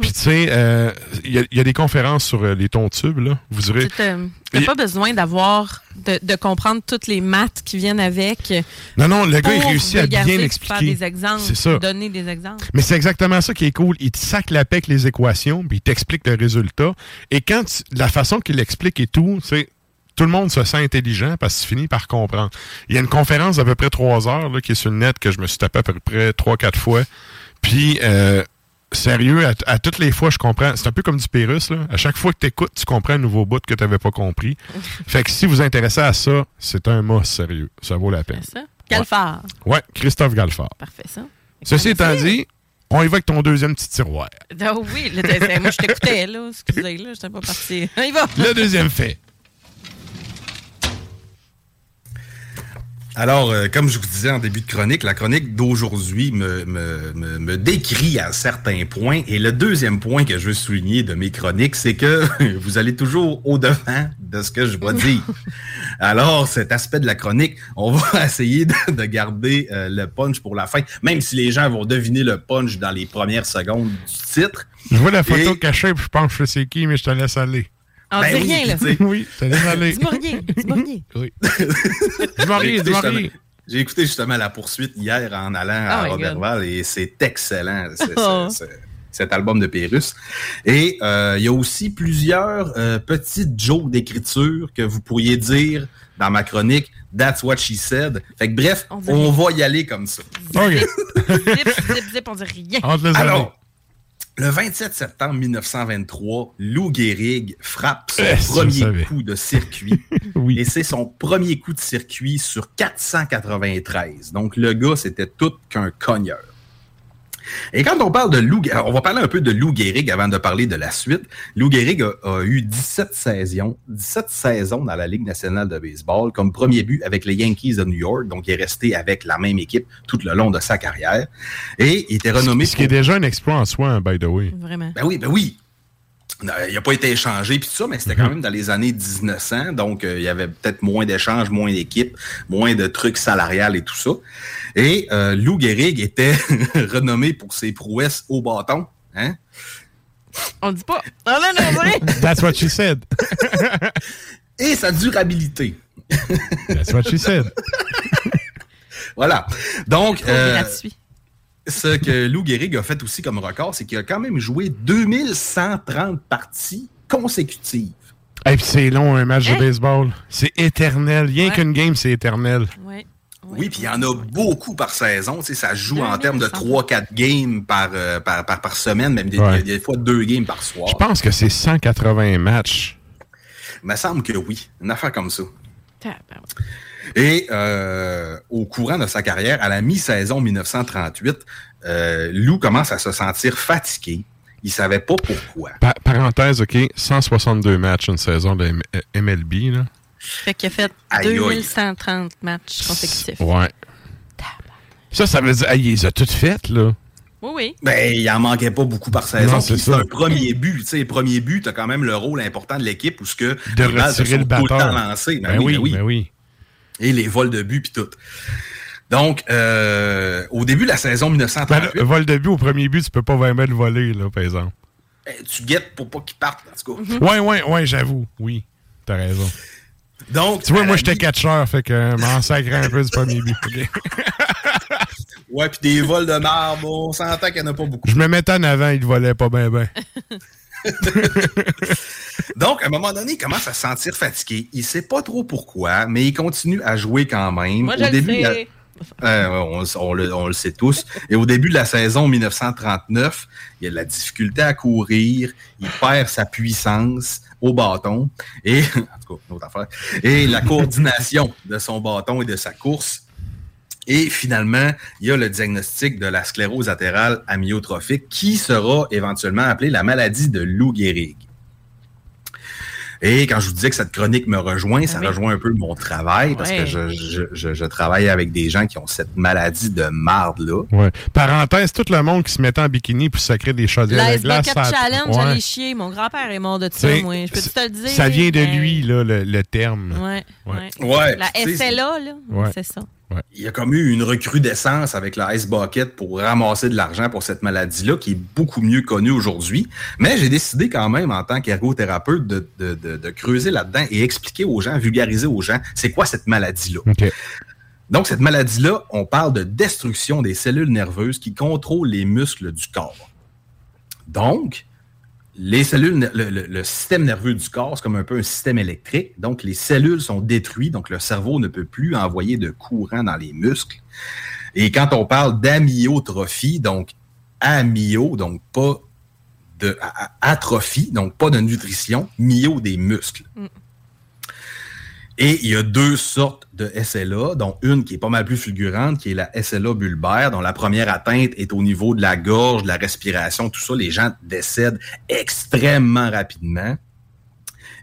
Puis, tu sais, euh, il y, a- il y a des conférences sur euh, les tons tubes, là. Vous aurez. Tu n'as pas besoin d'avoir, de, de comprendre toutes les maths qui viennent avec. Non, non, le gars, il réussit à bien regarder, Faire expliquer. des exemples. C'est ça. Donner des exemples. Mais c'est exactement ça qui est cool. Il te sac la paix avec les équations, puis il t'explique le résultat. Et quand tu- la façon qu'il explique et tout, c'est tout le monde se sent intelligent parce qu'il finit par comprendre. Il y a une conférence d'à peu près trois heures là, qui est sur le net que je me suis tapé à peu près trois, quatre fois. Puis, euh, sérieux, à, à toutes les fois, je comprends. C'est un peu comme du Pérus. Là. À chaque fois que tu écoutes, tu comprends un nouveau bout que tu n'avais pas compris. fait que si vous intéressez à ça, c'est un mot sérieux. Ça vaut la peine. Ça. Galfard. Ouais, Christophe Galfard. Parfait, ça. Ceci étant dit, on y va avec ton deuxième petit tiroir. Ah oui, là, moi, je t'écoutais, là. Excusez, là, j'étais pas parti. On y va. Le deuxième fait. Alors, euh, comme je vous disais en début de chronique, la chronique d'aujourd'hui me, me, me, me décrit à certains points. Et le deuxième point que je veux souligner de mes chroniques, c'est que vous allez toujours au-devant de ce que je vais dire. Alors, cet aspect de la chronique, on va essayer de, de garder euh, le punch pour la fin, même si les gens vont deviner le punch dans les premières secondes du titre. Je vois la photo Et- cachée, puis je pense que sais qui, mais je te laisse aller. On Ben dit oui, rien, là. Oui, laisse aller. Dis-moi rien. Dis-moi rien. Oui. Dis-moi J'ai rien, écouté dis-moi justement- rien. J'ai écouté justement la poursuite hier en allant Oh à Robertval et c'est excellent, c'est- Oh. c'est- c'est- cet album de Pérus. Et euh, il y a aussi plusieurs euh, petites jokes d'écriture que vous pourriez dire dans ma chronique That's what she said. Fait que bref, On va y aller comme ça. OK. Zip, zip, zip, on dit rien. Alors, le 27 septembre 1923, Lou Gehrig frappe son Eh, premier coup de circuit. Oui. Et c'est son premier coup de circuit sur 493. Donc, le gars, c'était tout qu'un cogneur. Et quand on parle de Lou, on va parler un peu de Lou Gehrig avant de parler de la suite. Lou Gehrig a, a eu 17 saisons, 17 saisons dans la Ligue nationale de baseball, comme premier but avec les Yankees de New York. Donc, il est resté avec la même équipe tout le long de sa carrière. Et il était renommé Ce qui est déjà un exploit en soi, hein, by the way. Vraiment. ben oui, ben oui. Il n'a pas été échangé puis tout ça, mais c'était quand même dans les années 1900, donc euh, il y avait peut-être moins d'échanges, moins d'équipes, moins de trucs salariales et tout ça. Et euh, Lou Gehrig était renommé pour ses prouesses au bâton. Hein? On dit pas. Non, non, non, on rien. That's what she said. Et sa durabilité. That's what she said. Voilà. Donc, euh, ce que Lou Gehrig a fait aussi comme record, c'est qu'il a quand même joué 2130 parties consécutives. Et puis c'est long, un match Hein? de baseball. C'est éternel. Rien Ouais. qu'une game, c'est éternel. Ouais. Oui, puis il y en a beaucoup par saison. Tu sais, ça joue en 2100. termes de 3-4 games par, euh, par, par, par semaine, même des, Ouais. des fois deux games par soir. Je pense que c'est 180 matchs. Il me semble que oui, une affaire comme ça. Et euh, au courant de sa carrière, à la mi-saison 1938, euh, Lou commence à se sentir fatigué. Il savait pas pourquoi. Pa- parenthèse, OK, 162 matchs une saison de M- MLB. Là. Fait qu'il a fait Aïe, aïe. 2130 matchs consécutifs. Ouais. Ça, ça veut dire, ah, il les a toutes faites, là. Oui, oui. Ben, il en manquait pas beaucoup par saison. C'est Puis C'est ça. un premier but. Tu sais, premier but, tu as quand même le rôle important de l'équipe où ce que De les retirer sont le tout le temps lancées. Ben Ben oui, oui, ben oui. ben oui. Et les vols de but puis tout. Donc, euh, au début de la saison Ben, 1938, le vol de but au premier but, tu peux pas vraiment le voler, là, par exemple. ben, tu guettes pour pas qu'il parte, en tout cas. Ouais, ouais, ouais, j'avoue. Oui, t'as raison. Donc, Tu vois, moi, j'étais catcheur, fait que euh, m'en sacrait un peu du premier but. Ouais, puis des vols de marbre, on s'entend qu'il n'y en a pas beaucoup. Je me mettais en avant, il volait pas bien, bien. Donc, à un moment donné, il commence à se sentir fatigué. Il sait pas trop pourquoi, mais il continue à jouer quand même. Moi, Au je début, sais. Euh, on, on le, on le sait tous. Et au début de la saison 1939, il y a de la difficulté à courir, il perd sa puissance au bâton et Et la coordination de son bâton et de sa course. Et finalement, il y a le diagnostic de la sclérose latérale amyotrophique qui sera éventuellement appelée la maladie de Lou Gehrig. Et quand je vous disais que cette chronique me rejoint, ça Oui. rejoint un peu mon travail parce que je, je, je, je travaille avec des gens qui ont cette maladie de marde-là. Ouais. Parenthèse, tout le monde qui se mettait en bikini pour sacrer des chaudières de glace. Ça- Challenge, ouais. j'allais chier. Mon grand-père est mort de ça, moi. Je peux te le dire? Ça vient de mais- lui, là, le, le terme. Ouais, Ouais. ouais. Ouais, La SLA, là, Ouais. c'est ça. Il y a comme eu une recrudescence avec la Ice Bucket pour ramasser de l'argent pour cette maladie-là, qui est beaucoup mieux connue aujourd'hui. Mais j'ai décidé quand même, en tant qu'ergothérapeute, de, de- de- de creuser là-dedans et expliquer aux gens, vulgariser aux gens, c'est quoi cette maladie-là. Donc, cette maladie-là, on parle de destruction des cellules nerveuses qui contrôlent les muscles du corps. Donc, les cellules, le, système nerveux du corps, c'est comme un peu un système électrique. Donc, les cellules sont détruites, donc le cerveau ne peut plus envoyer de courant dans les muscles. Et quand on parle d'amyotrophie, donc amyo, donc pas de atrophie, donc pas de nutrition, myo des muscles. Et il y a deux sortes de SLA, dont une qui est pas mal plus fulgurante, qui est la SLA bulbaire, dont la première atteinte est au niveau de la gorge, de la respiration, tout ça. Les gens décèdent extrêmement rapidement.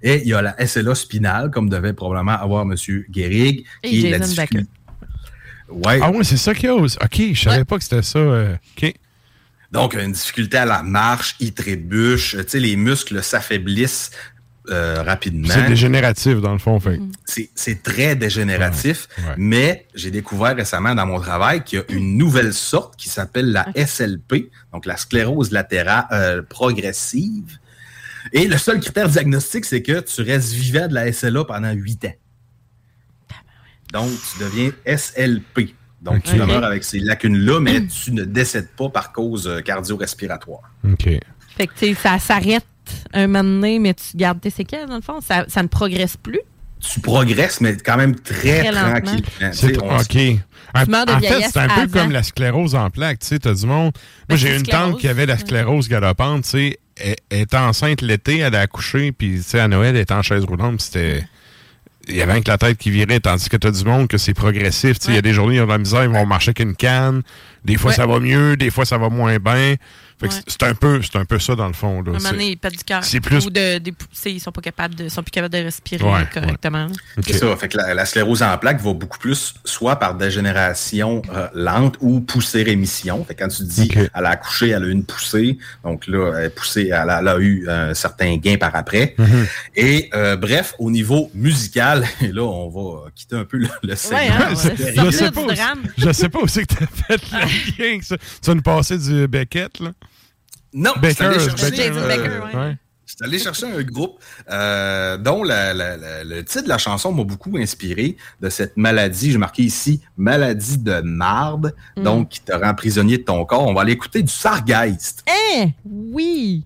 Et il y a la SLA spinale, comme devait probablement avoir M. Guérig, Et qui est la difficulté. Ouais. Ah ouais, c'est ça qu'il y a. aussi. OK, je savais pas que c'était ça. euh, OK. Donc, une difficulté à la marche, il trébuche, tu sais, les muscles s'affaiblissent euh, rapidement. C'est dégénératif, dans le fond. Fait. que- C'est- très dégénératif, mais j'ai découvert récemment dans mon travail qu'il y a une nouvelle sorte qui s'appelle la SLP, donc la sclérose latérale euh, progressive. Et le seul critère diagnostique, c'est que tu restes vivant de la SLA pendant 8 ans. Donc, tu deviens SLP. Donc, tu demeures avec ces lacunes-là, mais tu ne décèdes pas par cause euh, cardio-respiratoire. OK. Fait que, tu sais, ça s'arrête un moment donné, mais tu gardes tes séquelles, dans le fond. Ça, ça ne progresse plus. Tu progresses, mais quand même très, tranquillement. C'est Tu OK. En, meurs de en fait, c'est un peu avant. comme la sclérose en plaques. Tu sais, t'as du monde. Moi, Ben, j'ai une sclérose. tante qui avait la sclérose galopante. Tu sais, elle, elle était enceinte l'été, elle a accouché, puis tu sais, à Noël, elle était en chaise roulante, puis c'était. Il y avait rien que la tête qui virait, tandis que t'as du monde que c'est progressif. Tu sais, Il y a des journées, ils ont de la misère, ils vont marcher avec une canne. Des fois, Ouais. ça va mieux, des fois, ça va moins bien. Fait Ouais. c'est un peu, c'est un peu ça dans le fond. Là. À un moment C'est- donné, ils perdent du cœur. c'est plus- Ou de, des poussées, ils sont pas capables de, sont plus capables de respirer Ouais, correctement. C'est ça. Fait que la, la sclérose en plaques va beaucoup plus soit par dégénération euh, lente ou poussée-rémission. Fait que quand tu dis elle a accouché, elle a eu une poussée, donc là, elle, est poussée, elle, a, elle a eu un certain gain par après. Mhm. Et euh, bref, au niveau musical, et là, on va quitter un peu le, le segment. Ouais, hein. Je sais pas, je sais pas que t'as fait le lien. Tu vas nous passer du Beckett, là? Non, je suis allé chercher, euh, suis allé chercher un groupe euh, dont la- la- la- le titre de la chanson m'a beaucoup inspiré de cette maladie. J'ai marqué ici maladie de marde, Mm. donc qui te rend prisonnier de ton corps. On va aller écouter du Sargeist Eh, oui!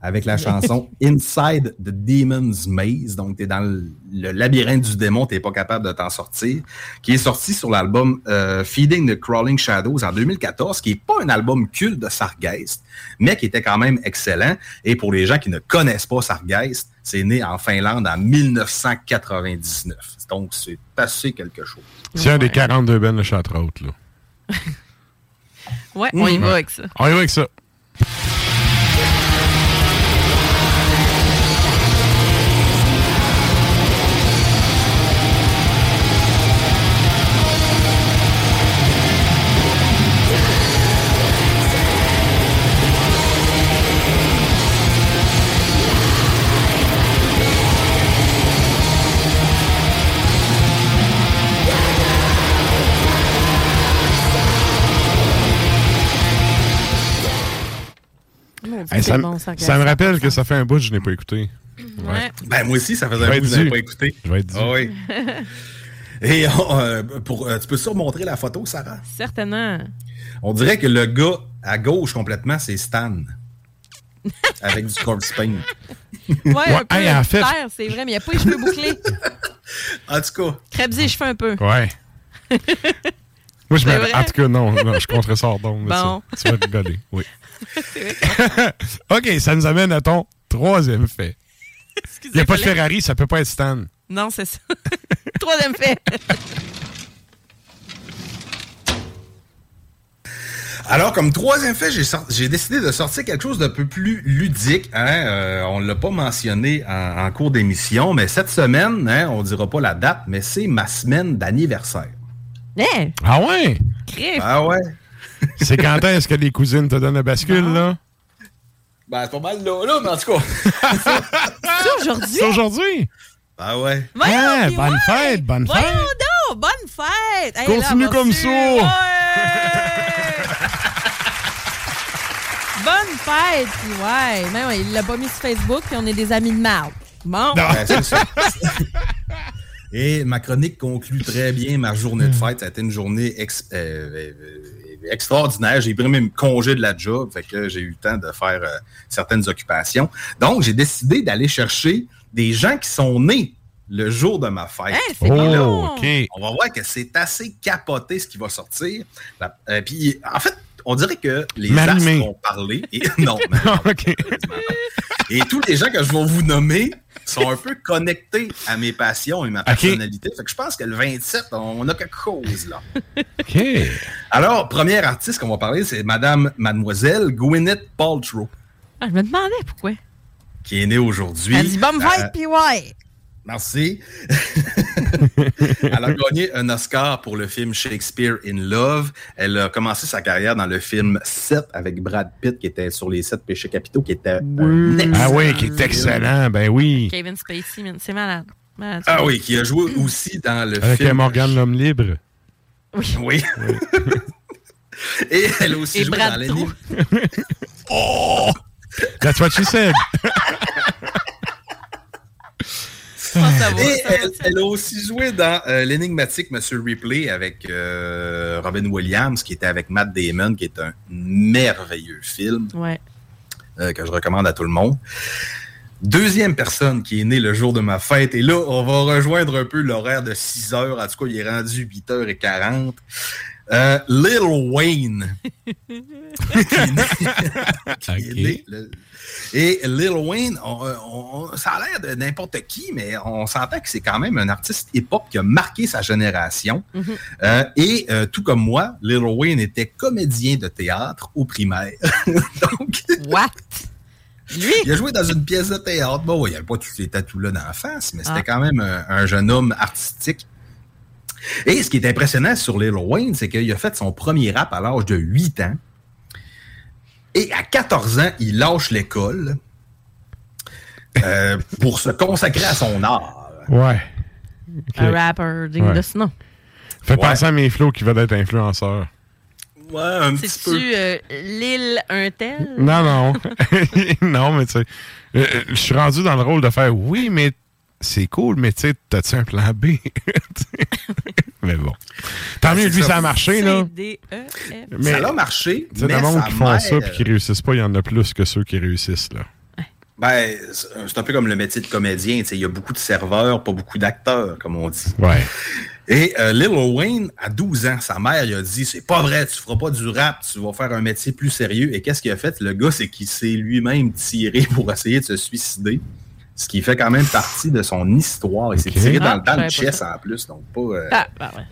Avec la chanson Inside the Demon's Maze. Donc, tu es dans le, le labyrinthe du démon, tu pas capable de t'en sortir. Qui est sorti sur l'album euh, Feeding the Crawling Shadows en 2014, qui est pas un album culte de Sargeist, mais qui était quand même excellent. Et pour les gens qui ne connaissent pas Sargeist, c'est né en Finlande en 1999. Donc, c'est assez quelque chose. C'est un des 42 Ben de là. Ouais, on y va avec ça. On y va avec ça. Hey, ça, bon, me- ça, ça me regarde. rappelle que ça fait un bout que je n'ai pas écouté. Ouais. Ben, moi aussi, ça faisait un bout que je dû. pas écouté. Je vais être dit. Ah oui. Et euh, pour, euh, tu peux surmontrer la photo, Sarah? Certainement. On dirait que le gars à gauche complètement, c'est Stan. Avec du corpse paint. Ouais, un peu hey, en fait- c'est vrai, mais il n'y a pas les cheveux bouclés. En tout cas, Crêpes les cheveux un peu. Ouais. Moi, je me... En tout cas, non, non je d'onde, mais Bon. ça, Tu vas rigoler, oui. OK, ça nous amène à ton troisième fait. Il n'y a pas de Ferrari, ça peut pas être Stan. Non, c'est ça. Troisième fait. Alors, comme troisième fait, j'ai décidé de sortir quelque chose d'un peu plus ludique. Hein? Euh, on ne l'a pas mentionné en, en cours d'émission, mais cette semaine, hein, on ne dira pas la date, mais c'est ma semaine d'anniversaire. Eh, Ah ouais? crif. Ah ouais? C'est quand est-ce que les cousines te donnent la bascule, là? Ben, c'est pas mal là, là, mais en tout cas. C'est aujourd'hui? C'est aujourd'hui? Ah ouais. Voyons, Ah, bonne ouais. fête, bonne Voyons fête. donc, bonne fête! Hey, Continue là, comme ça. Ouais! Bonne fête! Puis ouais, mais ouais, il l'a pas mis sur Facebook, puis on est des amis de marde. Bon. C'est ça. Et ma chronique conclut très bien ma journée de fête. Ça a été une journée ex- euh, euh, extraordinaire. J'ai pris même congé de la job, fait que j'ai eu le temps de faire euh, certaines occupations. Donc, j'ai décidé d'aller chercher des gens qui sont nés le jour de ma fête. Hey, c'est Oh. On va voir que c'est assez capoté ce qui va sortir. La- euh, puis, en fait, on dirait que les astres vont parler. Et, non, non. Et tous les gens que je vais vous nommer sont un peu connectés à mes passions et ma personnalité. Fait que je pense que le 27, on a quelque chose là. OK. Alors, première artiste qu'on va parler, c'est Madame Mademoiselle Gwyneth Paltrow, Ah, je me demandais pourquoi. qui est née aujourd'hui. Elle dit bonne Euh, fête, puis ouais. Merci. Elle a gagné un Oscar pour le film Shakespeare in Love. Elle a commencé sa carrière dans le film 7 avec Brad Pitt, qui était sur les 7 péchés capitaux, qui était un excellent Ah oui, qui est excellent. Ben oui. Kevin Spacey, c'est malade. Malade. Ah oui, qui a joué aussi dans le Avec film. un Morgan l'homme libre. Oui. Et elle a aussi Et joué Brad dans l'anime. Oh! That's what she said. Et elle, elle a aussi joué dans euh, l'énigmatique Monsieur Ripley avec euh, Robin Williams, qui était avec Matt Damon, qui est un merveilleux film Ouais. euh, que je recommande à tout le monde. Deuxième personne qui est née le jour de ma fête, et là, on va rejoindre un peu l'horaire de 6 heures. En tout cas, il est rendu 8h40. Euh, Lil Wayne. qui est né- qui est Ok. né le- Et Lil Wayne, on- on- ça a l'air de n'importe qui, mais on s'entend que c'est quand même un artiste hip-hop qui a marqué sa génération. Mhm. Euh, et euh, tout comme moi, Lil Wayne était comédien de théâtre au primaire. Donc, What? Lui? il a joué dans une pièce de théâtre. Bon, il n'y avait pas tous ces tatous-là dans la face, mais c'était Ah. quand même un, un jeune homme artistique. Et ce qui est impressionnant sur Lil Wayne, c'est qu'il a fait son premier rap à l'âge de 8 ans. Et à 14 ans, il lâche l'école euh, pour se consacrer à son art. Ouais. Un rapper digne Ouais. de ce nom. Ouais. penser à mes flots qui veulent être influenceurs. Ouais, un petit peu. C'est-tu euh, Lille un tel? Non, non. non, mais tu sais, euh, euh, je suis rendu dans le rôle de faire oui, mais c'est cool, mais tu sais, t'as-tu un plan B? mais bon. Tant mieux, c'est lui, ça. a marché, là. C-D-E-F. Mais, ça a marché, Tu sais, le monde qui font ça puis qui réussissent pas, il y en a plus que ceux qui réussissent, là. Ben, c'est un peu comme le métier de comédien. Il y a beaucoup de serveurs, pas beaucoup d'acteurs, comme on dit. Ouais. Et euh, Lil Wayne, à 12 ans, sa mère il a dit C'est pas vrai, tu feras pas du rap, tu vas faire un métier plus sérieux. Et qu'est-ce qu'il a fait? Le gars, c'est qu'il s'est lui-même tiré pour essayer de se suicider. Ce qui fait quand même partie de son histoire. Il s'est Ok. tiré dans Ah, le temps je de chess en plus, donc pas. euh, Ah, ben ouais.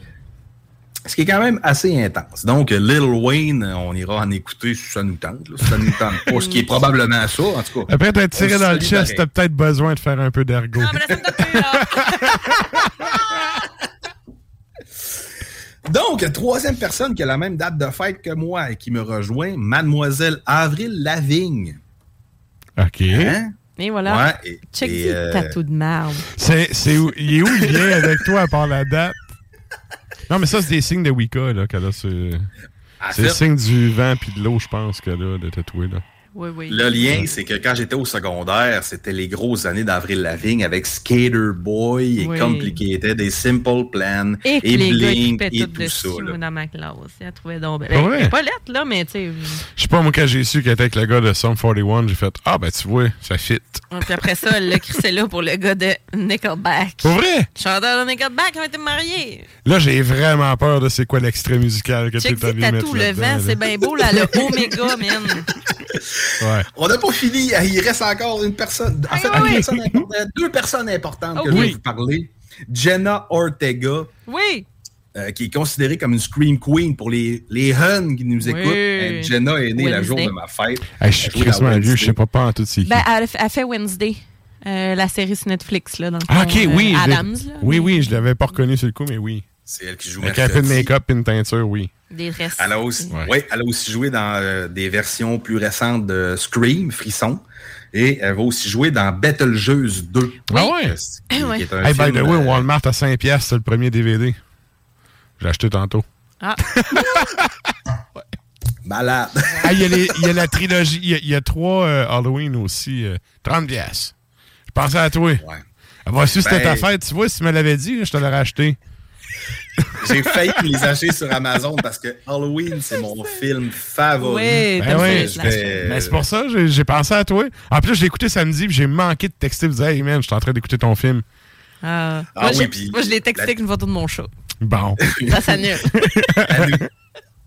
Ce qui est quand même assez intense. Donc, Lil Wayne, on ira en écouter si ça nous tente. là. Si ça nous tente pas, ce qui est probablement ça, en tout cas. Après t'être tiré dans le chest, t'as peut-être besoin de faire un peu d'ergot. Ah, mais. Donc, troisième personne qui a la même date de fête que moi et qui me rejoint, Mademoiselle Avril Lavigne. OK. Hein? Et voilà. Ouais, et- Check et, euh, tatou de merde. C'est, c'est où, il est où le lien avec toi à part la date? Non, mais ça, c'est des signes de Wicca, là, qu'elle a sur- en C'est le signe du vent puis de l'eau, je pense, qu'elle a de tatouer, là. Oui, oui. le lien, c'est que quand j'étais au secondaire, c'était les grosses années d'Avril Lavigne avec Skater Boy et Oui. Complicated et Simple Plan Et, et, Blink et tout tout ça. là. dans ma classe. Elle trouvait donc belle. Pas vrai? Elle est pas lettre, là, mais tu sais. Je sais pas, moi, quand j'ai su qu'elle était avec le gars de Sum 41, j'ai fait Ah, ben, tu vois, ça fit. Puis après ça, elle l'a crissé là pour le gars de Nickelback. Pour vrai? Chanteur de Nickelback ont été mariés. Là, j'ai vraiment peur de c'est quoi l'extrait musical que tu this vu mettre tatou, le vent, c'est bien beau, là, le Omega, man. Ouais. On n'a pas fini. Il reste encore une personne. En fait, Ah une oui. personne importante- deux personnes importantes que Oh je vais vous parler. Jenna Ortega, Oui. euh, qui est considérée comme une Scream Queen pour les, les Huns qui nous Oui. écoutent. Euh, Jenna est née le jour Wednesday. de ma fête. Hey, je suis crissement vieux, je Wednesday. sais pas pas en tout qui. Ben, elle, a fait- elle fait Wednesday, euh, la série sur Netflix, là, dans le ah, ok, euh, oui. Adams, là. Oui, mais oui, je l'avais pas reconnu sur le coup, mais oui. C'est elle qui joue Avec un peu de make-up et une teinture, oui. Des dresses. Elle a aussi, Ouais. ouais, elle a aussi joué dans euh, des versions plus récentes de Scream, Frisson. Et elle va aussi jouer dans Betelgeuse 2. Ah ouais? euh, qui- qui Ouais. est un Hey, by the way, euh, Walmart à 5$, c'est le premier DVD. J'ai acheté tantôt. Ah. Malade. Ah, Il y, a les- il y a la trilogie. Il y a, il y a trois euh, Halloween aussi. euh, 30 pièces. Je pensais à toi. Ah, Voici, c'était Ben- ta fête. Tu vois, si tu me l'avais dit, je te l'aurais acheté. J'ai failli les acheter sur Amazon parce que Halloween, c'est mon film favori. Ben oui, Je vais- Ben, c'est pour ça, j'ai j'ai pensé à toi. En plus, j'ai écouté samedi, j'ai manqué de texter, de dire, hey man, je suis en train d'écouter ton film. Ah. Ah moi, oui, puis moi, je l'ai texté la- avec une photo de mon chat. Bon. Ça s'annule.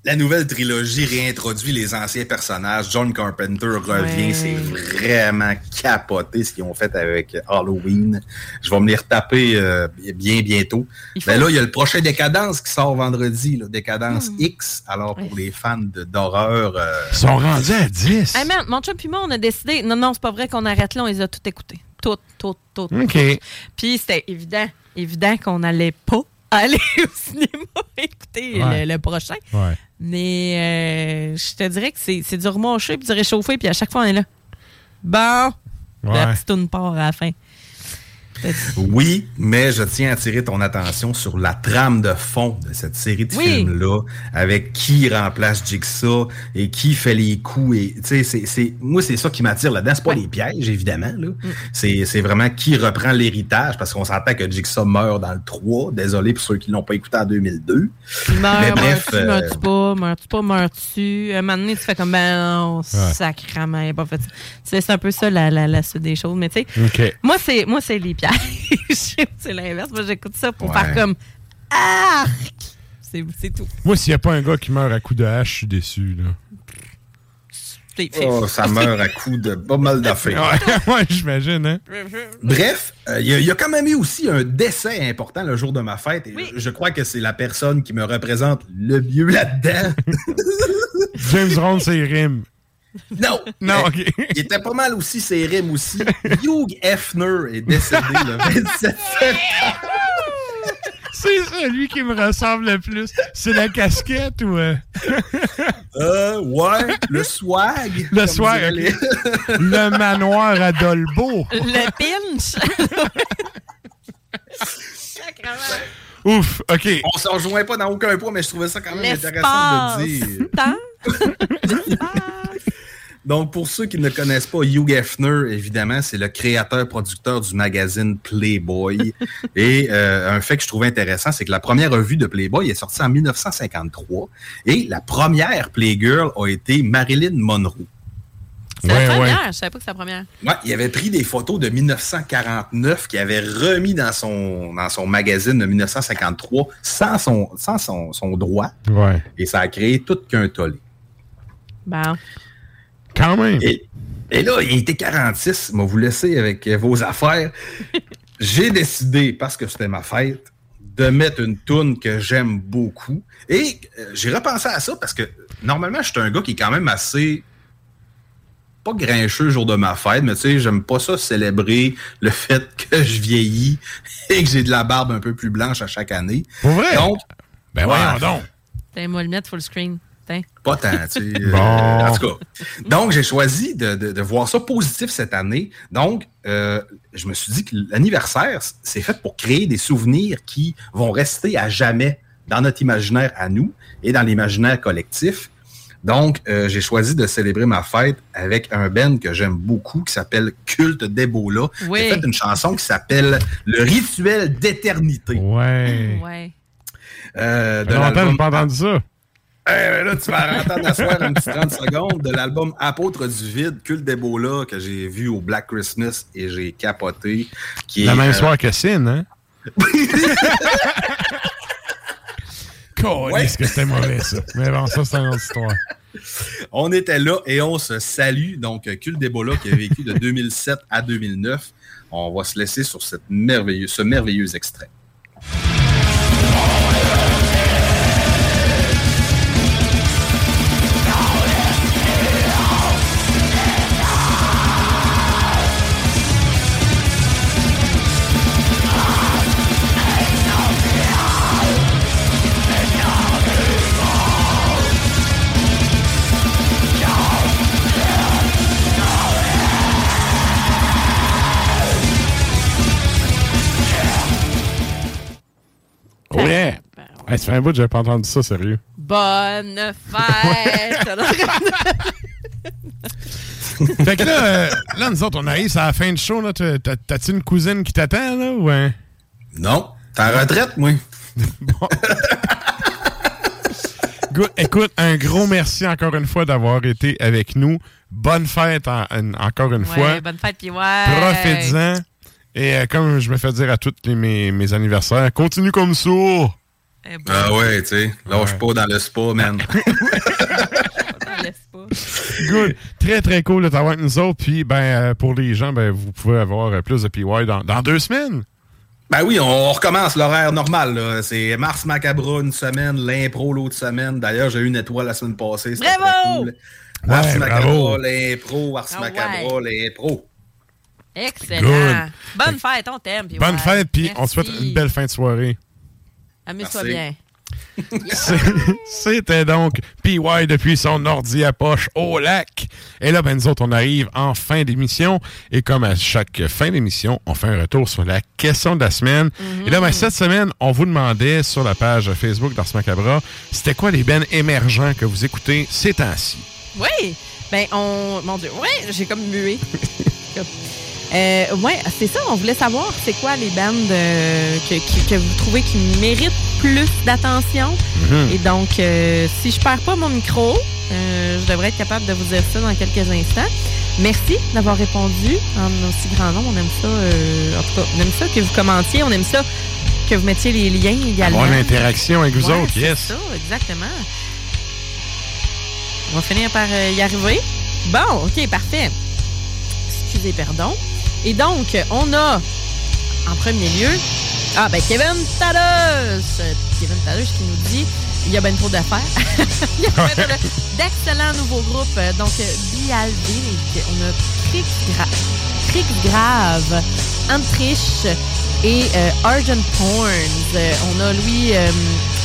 la, nou- la nouvelle trilogie réintroduit les anciens personnages. John Carpenter revient. Ouais. C'est vraiment capoté ce qu'ils ont fait avec Halloween. Je vais me les retaper euh, bien bientôt. faut- Mais là, il y a le prochain Décadence qui sort vendredi. là, Décadence Hmm. X. Alors, pour les fans de- d'horreur... euh, Ils sont rendus à 10. Hey man, mon chum puis moi, on a décidé. Non, non, c'est pas vrai qu'on arrête là, on les a toutes écoutées. Toutes, toutes, toutes. OK. toutes. Puis c'était évident, évident qu'on n'allait pas aller au cinéma écouter Ouais. le, le prochain. Ouais. Mais euh, je te dirais que c'est du remonché puis du réchauffé, puis à chaque fois, on est là. Bon, la petite tourne part à la fin. Oui, mais je tiens à attirer ton attention sur la trame de fond de cette série de Oui. films-là, avec qui remplace Jigsaw et qui fait les coups. Et, tu sais, c'est, c'est- moi, c'est ça qui m'attire là-dedans. C'est pas les pièges, évidemment. Là. C'est, c'est vraiment qui reprend l'héritage, parce qu'on s'entend que Jigsaw meurt dans le 3. Désolé pour ceux qui l'ont pas écouté en 2002. Il meurt, mais bref, meurt-tu, euh, meurt-tu pas, meurt-tu pas, meurt-tu? À un moment donné, tu fais comme, ben non, sacrément, il a pas fait ça. C'est c'est un peu ça la, la, la suite des choses. Mais tu sais, moi, c'est moi c'est les pièges. C'est l'inverse. Moi, j'écoute ça pour Ouais. faire comme, arc! C'est c'est tout. Moi, s'il n'y a pas un gars qui meurt à coup de hache, je suis déçu. Là. Oh, ça meurt à coup de pas mal d'affaires. Ouais, ouais, j'imagine, hein? Bref, euh, il y, a- il y a quand même eu aussi un décès important le jour de ma fête. Et je, je crois que c'est la personne qui me représente le mieux là-dedans. James Ron, c'est rime. Non! Non, Mais Il était pas mal aussi, ses rimes aussi. Hugh Hefner est décédé le 27 septembre. C'est celui qui me ressemble le plus. C'est la casquette ou. euh, Euh, ouais, le swag. Le swag, ok. Le manoir à Dolbeau. Le pinch! Ouf, OK. On s'en rejoint pas dans aucun point, mais je trouvais ça quand même intéressant de dire. Temps? Donc, pour ceux qui ne connaissent pas Hugh Hefner, évidemment, c'est le créateur-producteur du magazine Playboy. Et euh, un fait que je trouvais intéressant, c'est que la première revue de Playboy est sortie en 1953 et la première Playgirl a été Marilyn Monroe. C'est la première. Je savais pas que c'est la première. Ouais, il avait pris des photos de 1949 qu'il avait remis dans son, dans son magazine de 1953 sans son, sans son, son droit. Ouais. Et ça a créé tout qu'un tollé. Bon. Quand même. Et, et là, il était 46. Moi, vous laisser avec euh, vos affaires. J'ai décidé, parce que c'était ma fête, de mettre une toune que j'aime beaucoup. Et euh, j'ai repensé à ça parce que normalement, je suis un gars qui est quand même assez pas grincheux le jour de ma fête, mais tu sais, j'aime pas ça célébrer le fait que je vieillis et que j'ai de la barbe un peu plus blanche à chaque année. Pour vrai? Donc, Ben ouais, voyons donc. T'as moi le mettre full screen. Pas tant, tu sais. euh, Bon. en tout cas. Donc, j'ai choisi de, de- de voir ça positif cette année. Donc, euh, je me suis dit que l'anniversaire, c'est fait pour créer des souvenirs qui vont rester à jamais dans notre imaginaire à nous et dans l'imaginaire collectif. Donc, euh, j'ai choisi de célébrer ma fête avec un band que j'aime beaucoup qui s'appelle Culte d'Ebola. Oui. J'ai fait une chanson qui s'appelle Le rituel d'éternité. Ouais. Ouais. Euh, de longtemps pas entendu ça. Là, tu vas entendre asseoir un petit 30 secondes de l'album Apôtre du vide, Culte d'Ebola, que j'ai vu au Black Christmas et j'ai capoté. Qui La est, même euh, soir que Sin, hein? Ouais. Est-ce que c'était mauvais, ça? Mais bon, ça, c'est une autre histoire. On était là et on se salue. Donc, Culte d'Ebola qui a vécu de 2007 à 2009. On va se laisser sur cette ce merveilleux extrait. Hey, ça fait un bout que j'avais pas entendu ça, sérieux. Bonne fête! fait que là, euh, là, nous autres, on arrive à la fin du show. là. T'as-tu une cousine qui t'attend, là? Ou un... Non, t'es en retraite, moi. Good. Écoute, un gros merci encore une fois d'avoir été avec nous. Bonne fête en- en- encore une fois. Bonne fête, puis ouais. Profitez-en. Et euh, comme je me fais dire à tous les- mes, mes anniversaires, continue comme ça. Ah ouais, tu sais. Lâche pas dans le spa, man. Good. Très, très cool de t'avoir avec nous autres. Puis, ben, euh, pour les gens, ben, vous pouvez avoir euh, plus de PY dans, dans deux semaines. Ben oui, on recommence l'horaire normal. là. C'est Mars Macabra une semaine, l'impro l'autre semaine. D'ailleurs, j'ai eu une étoile la semaine passée. Bravo! très cool. Mars Ouais, Macabra, l'impro, Mars Macabra, ouais. l'impro. Excellent. Good. Bonne fête, on t'aime. Bonne ouais. fête, puis on te souhaite une belle fin de soirée. Amuse-toi bien. C'était donc PY depuis son ordi à poche au lac. Et là, ben, nous autres, on arrive en fin d'émission. Et comme à chaque fin d'émission, on fait un retour sur la question de la semaine. Et là, ben, cette semaine, on vous demandait sur la page Facebook d'Ars Macabra, c'était quoi les bennes émergents que vous écoutez ces temps-ci? Oui. Ben, on. Mon Dieu. Ouais, j'ai comme mué. Euh, ouais, c'est ça. On voulait savoir c'est quoi les bandes euh, que, vous trouvez qui méritent plus d'attention? Mhm. Et donc, euh, si je perds pas mon micro, euh, je devrais être capable de vous dire ça dans quelques instants. Merci d'avoir répondu en aussi grand nombre. On aime ça. euh, en tout cas, on aime ça que vous commentiez. On aime ça que vous mettiez les liens également. Avoir l'interaction avec vous Ouais, autres, yes. ça, exactement. On va finir par y arriver. Bon, OK, parfait. Excusez, pardon. Et donc, on a, en premier lieu, ah, ben Kevin Tados. Kevin qui nous dit il y a ben trop d'affaires. il y a de- d'excellents nouveaux groupes. Euh, Donc, euh, Bialvik, on a Crick Gra- Grave, Antrich et euh, Argent Horns. Euh, on a Louis, euh,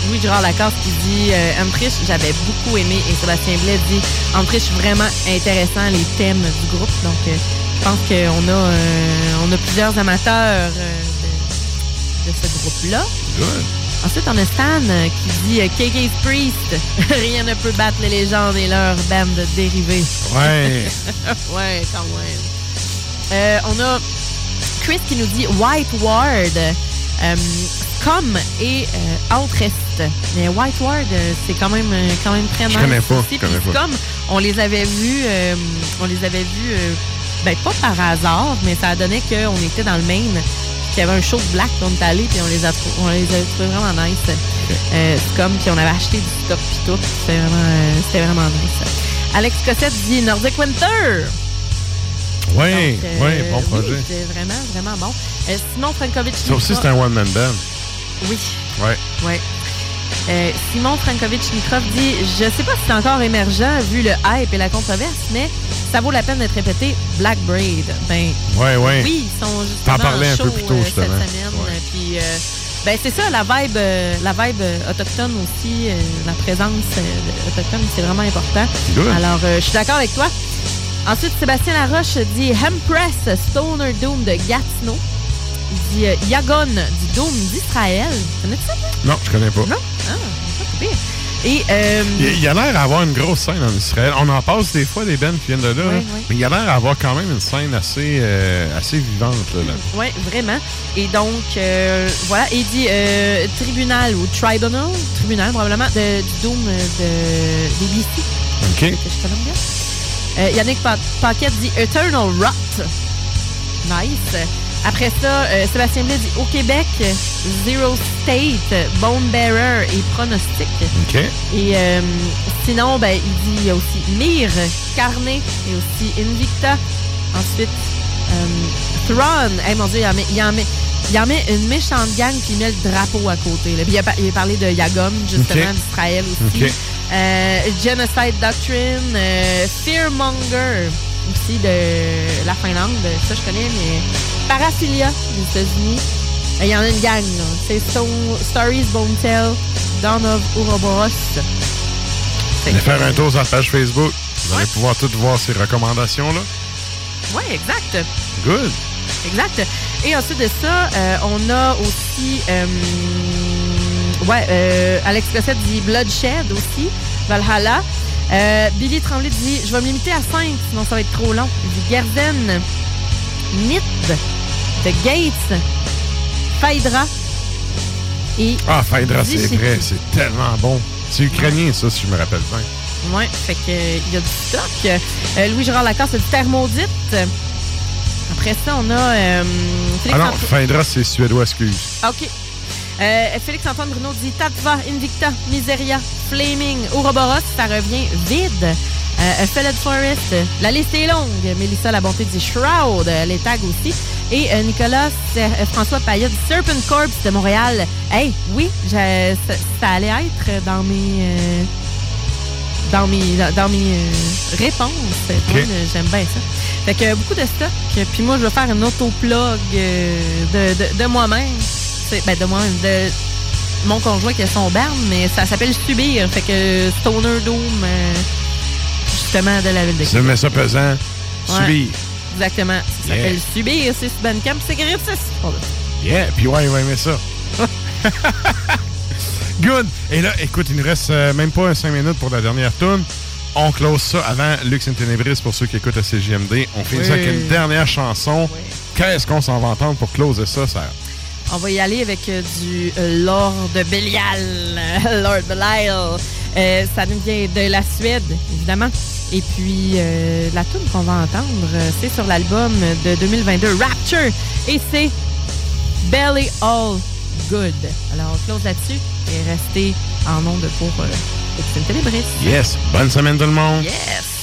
Louis Girard Lacasse qui dit euh, Antrich, j'avais beaucoup aimé. Et Sébastien Blais dit Antrich, vraiment intéressant, les thèmes du groupe. Donc, je pense qu'on a, on a plusieurs amateurs de, de ce groupe-là. Ensuite, on a Stan euh, qui dit euh, KK's Priest, rien ne peut battre les légendes et leurs bandes dérivées. Ouais. ouais, quand même. Euh, on a Chris qui nous dit White Ward, euh, Scum et euh, Outrest. Mais White Ward, c'est quand même, quand même très Je nice connais pas, je connais pas. Scum, on les avait vus, on les avait vus, ben pas par hasard, mais ça a donné qu'on était dans le Maine, qu'il y avait un show de black, puis on est allé, puis on les a, on les a trouvés vraiment nice. Euh, Scum, puis on avait acheté du stock, puis tout. C'était vraiment, euh, c'était vraiment nice. Alex Cossette dit Nordic Winter. Donc, euh, ouais, bon projet. Oui, c'est vraiment, vraiment bon. Simon Frankovic. Ça aussi, c'est un one-man band. Oui, Ouais. ouais. Euh, Simon Frankovic Nikrov dit Je sais pas si c'est encore émergent vu le hype et la controverse, mais ça vaut la peine d'être répété. Black Braid. Ben, Ouais, ouais. oui, ils sont justement T'en parlais un peu plus tôt, euh, justement. cette semaine. Ouais. Puis, euh, ben, c'est ça, la vibe, euh, la vibe autochtone aussi, la présence autochtone, c'est vraiment important. Good. Alors, je suis d'accord avec toi. Ensuite, Sébastien Laroche dit Hempress Stoner Doom de Gatineau. Il dit euh, Yagon du Doom d'Israël. Connais-tu ça? Non, je connais pas. Non? Ah, pas. Et, euh, Il, il a l'air d'avoir une grosse scène en Israël. On en passe des fois des bands qui viennent de là, ouais. mais il a l'air d'avoir quand même une scène assez, euh, assez vivante. Là, là. Oui, vraiment. Et donc, euh, voilà. Il dit euh, tribunal ou tribunal, tribunal probablement, de, du euh, de, des BC. OK. que je connais bien. Yannick Pa- Paquette dit Eternal Rot. Nice. Après ça, euh, Sébastien Blais dit Au Québec, Zero State, Bone Bearer et Pronostic. OK. Et euh, sinon, ben, il dit il y a aussi Myr, Carnet et aussi Invicta. Ensuite, euh, Thrawn. Hey, mon Dieu, il en met, il en met, il en met une méchante gang puis il met le drapeau à côté. là. Puis il a, il a parlé de Yagom, justement, d'Israël aussi. Euh, Genocide Doctrine, Fearmonger aussi de la Finlande. Ça, je connais, mais Paraphilia des États-Unis. Il y en a une gang, là. C'est Stone- Stories Bone Tell, Dawn of Ouroboros. Allez faire un tour sur la page Facebook. Vous allez pouvoir toutes voir ces recommandations-là. Ouais, exact. Good. Exact. Et ensuite de ça, euh, on a aussi euh, Ouais, euh, Alex Cossette dit Bloodshed aussi, Valhalla. Euh, Billy Tremblay dit Je vais me limiter à 5, sinon ça va être trop long. Il dit Gerden, Nid, Gates, Phaedra et. Ah, Phaedra, c'est vrai, c'est tellement bon. C'est ukrainien, ça, si je me rappelle bien. Ouais, fait que euh, il y a du stock. Euh, Louis-Gérard Lacasse a dit Thermodite. Après ça, on a euh, Félix Ah non, Phaedra, c'est suédois, excuse. Ah, OK. Euh, Félix-Antoine Bruno dit Tatva, Invicta, Miseria, Flaming, Ouroboros, ça revient vide. Euh, Felled Forest, la liste est longue. Mélissa La Bonté dit Shroud, euh, les tags aussi. Et euh, Nicolas euh, François Payet dit Serpent Corps de Montréal. Hey, oui, ça, ça allait être dans mes. euh, dans mes, dans, mes euh, réponses. J'aime bien ça. Fait que beaucoup de stock. Puis moi, je vais faire une autoplug de, de, de moi-même. Ben, de moi-même. De mon conjoint qui a son barn, mais ça s'appelle Subir. Fait que Stoner euh, justement, de la ville de Si tu mets ça pesant, Ouais. Exactement. Ça Yeah. s'appelle Subir. C'est Bandcamp. C'est gratis. Yeah, puis ouais, il va aimer ça. Good. Et là, écoute, il nous reste euh, même pas 5 minutes pour la dernière tune. On close ça avant Lux in Tenebris pour ceux qui écoutent à CGMD. On finit ça avec une dernière chanson. Qu'est-ce qu'on s'en va entendre pour closer ça, ça? On va y aller avec euh, du euh, Lord Belial. Lord Belial. Ça nous vient de la Suède, évidemment. Et puis, euh, la tune qu'on va entendre, euh, c'est sur l'album de 2022, Rapture. Et c'est Belly All Good. Alors, on close là-dessus et restez en onde pour euh, Télébris. Yes. Bonne semaine tout le monde. Yes!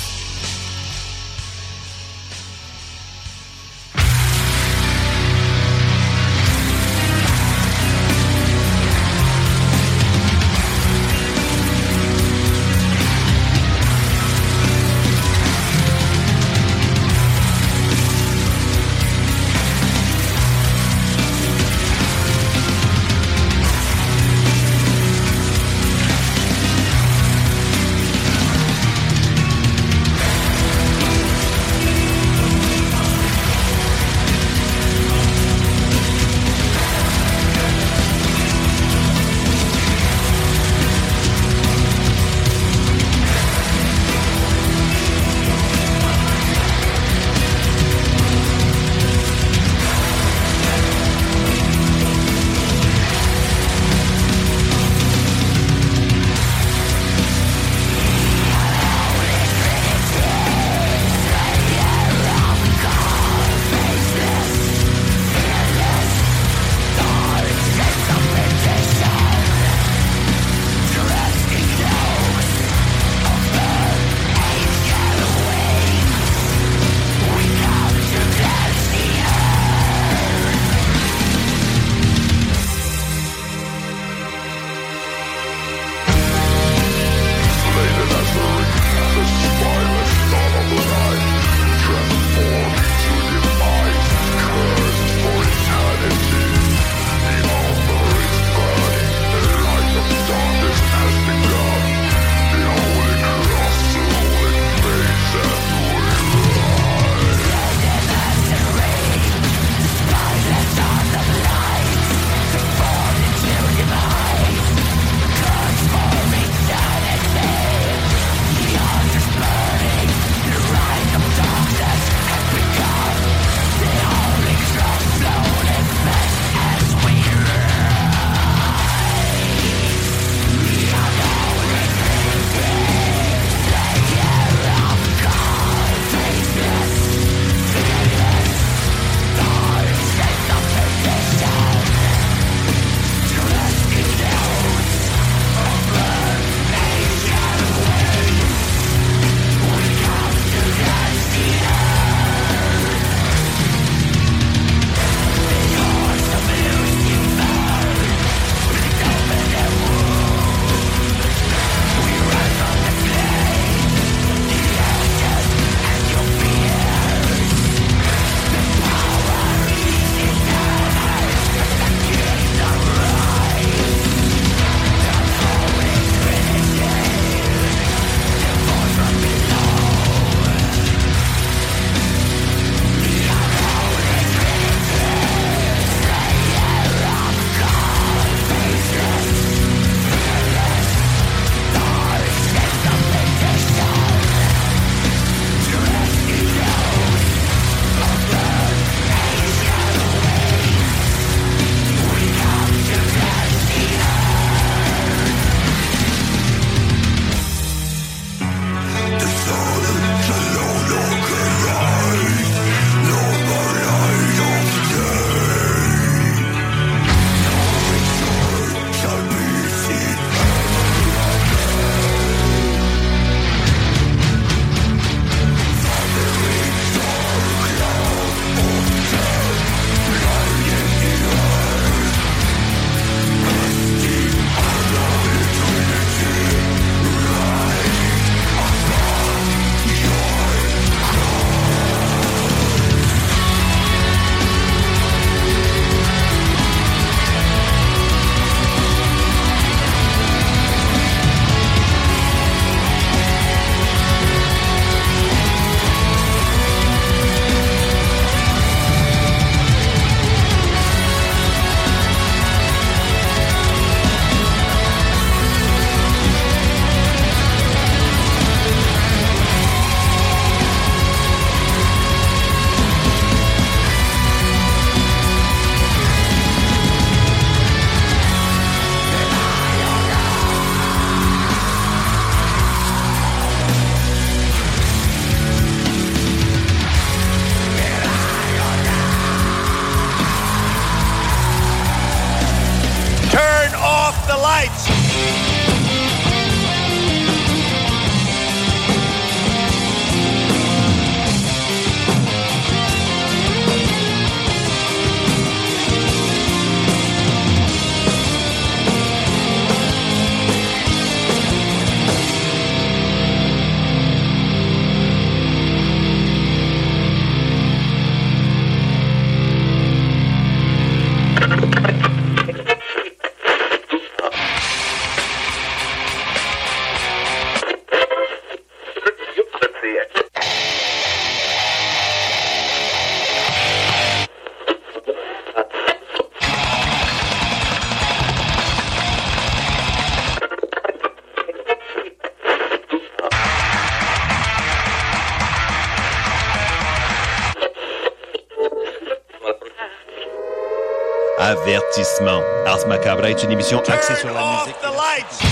Avertissement. Ars Macabra est une émission axée sur la musique.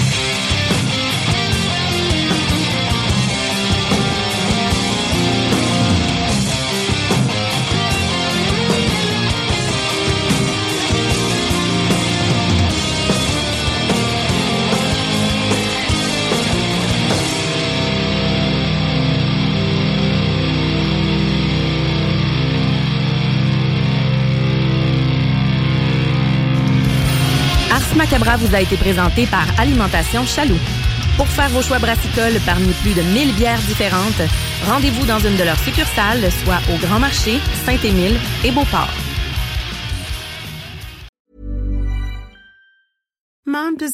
Macabra vous a été présenté par Alimentation Chaloux. Pour faire vos choix brassicoles parmi plus de 1000 bières différentes, rendez-vous dans une de leurs succursales, soit au Grand Marché, Saint-Émile et Beauport.